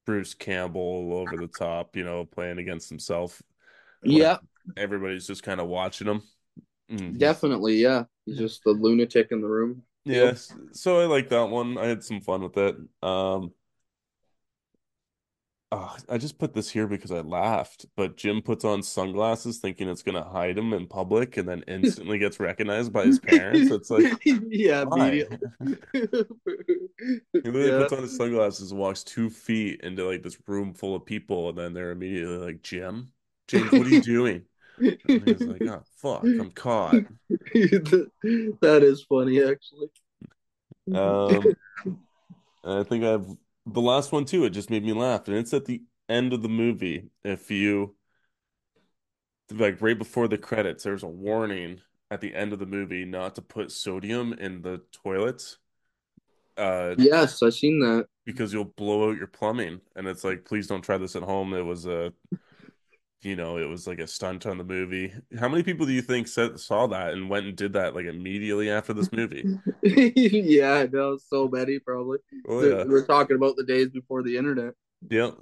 Speaker 1: Bruce Campbell over the top, you know, playing against himself.
Speaker 2: Yeah,
Speaker 1: everybody's just kind of watching him. Mm, he's-
Speaker 2: definitely. Yeah, he's just the lunatic in the room.
Speaker 1: Yes, so I like that one. I had some fun with it. Um, ah, I just put this here because I laughed, but Jim puts on sunglasses thinking it's gonna hide him in public and then instantly gets recognized by his parents. It's like, [LAUGHS]
Speaker 2: yeah, immediately. [LAUGHS]
Speaker 1: He literally
Speaker 2: yeah.
Speaker 1: puts on his sunglasses, and walks two feet into like this room full of people, and then they're immediately like, Jim, James, what are you [LAUGHS] doing? And he's like, oh, fuck, I'm caught. [LAUGHS]
Speaker 2: that is funny, actually.
Speaker 1: Um, [LAUGHS] I think I have the last one too. It just made me laugh, and it's at the end of the movie. If you like right before the credits, there's a warning at the end of the movie not to put sodium in the toilets, uh,
Speaker 2: yes, I've seen that.
Speaker 1: because you'll blow out your plumbing. And it's like, please don't try this at home. It was a, you know, it was like a stunt on the movie. How many people do you think said, saw that and went and did that like immediately after this movie? [LAUGHS]
Speaker 2: yeah, I know. So many, probably.
Speaker 1: Oh yeah,
Speaker 2: We're talking about the days before the internet.
Speaker 1: yeah,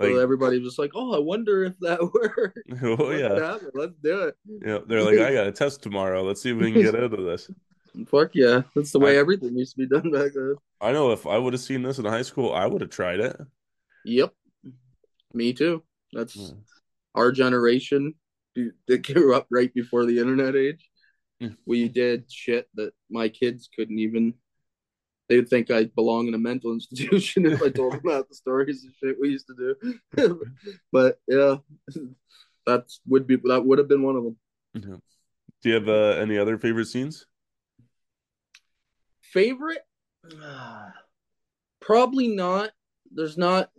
Speaker 2: So everybody was like, "Oh, I wonder if that [LAUGHS] worked." [LAUGHS]
Speaker 1: oh yeah.
Speaker 2: Let's do it.
Speaker 1: Yeah, they're like, I got a test tomorrow. Let's see if we can get out of this.
Speaker 2: Fuck yeah, that's the way
Speaker 1: I-
Speaker 2: everything used to be done back then.
Speaker 1: I know if I would have seen this in high school, I would have tried it.
Speaker 2: Yep, me too. That's
Speaker 1: Yeah.
Speaker 2: Our generation that grew up right before the internet age.
Speaker 1: Yeah.
Speaker 2: We did shit that my kids couldn't even. They'd think I belong in a mental [LAUGHS] institution if I told them about the stories and shit we used to do. [LAUGHS] but yeah, that would be that would have been one of them.
Speaker 1: Yeah. Do you have uh, any other favorite scenes?
Speaker 2: Favorite? [SIGHS] Probably not. There's not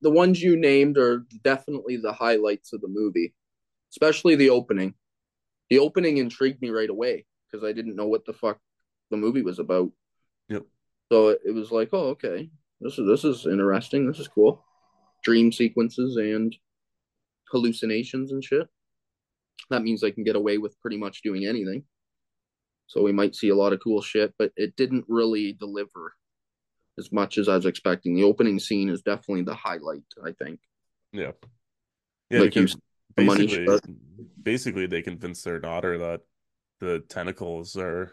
Speaker 2: the ones you named are definitely the highlights of the movie, especially the opening. The opening intrigued me right away because I didn't know what the fuck the movie was about.
Speaker 1: Yep.
Speaker 2: So it, was like, oh, okay, this is this is interesting. This is cool. Dream sequences and hallucinations and shit. That means I can get away with pretty much doing anything. So we might see a lot of cool shit, but it didn't really deliver as much as I was expecting. The opening scene is definitely the highlight, I think.
Speaker 1: Yeah. Yeah,
Speaker 2: Like you
Speaker 1: because
Speaker 2: said, the money
Speaker 1: basically, they convince their daughter that the tentacles are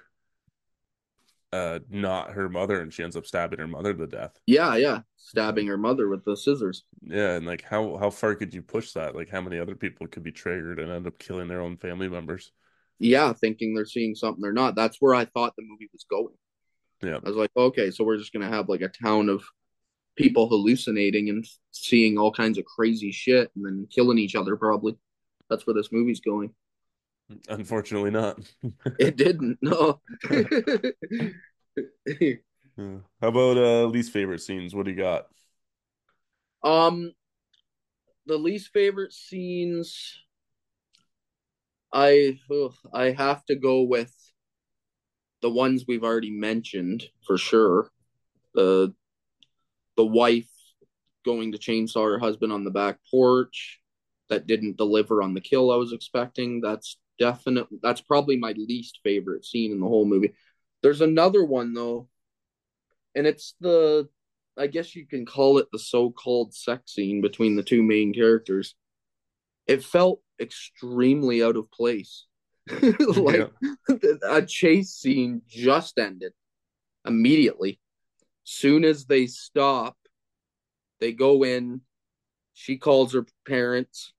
Speaker 1: uh not her mother and she ends up stabbing her mother to death.
Speaker 2: Yeah, yeah. Stabbing her mother with the scissors.
Speaker 1: Yeah, and like how how far could you push that? Like how many other people could be triggered and end up killing their own family members?
Speaker 2: Yeah, thinking they're seeing something they're not. That's where I thought the movie was going.
Speaker 1: Yeah.
Speaker 2: I was like, okay, so we're just gonna have like a town of people hallucinating and seeing all kinds of crazy shit and then killing each other probably. That's where this movie's going.
Speaker 1: Unfortunately not. [LAUGHS]
Speaker 2: It didn't, no. [LAUGHS]
Speaker 1: How about uh least favorite scenes? What do you got?
Speaker 2: Um, the least favorite scenes, I ugh, I have to go with the ones we've already mentioned for sure. The the wife going to chainsaw her husband on the back porch that didn't deliver on the kill I was expecting. That's definite. That's probably my least favorite scene in the whole movie. There's another one though, and it's the I guess you can call it the so-called sex scene between the two main characters. It felt extremely out of place. [LAUGHS] like [LAUGHS] a chase scene just ended immediately. Soon as they stop, they go in. She calls her parents.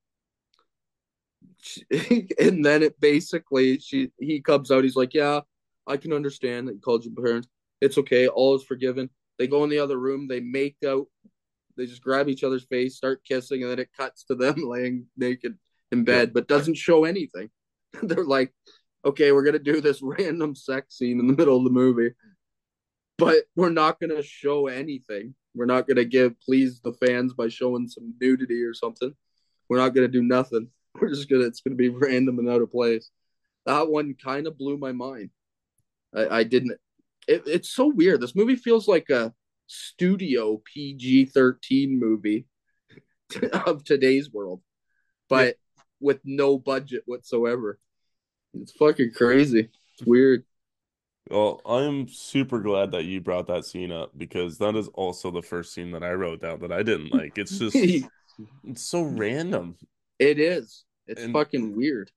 Speaker 2: [LAUGHS] and then it basically she he comes out. He's like, "Yeah, I can understand that you called your parents. It's okay. All is forgiven." They go in the other room. They make out. They just grab each other's face, start kissing, and then it cuts to them laying naked in bed,
Speaker 1: Yep.
Speaker 2: but doesn't show anything. [LAUGHS] They're like, "Okay, we're gonna do this [LAUGHS] random sex scene in the middle of the movie, but we're not gonna show anything. We're not gonna give please the fans by showing some nudity or something. We're not gonna do nothing." [LAUGHS] We're just gonna it's gonna be random and out of place. That one kind of blew my mind. I, I didn't. It, it's so weird. This movie feels like a studio PG thirteen movie of today's world, but with no budget whatsoever. It's fucking crazy. It's weird.
Speaker 1: Well, I'm super glad that you brought that scene up because that is also the first scene that I wrote down that I didn't like. It's [LAUGHS] just it's so random.
Speaker 2: It is. It's
Speaker 1: And-
Speaker 2: fucking weird.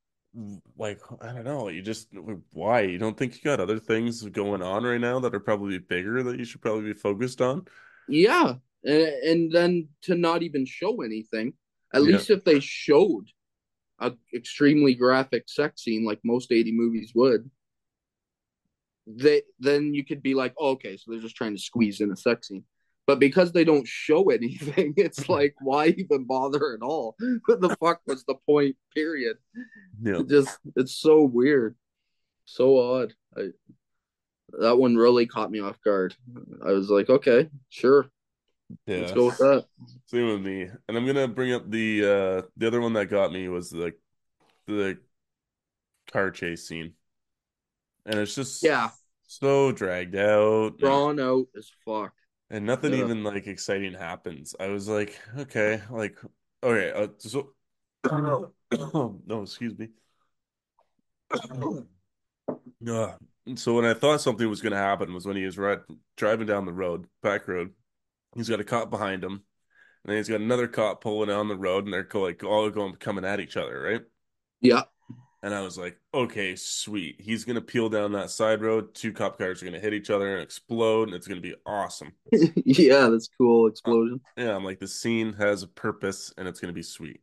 Speaker 1: Like, I don't know, you just why? You don't think you got other things going on right now that are probably bigger that you should probably be focused on?
Speaker 2: Yeah, and, and then to not even show anything. At
Speaker 1: Yeah.
Speaker 2: least if they showed a extremely graphic sex scene like most 80 movies would, they then you could be like, oh, okay, so they're just trying to squeeze in a sex scene. But because they don't show [LAUGHS] anything, it's [LAUGHS] like, why even bother at all? [LAUGHS] What the fuck was the point? Period.
Speaker 1: Yeah.
Speaker 2: It just it's so weird, so odd. I, that one really caught me off guard. I was like, okay, sure, let's go with that.
Speaker 1: Same with me. And I'm gonna bring up the uh the other one that got me was the the car chase scene. And it's just
Speaker 2: Yeah,
Speaker 1: so dragged out and,
Speaker 2: drawn out as fuck.
Speaker 1: and nothing
Speaker 2: Yeah.
Speaker 1: even like exciting happens. I was like, okay, like okay, uh, so [COUGHS] no, excuse me. [COUGHS] Yeah. So when I thought something was gonna happen was when he was right driving down the road, back road. He's got a cop behind him, and then he's got another cop pulling down the road, and they're like all going coming at each other, right?
Speaker 2: Yeah,
Speaker 1: And I was like, okay, sweet. He's gonna peel down that side road. Two cop cars are gonna hit each other and explode, and it's gonna be awesome. [LAUGHS]
Speaker 2: yeah, that's cool explosion.
Speaker 1: Yeah, I'm like, the scene has a purpose, and it's gonna be sweet.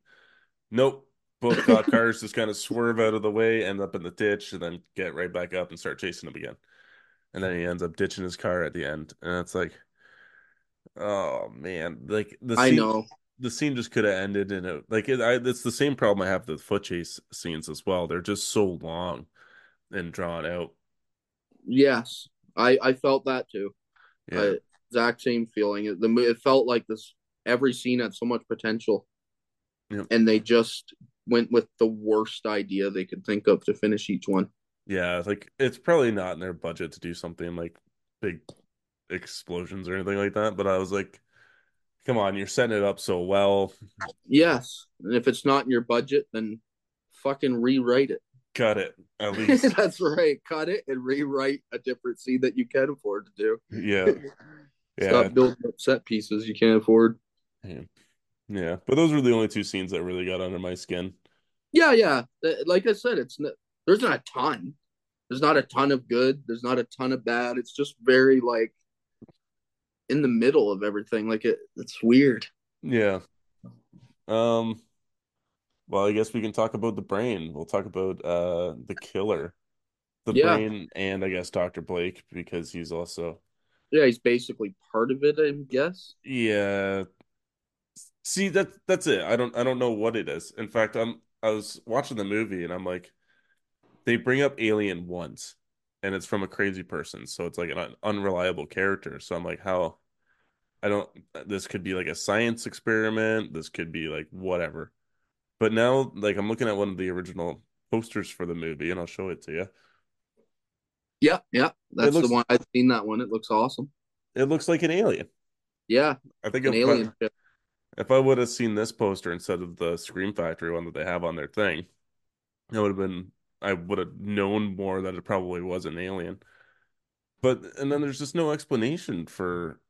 Speaker 1: Nope. Both cop [LAUGHS] cars just kind of swerve out of the way, end up in the ditch, and then get right back up and start chasing him again. And then he ends up ditching his car at the end, and it's like, oh man, like the
Speaker 2: I
Speaker 1: scene,
Speaker 2: know.
Speaker 1: the scene just could have ended in a like it, I, it's the same problem I have with foot chase scenes as well. They're just so long and drawn out.
Speaker 2: Yes, I I felt that too.
Speaker 1: Yeah,
Speaker 2: I, exact same feeling. It, the it felt like this. Every scene had so much potential,
Speaker 1: Yep.
Speaker 2: and they just went with the worst idea they could think of to finish each one.
Speaker 1: yeah, like it's probably not in their budget to do something like big explosions or anything like that. But I was like, come on, you're setting it up so well.
Speaker 2: Yes, and if it's not in your budget, then fucking rewrite it.
Speaker 1: Cut it at [LAUGHS] least.
Speaker 2: That's right. Cut it and rewrite a different scene that you can afford to do.
Speaker 1: Yeah, [LAUGHS] yeah,
Speaker 2: Stop building up set pieces you can't afford.
Speaker 1: yeah. But those were the only two scenes that really got under my skin.
Speaker 2: Yeah, yeah. Uh, like I said, it's n- there's not a ton. There's not a ton of good. There's not a ton of bad. It's just very like in the middle of everything. Like it, it's weird.
Speaker 1: Yeah. Um. Well, I guess we can talk about the brain. We'll talk about uh the killer, the
Speaker 2: Yeah.
Speaker 1: brain, and I guess Dr. Blake because he's also
Speaker 2: Yeah, he's basically part of it. I guess.
Speaker 1: yeah. See that that's it. I don't I don't know what it is. In fact, I'm I was watching the movie and I'm like, they bring up Alien once, and it's from a crazy person, so it's like an unreliable character. So I'm like, how? I don't. This could be like a science experiment. This could be like whatever. But now, like, I'm looking at one of the original posters for the movie, and I'll show it to you.
Speaker 2: Yeah, yeah. That's
Speaker 1: looks-
Speaker 2: the one. I've seen that one. It looks awesome.
Speaker 1: It looks like an alien.
Speaker 2: Yeah,
Speaker 1: I think
Speaker 2: an
Speaker 1: if
Speaker 2: alien
Speaker 1: I, if I would have seen this poster instead of the Scream Factory one that they have on their thing, it would have been. I would have known more that it probably was an alien. But and then there's just no explanation for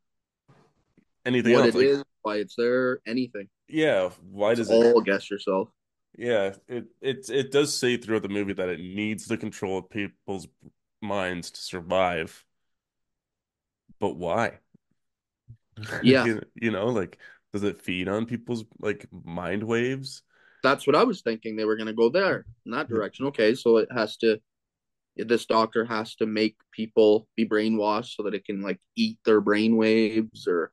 Speaker 1: anything
Speaker 2: What
Speaker 1: else.
Speaker 2: it
Speaker 1: Like,
Speaker 2: is, why it's there, anything.
Speaker 1: yeah, why
Speaker 2: It's
Speaker 1: does it?
Speaker 2: all guess yourself.
Speaker 1: Yeah, it it it does say throughout the movie that it needs the control of people's minds to survive. But why?
Speaker 2: Yeah. [LAUGHS]
Speaker 1: You know, like does it feed on people's like mind waves?
Speaker 2: That's what I was thinking. They were going to go there in that direction. Okay, so it has to. This doctor has to make people be brainwashed so that it can like eat their brain waves or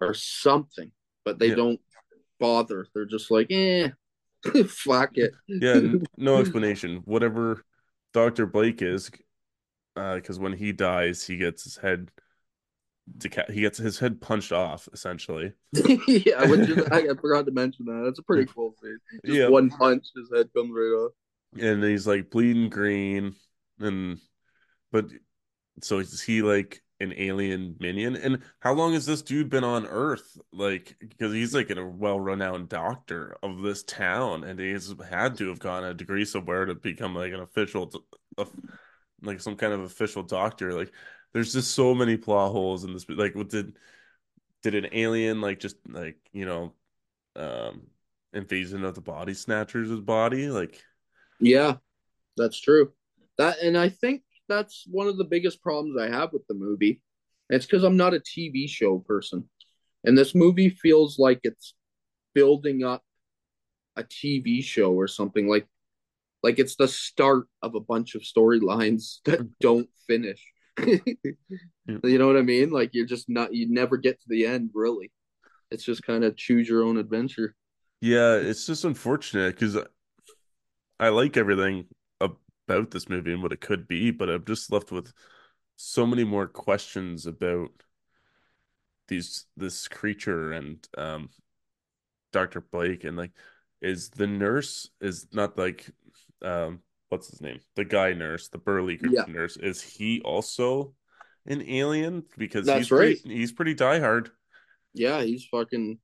Speaker 2: or something. But they
Speaker 1: Yeah.
Speaker 2: don't bother. They're just like, eh, [LAUGHS] fuck it.
Speaker 1: Yeah, [LAUGHS] no explanation. Whatever Dr. Blake is, because when he dies, he gets his head deca- he gets his head punched off, essentially. [LAUGHS]
Speaker 2: yeah, is, I, [LAUGHS] I forgot to mention that. That's a pretty cool scene. Just
Speaker 1: Yeah.
Speaker 2: one punch, his head comes right off.
Speaker 1: And he's like bleeding green, and but so is he like an alien minion? And how long has this dude been on Earth? Like, because he's like a well-renowned doctor of this town, and he's had to have gotten a degree somewhere to become like an official, like some kind of official doctor. Like, there's just so many plot holes in this. Like, what did did an alien like just like you know, um, invasion of the body snatchers body? Like,
Speaker 2: Yeah, that's true. That and I think that's one of the biggest problems I have with the movie. It's because I'm not a TV show person, and this movie feels like it's building up a TV show or something like like it's the start of a bunch of storylines that don't finish. [LAUGHS] You know what I mean? Like you're just not you never get to the end really. It's just kind of choose your own adventure.
Speaker 1: yeah, it's just unfortunate because I like everything about this movie and what it could be, but I'm just left with so many more questions about these this creature and um Dr. Blake and like is the nurse is not like um what's his name? The guy nurse, the burly
Speaker 2: Yeah. [LAUGHS]
Speaker 1: nurse, is he also an alien? Because
Speaker 2: That's
Speaker 1: he's pretty,
Speaker 2: right.
Speaker 1: he's pretty diehard.
Speaker 2: Yeah, he's fucking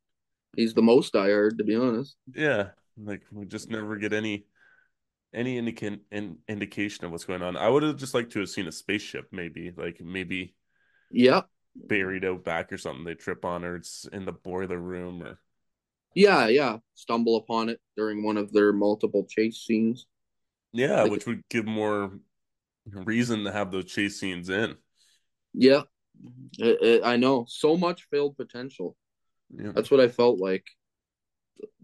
Speaker 2: he's the most I heard to be honest.
Speaker 1: Yeah, like we just never get any any indica in, indication of what's going on. I would have just liked to have seen a spaceship, maybe like maybe
Speaker 2: Yeah.
Speaker 1: buried out back or something. They trip on, or it's in the boiler room, or
Speaker 2: Yeah, yeah. Stumble upon it during one of their multiple chase scenes.
Speaker 1: Yeah,
Speaker 2: Like-
Speaker 1: which would give more reason to have those chase scenes in.
Speaker 2: Yeah. I know. So much failed potential.
Speaker 1: Yeah,
Speaker 2: That's what I felt like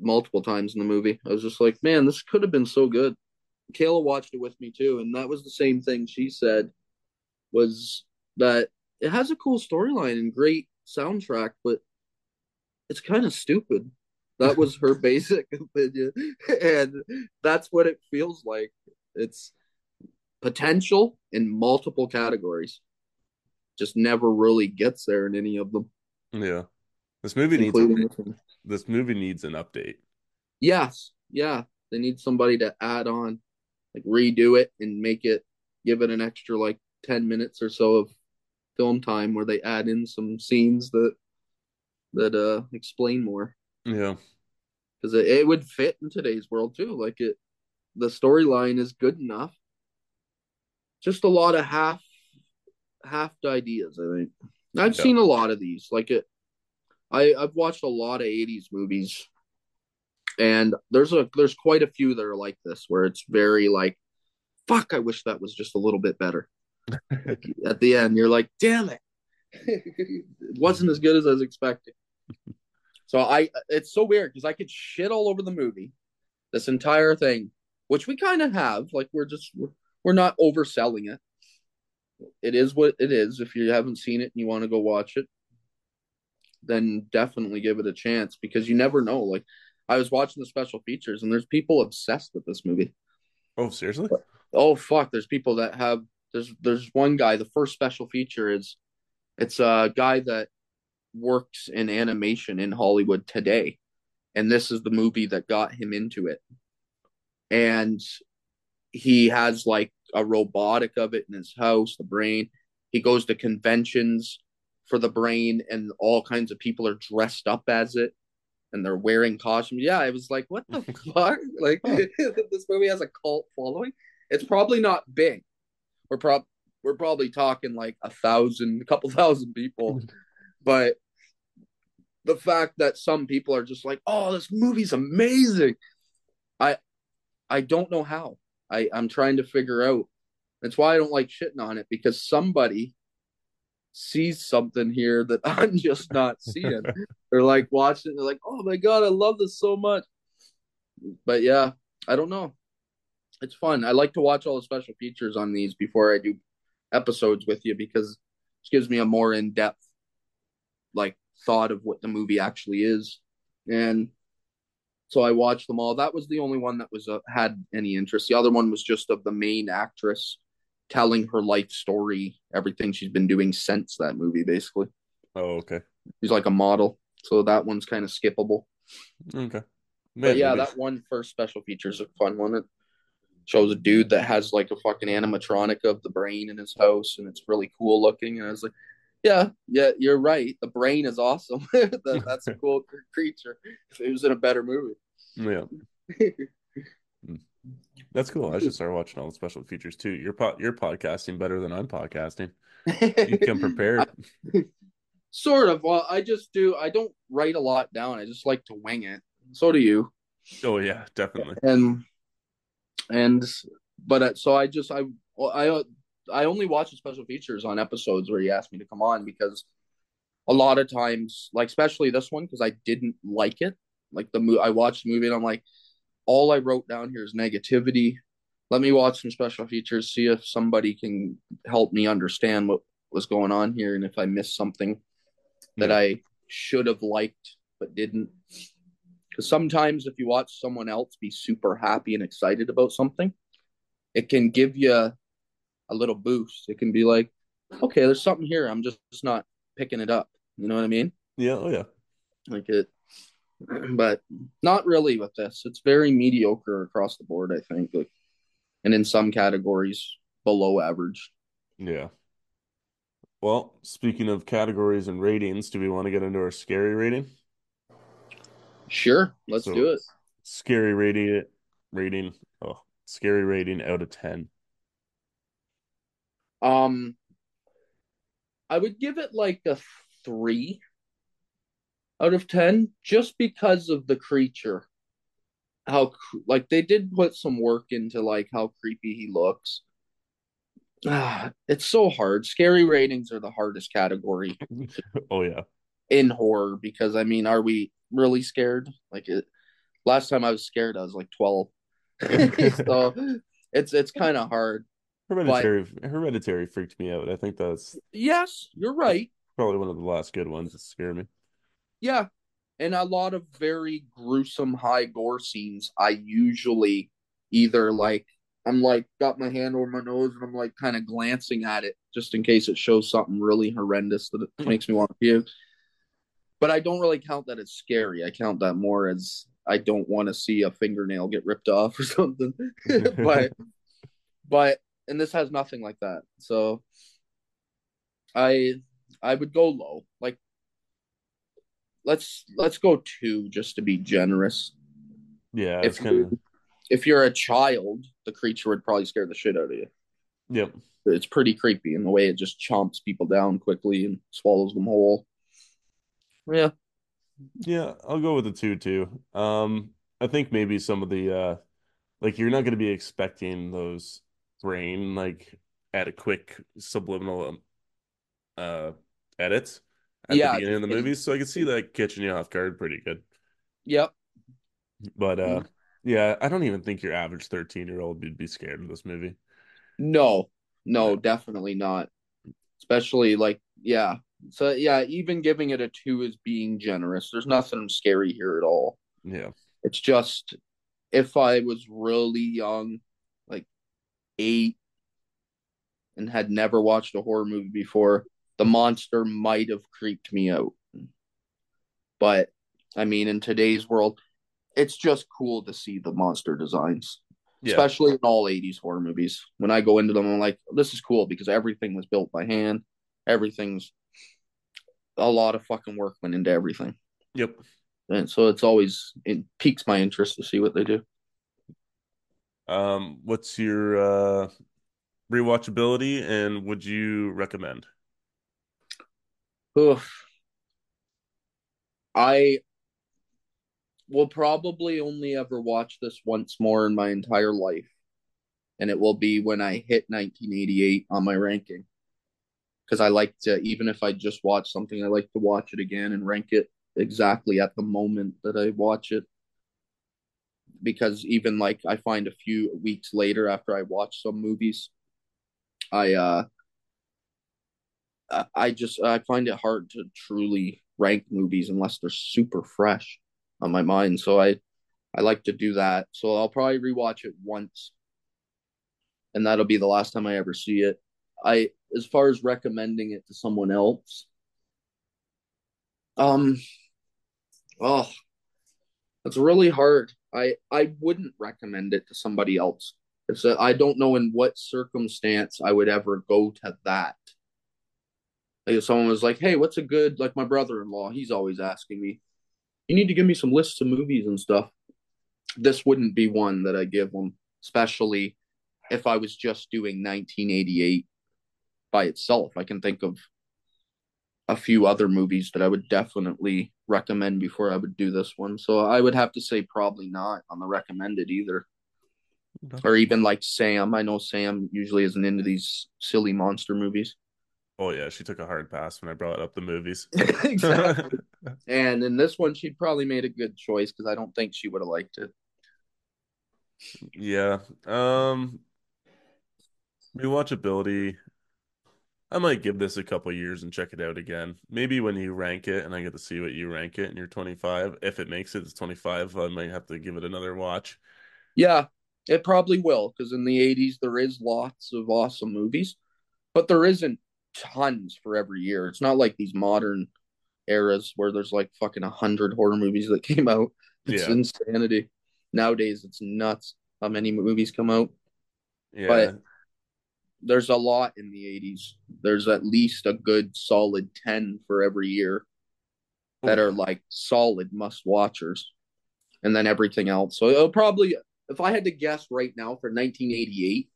Speaker 2: multiple times in the movie. I was just like, man, this could have been so good. Kayla watched it with me too, and that was the same thing she said was that it has a cool storyline and great soundtrack, but it's kind of stupid. That was her basic [LAUGHS] opinion. And that's what it feels like. It's potential in multiple categories. Just never really gets there in any of them.
Speaker 1: yeah. This movie needs
Speaker 2: this
Speaker 1: this movie needs an update.
Speaker 2: Yes, yeah. They need somebody to add on, like redo it and make it give it an extra like ten minutes or so of film time where they add in some scenes that that uh explain more
Speaker 1: Yeah,
Speaker 2: because it, it would fit in today's world too. Like it, the storyline is good enough. Just a lot of half half ideas. I think I've
Speaker 1: Yeah.
Speaker 2: seen a lot of these. Like it, I I've watched a lot of '80s movies, and there's a there's quite a few that are like this where it's very like, fuck, I wish that was just a little bit better. [LAUGHS] like, at the end, you're like, damn it, [LAUGHS] it wasn't as good as I was expecting. So I, it's so weird because I could shit all over the movie, this entire thing, which we kind of have. Like we're just we're, we're not overselling it. It is what it is. If you haven't seen it and you want to go watch it, then definitely give it a chance because you never know. Like I was watching the special features and there's people obsessed with this movie.
Speaker 1: Oh, seriously?
Speaker 2: Oh fuck, there's people that have there's there's one guy, the first special feature is it's a guy that works in animation in Hollywood today. And this is the movie that got him into it. And he has like a robotic of it in his house, the brain. He goes to conventions for the brain, and all kinds of people are dressed up as it and they're wearing costumes. Yeah, I was like, what the [LAUGHS] fuck? [LAUGHS] Like, [LAUGHS] this movie has a cult following. It's probably not big. We're prob we're probably talking like a thousand, a couple thousand people, but the fact that some people are just like, "Oh, this movie's amazing," I I don't know how. I I'm trying to figure out. That's why I don't like shitting on it because somebody sees something here that [LAUGHS] I'm just not seeing. [LAUGHS] they're like watching. They're like, "Oh my god, I love this so much." but yeah, I don't know. It's fun. I like to watch all the special features on these before I do episodes with you because it gives me a more in depth like thought of what the movie actually is. And so I watched them all. That was the only one that was uh, had any interest. The other one was just of the main actress telling her life story, everything she's been doing since that movie, basically.
Speaker 1: Oh, okay.
Speaker 2: She's like a model, so that one's kind of skippable.
Speaker 1: Okay.
Speaker 2: but yeah, that one first special feature is a fun one. It shows a dude that has like a fucking animatronic of the brain in his house, and it's really cool looking. And I was like, yeah, yeah, you're right. The brain is awesome. [LAUGHS] that, [LAUGHS] that's a cool creature. If it was in a better movie.
Speaker 1: Yeah. [LAUGHS] That's cool. I should start watching all the special features too. You're po- you're podcasting better than I'm podcasting. You come prepared.
Speaker 2: sort of. Well, I just do. I don't write a lot down. I just like to wing it. So do you.
Speaker 1: Oh yeah, definitely.
Speaker 2: And and but uh, so I just I I I only watch the special features on episodes where he asked me to come on because a lot of times, like especially this one, because I didn't like it. Like the movie, I watched the movie and I'm like, all I wrote down here is negativity. Let me watch some special features, see if somebody can help me understand what was going on here and if I missed something that yeah. I should have liked but didn't. Because sometimes if you watch someone else be super happy and excited about something, it can give you a little boost. It can be like, okay, there's something here. I'm just, just not picking it up. You know what I mean?
Speaker 1: Yeah. Oh yeah.
Speaker 2: Like it, [CLEARS THROAT] but not really with this. It's very mediocre across the board. I think, like, and in some categories below average.
Speaker 1: Yeah. Well, speaking of categories and ratings, do we want to get into our scary rating?
Speaker 2: Sure, let's so, do it.
Speaker 1: Scary rating rating. Oh, scary rating out of 10.
Speaker 2: Um I would give it like a 3 out of 10 just because of the creature. How like they did put some work into like how creepy he looks ah, it's so hard. Scary ratings are the hardest category. [LAUGHS]
Speaker 1: oh yeah.
Speaker 2: In horror, because I mean, are we really scared? Like it last time I was scared, I was like twelve. [LAUGHS] so it's it's kind of hard.
Speaker 1: Hereditary but, Hereditary freaked me out. I think that's
Speaker 2: Yes, you're right.
Speaker 1: Probably one of the last good ones that scare me.
Speaker 2: Yeah. And a lot of very gruesome high gore scenes I usually either like I'm like got my hand over my nose and I'm like kind of glancing at it just in case it shows something really horrendous that it makes me want to puke. But I don't really count that as scary. I count that more as I don't want to see a fingernail get ripped off or [LAUGHS] something. [LAUGHS] but but and this has nothing like that. So I I would go low. Like let's let's go two just to be generous.
Speaker 1: Yeah, if kind of
Speaker 2: if you're a child, the creature would probably scare the shit out of you.
Speaker 1: Yep.
Speaker 2: It's pretty creepy in the way it just chomps people down quickly and swallows them whole. Yeah.
Speaker 1: Yeah, I'll go with the two too. Um, I think maybe some of the uh like you're not gonna be expecting those brain like at a quick subliminal um, uh edits at yeah, the beginning of the movie. So I could see that catching you off guard pretty good.
Speaker 2: Yep.
Speaker 1: But uh mm-hmm. Yeah, I don't even think your average 13 year old would be scared of this movie.
Speaker 2: No, no, definitely not. Especially like, yeah. So, yeah, even giving it a two is being generous. There's nothing scary here at all.
Speaker 1: Yeah.
Speaker 2: It's just if I was really young, eight, and had never watched a horror movie before, the monster might have creeped me out. But I mean, in today's world, it's just cool to see the monster designs, yeah. especially in all 80s horror movies. When I go into them, I'm like, this is cool because everything was built by hand. Everything's a lot of fucking work went into everything.
Speaker 1: Yep.
Speaker 2: And so it's always, it piques my interest to see what they do.
Speaker 1: Um, what's your uh, rewatchability and would you recommend?
Speaker 2: Oof. I will probably only ever watch this once more in my entire life. And it will be when I hit 1988 on my ranking. Because I like to, even if I just watch something, I like to watch it again and rank it exactly at the moment that I watch it. Because even like I find a few weeks later after I watch some movies, I uh I just I find it hard to truly rank movies unless they're super fresh on my mind. So I I like to do that. So I'll probably rewatch it once, and that'll be the last time I ever see it. I as far as recommending it to someone else, um, oh, it's really hard. I I wouldn't recommend it to somebody else. It's a, I don't know in what circumstance I would ever go to that. Like if someone was like, "Hey, what's a good like my brother-in-law? He's always asking me, you need to give me some lists of movies and stuff." This wouldn't be one that I give them, especially if I was just doing 1988 by itself. I can think of a few other movies that I would definitely recommend before I would do this one. So I would have to say probably not on the recommended either. Or even like Sam. I know Sam usually isn't into these silly monster movies.
Speaker 1: Oh yeah, she took a hard pass when I brought up the movies. [LAUGHS]
Speaker 2: exactly. [LAUGHS] and in this one, she probably made a good choice because I don't think she would have liked it.
Speaker 1: Yeah. Um rewatchability. I might give this a couple years and check it out again. Maybe when you rank it and I get to see what you rank it and you're 25. If it makes it to 25, I might have to give it another watch.
Speaker 2: Yeah, it probably will because in the 80s there is lots of awesome movies, but there isn't tons for every year. It's not like these modern eras where there's like fucking a hundred horror movies that [LAUGHS] came out. It's yeah. insanity. Nowadays it's nuts how many movies come out. Yeah. But there's a lot in the 80s. There's at least a good solid 10 for every year that are like solid must watchers. And then everything else. So it'll probably, if I had to guess right now for 1988,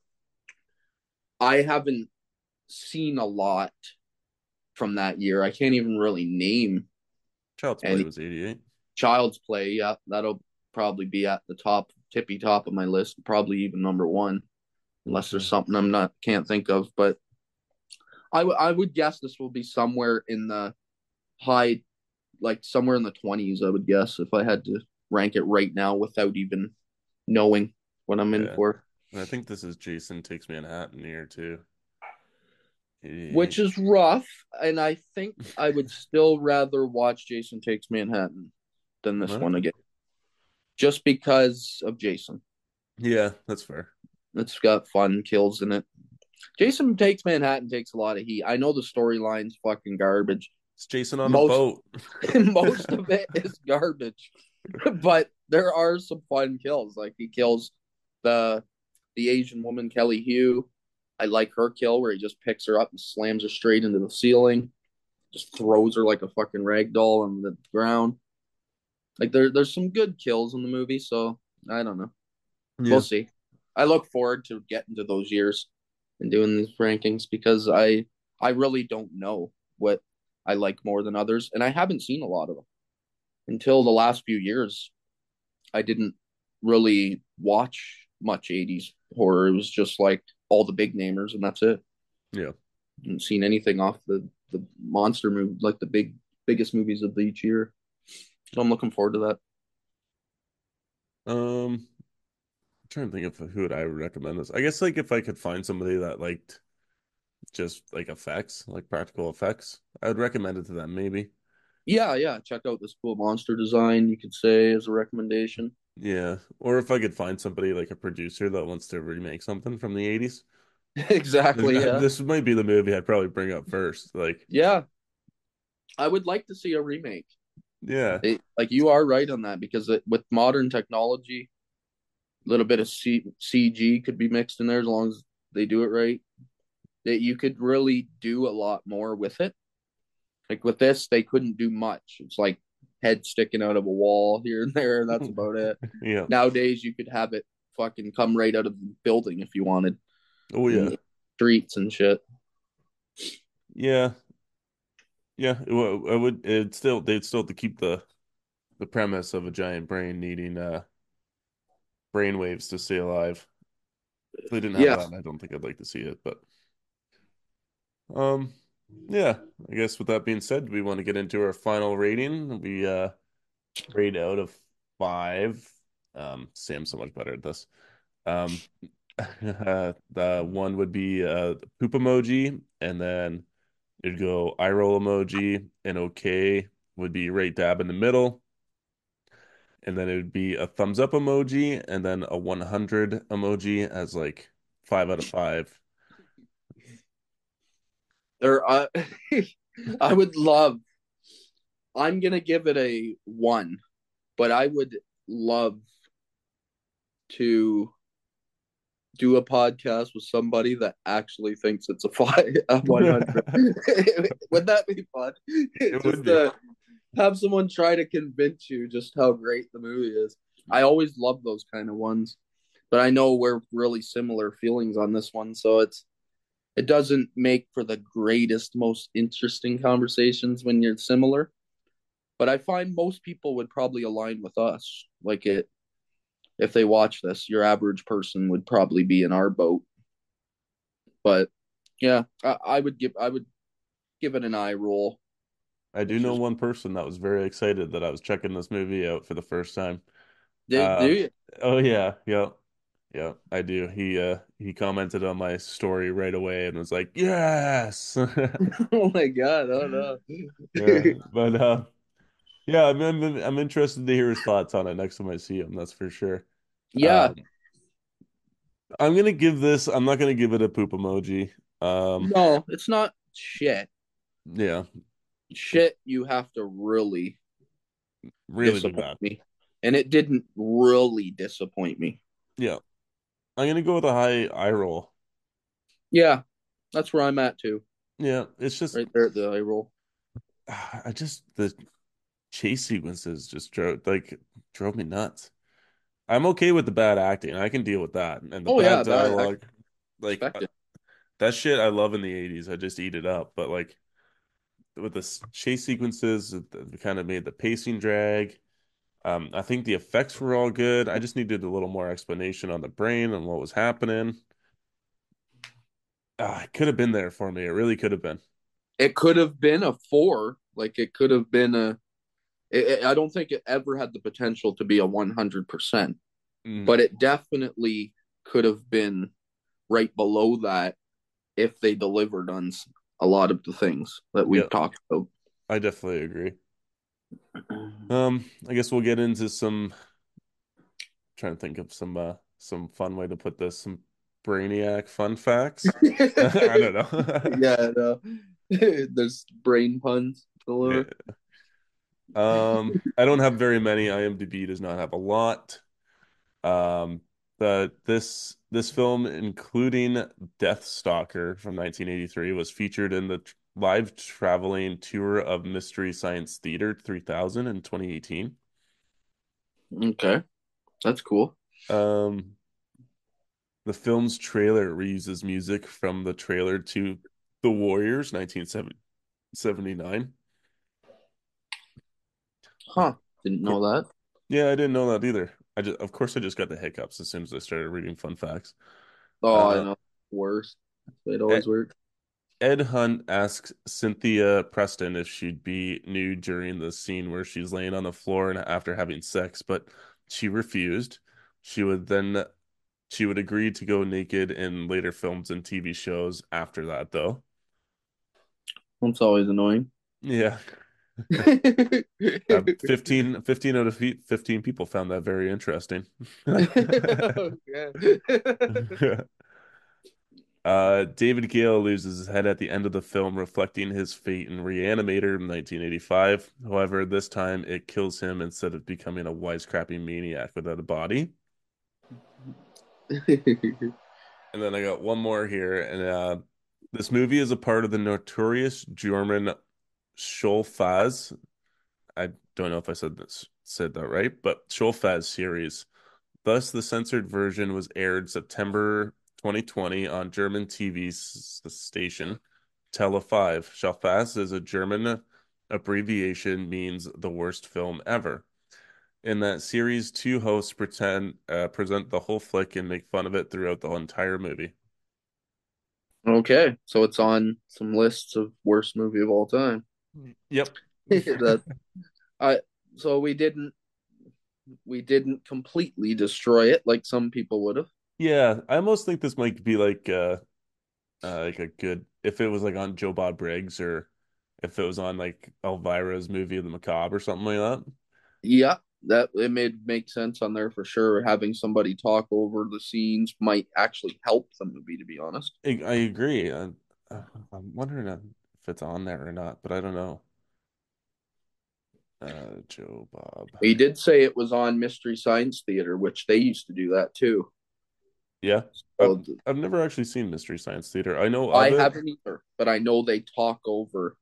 Speaker 2: I haven't seen a lot from that year. I can't even really name.
Speaker 1: Child's Play was 88.
Speaker 2: Child's Play, yeah. That'll probably be at the top, tippy top of my list, probably even number one unless there's something I'm not can't think of. But I, w- I would guess this will be somewhere in the high, like somewhere in the 20s. I would guess if I had to rank it right now without even knowing what I'm in yeah. for.
Speaker 1: I think this is Jason takes Manhattan here too.
Speaker 2: Which is rough, and I think I would [LAUGHS] still rather watch Jason Takes Manhattan than this what? one again, just because of Jason.
Speaker 1: Yeah, that's fair.
Speaker 2: It's got fun kills in it. Jason Takes Manhattan takes a lot of heat. I know the storyline's fucking garbage.
Speaker 1: It's Jason on most, a boat. [LAUGHS]
Speaker 2: most of [LAUGHS] it is garbage, [LAUGHS] but there are some fun kills. Like he kills the the Asian woman Kelly Hu. I like her kill where he just picks her up and slams her straight into the ceiling, just throws her like a fucking rag doll on the ground. Like there, there's some good kills in the movie, so I don't know. Yeah. We'll see. I look forward to getting to those years and doing these rankings because I I really don't know what I like more than others, and I haven't seen a lot of them until the last few years. I didn't really watch much '80s horror. It was just like all the big namers, and that's it.
Speaker 1: Yeah,
Speaker 2: I haven't seen anything off the the monster movie, like the big biggest movies of each year. So I'm looking forward to
Speaker 1: that. Um, trying to think of who would I recommend this. I guess like if I could find somebody that liked just like effects, like practical effects, I would recommend it to them maybe.
Speaker 2: Yeah, yeah. Check out this cool monster design, you could say as a recommendation.
Speaker 1: Yeah. Or if I could find somebody like a producer that wants to remake something from the 80s. [LAUGHS]
Speaker 2: exactly.
Speaker 1: This,
Speaker 2: yeah.
Speaker 1: This might be the movie I'd probably bring up first. Like
Speaker 2: Yeah. I would like to see a remake.
Speaker 1: Yeah.
Speaker 2: like you are right on that because it, with modern technology, little bit of C- CG could be mixed in there as long as they do it right. That you could really do a lot more with it. Like with this, they couldn't do much. It's like head sticking out of a wall [LAUGHS] here and there. That's [LAUGHS] about it.
Speaker 1: yeah.
Speaker 2: Nowadays, you could have it fucking come right out of the building if you wanted.
Speaker 1: Oh yeah.
Speaker 2: Streets and shit.
Speaker 1: Yeah. Yeah. It, it would. It still. They'd still have to keep the the premise of a giant brain needing uh brainwaves to stay alive. If they didn't have yeah. that, I don't think I'd like to see it. But um, yeah, I guess with that being said, we want to get into our final rating. We uh rate out of five Um, Sam's so much better at this. Um, [LAUGHS] the one would be uh poop emoji, and then it'd go eye roll emoji, and okay would be right dab in the middle, and then it would be a thumbs up emoji, and then a 100 emoji as like five out of five.
Speaker 2: There, uh, [LAUGHS] I would love. I'm gonna give it a one, but I would love to do a podcast with somebody that actually thinks it's a five, a 100. [LAUGHS] [LAUGHS] would that be fun?
Speaker 1: It
Speaker 2: just
Speaker 1: would be.
Speaker 2: Have someone try to convince you just how great the movie is. I always love those kind of ones, but I know we're really similar feelings on this one, so it's it doesn't make for the greatest, most interesting conversations when you're similar. But I find most people would probably align with us. Like it, if they watch this, your average person would probably be in our boat. But yeah, I, I would give I would give it an eye roll.
Speaker 1: I do know one person that was very excited that I was checking this movie out for the first time.
Speaker 2: do, do
Speaker 1: Um,
Speaker 2: you?
Speaker 1: oh yeah, yeah, yeah, I do. He uh he commented on my story right away and was like, "Yes." [LAUGHS] [LAUGHS]
Speaker 2: Oh my god! Oh no.
Speaker 1: Yeah, [LAUGHS] but uh yeah, I'm, I'm I'm interested to hear his thoughts on it next time I see him, that's for sure.
Speaker 2: yeah,
Speaker 1: Um I'm gonna give this, I'm not gonna give it a poop emoji. Um
Speaker 2: no, it's not shit.
Speaker 1: yeah,
Speaker 2: Shit, you have to really
Speaker 1: really
Speaker 2: disappoint me, and it didn't really disappoint me.
Speaker 1: Yeah. I'm gonna go with a high eye roll.
Speaker 2: Yeah, that's where I'm at too.
Speaker 1: Yeah, it's just
Speaker 2: Right there at the eye roll. [SIGHS]
Speaker 1: I just the chase sequences just drove like drove me nuts. I'm okay with the bad acting. I can deal with that. And the
Speaker 2: Oh
Speaker 1: bad
Speaker 2: yeah, that I
Speaker 1: dialogue, like uh,
Speaker 2: expected.
Speaker 1: that shit I love in the 80s. I just eat it up. But like with the chase sequences, it, kind of made the pacing drag. Um, I think the effects were all good. I just needed a little more explanation on the brain and what was happening. Ah, it could have been there for me. It really could have been.
Speaker 2: It could have been a four. Like it could have been a. It, it- I don't think it ever had the potential to be a one hundred percent,
Speaker 1: Mm,
Speaker 2: but it definitely could have been right below that if they delivered on a lot of the things that we've
Speaker 1: yeah,
Speaker 2: talked about.
Speaker 1: I definitely agree. Um, I guess we'll get into some trying to think of some uh some fun way to put this, some Brainiac fun facts. [LAUGHS] I don't know. [LAUGHS]
Speaker 2: yeah, no. [LAUGHS] there's brain puns
Speaker 1: Yeah. Um, I don't have very many. IMDb does not have a lot. Um, but this this film, including Deathstalker from 1983, was featured in the live traveling tour of Mystery Science Theater 3000 in 2018.
Speaker 2: Okay, that's cool.
Speaker 1: Um, the film's trailer reuses music from the trailer to The Warriors 1979.
Speaker 2: Huh? Didn't know that.
Speaker 1: Yeah, I didn't know that either. I just, of course, I just got the hiccups as soon as I started reading fun facts.
Speaker 2: Oh, I
Speaker 1: Uh,
Speaker 2: know. Worst. It
Speaker 1: Ed,
Speaker 2: always works.
Speaker 1: Ed Hunt asks Cynthia Preston if she'd be nude during the scene where she's laying on the floor and after having sex, but she refused. She would then she would agree to go naked in later films and TV shows after that, though.
Speaker 2: That's always annoying.
Speaker 1: Yeah. Uh, [LAUGHS] 15, 15 out of 15 people found that very interesting. oh, [LAUGHS] Uh, David Gale loses his head at the end of the film, reflecting his fate in Reanimator in 1985. However, this time it kills him instead of becoming a wisecrapping maniac without a body. [LAUGHS] And then I got one more here, and uh, this movie is a part of the notorious German SchleFaZ. I don't know if I said this said that right, but SchleFaZ series. Thus, the censored version was aired September 2020 on German TV station Tele 5. SchleFaZ is a German abbreviation means the worst film ever. In that series, two hosts pretend uh, present the whole flick and make fun of it throughout the entire movie.
Speaker 2: okay, so it's on some lists of worst movie of all time.
Speaker 1: Yep. [LAUGHS]
Speaker 2: that I so we didn't we didn't completely destroy it like some people would have.
Speaker 1: Yeah, I almost think this might be like uh, uh like a good if it was like on Joe Bob Briggs or if it was on like Elvira's movie of the Macabre or something like that.
Speaker 2: Yeah, that it made make sense on there for sure. Having somebody talk over the scenes might actually help the movie, to be honest.
Speaker 1: I, I agree. I, I'm wondering if it's on there or not, but I don't know. Uh, Joe Bob.
Speaker 2: He did say it was on Mystery Science Theater, which they used to do that too.
Speaker 1: Yeah,
Speaker 2: So
Speaker 1: I've, I've never actually seen Mystery Science Theater. I know
Speaker 2: I haven't either, but I know they talk over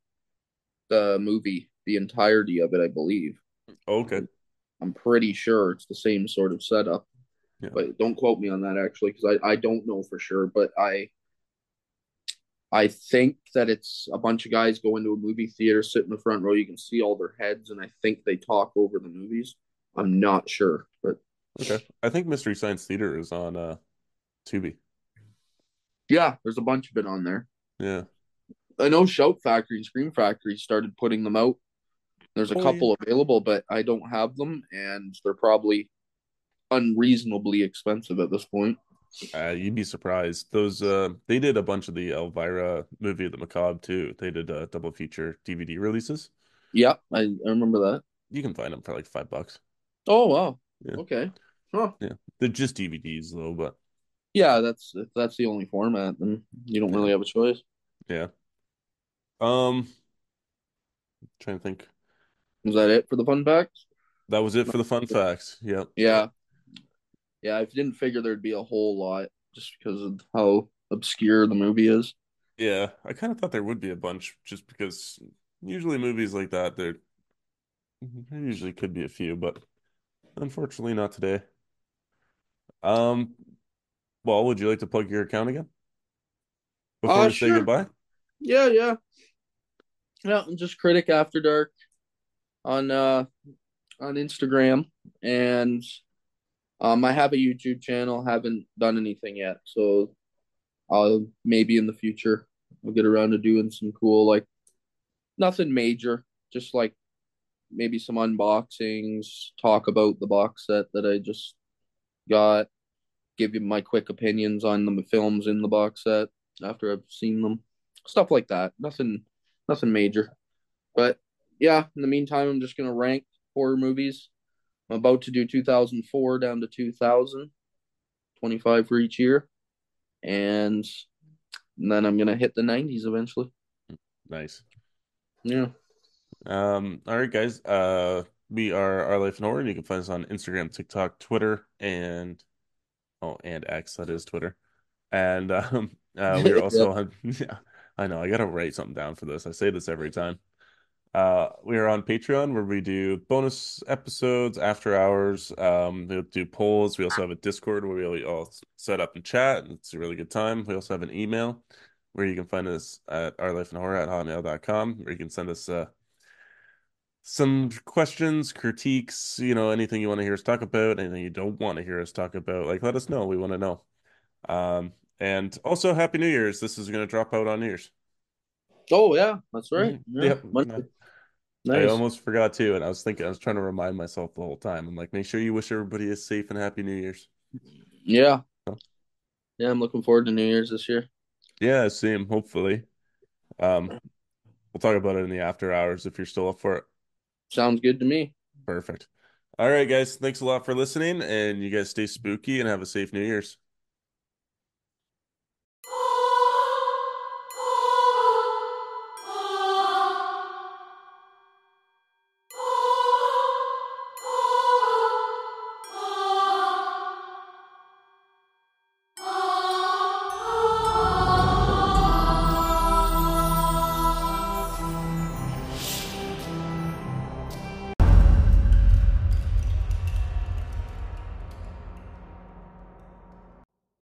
Speaker 2: the movie, the entirety of it, I believe.
Speaker 1: Okay.
Speaker 2: I'm pretty sure it's the same sort of setup,
Speaker 1: Yeah.
Speaker 2: but don't quote me on that actually, because I, I don't know for sure. But I I think that it's a bunch of guys go into a movie theater, sit in the front row, you can see all their heads, and I think they talk over the movies. I'm not sure, but
Speaker 1: Okay. I think Mystery Science Theater is on uh Tubi.
Speaker 2: yeah, there's a bunch of it on there.
Speaker 1: Yeah.
Speaker 2: I know Shout Factory and Scream Factory started putting them out. There's a
Speaker 1: Oh,
Speaker 2: couple available, but I don't have them, and they're probably unreasonably expensive at this point.
Speaker 1: Uh, you'd be surprised. Those uh they did a bunch of the Elvira movie of the Macabre too. They did uh, double feature DVD releases.
Speaker 2: Yeah, I, I remember that.
Speaker 1: You can find them for like five bucks.
Speaker 2: Oh wow.
Speaker 1: Yeah.
Speaker 2: Okay. Huh.
Speaker 1: Yeah. They're just DVDs though, but
Speaker 2: Yeah, that's if that's the only format, then you don't really have a choice.
Speaker 1: yeah. Um trying to think.
Speaker 2: Is that it for the fun facts?
Speaker 1: That was it for the fun facts. Yep.
Speaker 2: Yeah. Yeah, I didn't figure there'd be a whole lot just because of how obscure the movie is.
Speaker 1: Yeah. I kind of thought there would be a bunch just because usually movies like that, there there usually could be a few, but unfortunately not today. Um, well, would you like to plug your account again before
Speaker 2: Uh
Speaker 1: we say goodbye?
Speaker 2: Yeah, yeah. Yeah, I'm just Critic After Dark on uh on Instagram and um I have a YouTube channel, haven't done anything yet. So I'll maybe in the future I'll get around to doing some cool like nothing major, just like maybe some unboxings, talk about the box set that I just got, give you my quick opinions on the films in the box set after I've seen them. Stuff like that. Nothing nothing major. But yeah, in the meantime I'm just gonna rank horror movies. I'm about to do 2004 down to 2000, 25 for each year. And then I'm gonna hit the 90s eventually.
Speaker 1: Nice.
Speaker 2: Yeah.
Speaker 1: Um, all right, guys. Uh, we are Our Life in Horror. you can find us on Instagram, TikTok, Twitter, and oh, and X, that is Twitter. And [LAUGHS] um, uh, we are [LAUGHS] also on. [LAUGHS] Yeah, I know. I gotta write something down for this. I say this every time. Uh, we are on Patreon where we do bonus episodes, after hours. Um, we do polls. We also have a Discord where we all set up and chat. and It's a really good time. We also have an email where you can find us at ourlifeinhorror at hotmail.com, where you can send us uh, some questions, critiques, you know, anything you want to hear us talk about, anything you don't want to hear us talk about. Like, let us know. We want to know. Um, and also, Happy New Year's. This is going to drop out on New Year's.
Speaker 2: Oh yeah, that's right.
Speaker 1: Mhm.
Speaker 2: Yeah.
Speaker 1: Yep.
Speaker 2: Monday.
Speaker 1: I almost forgot too, and I was thinking, I was trying to remind myself the whole time. I'm like, make sure you wish everybody a safe and happy New Year's.
Speaker 2: Yeah.
Speaker 1: Oh.
Speaker 2: Yeah, I'm looking forward to New Year's this year.
Speaker 1: Yeah, same, hopefully. Um, we'll talk about it in the after hours if you're still up for it.
Speaker 2: Sounds good to me.
Speaker 1: Perfect. All right, guys, thanks a lot for listening, and you guys stay spooky and have a safe New Year's.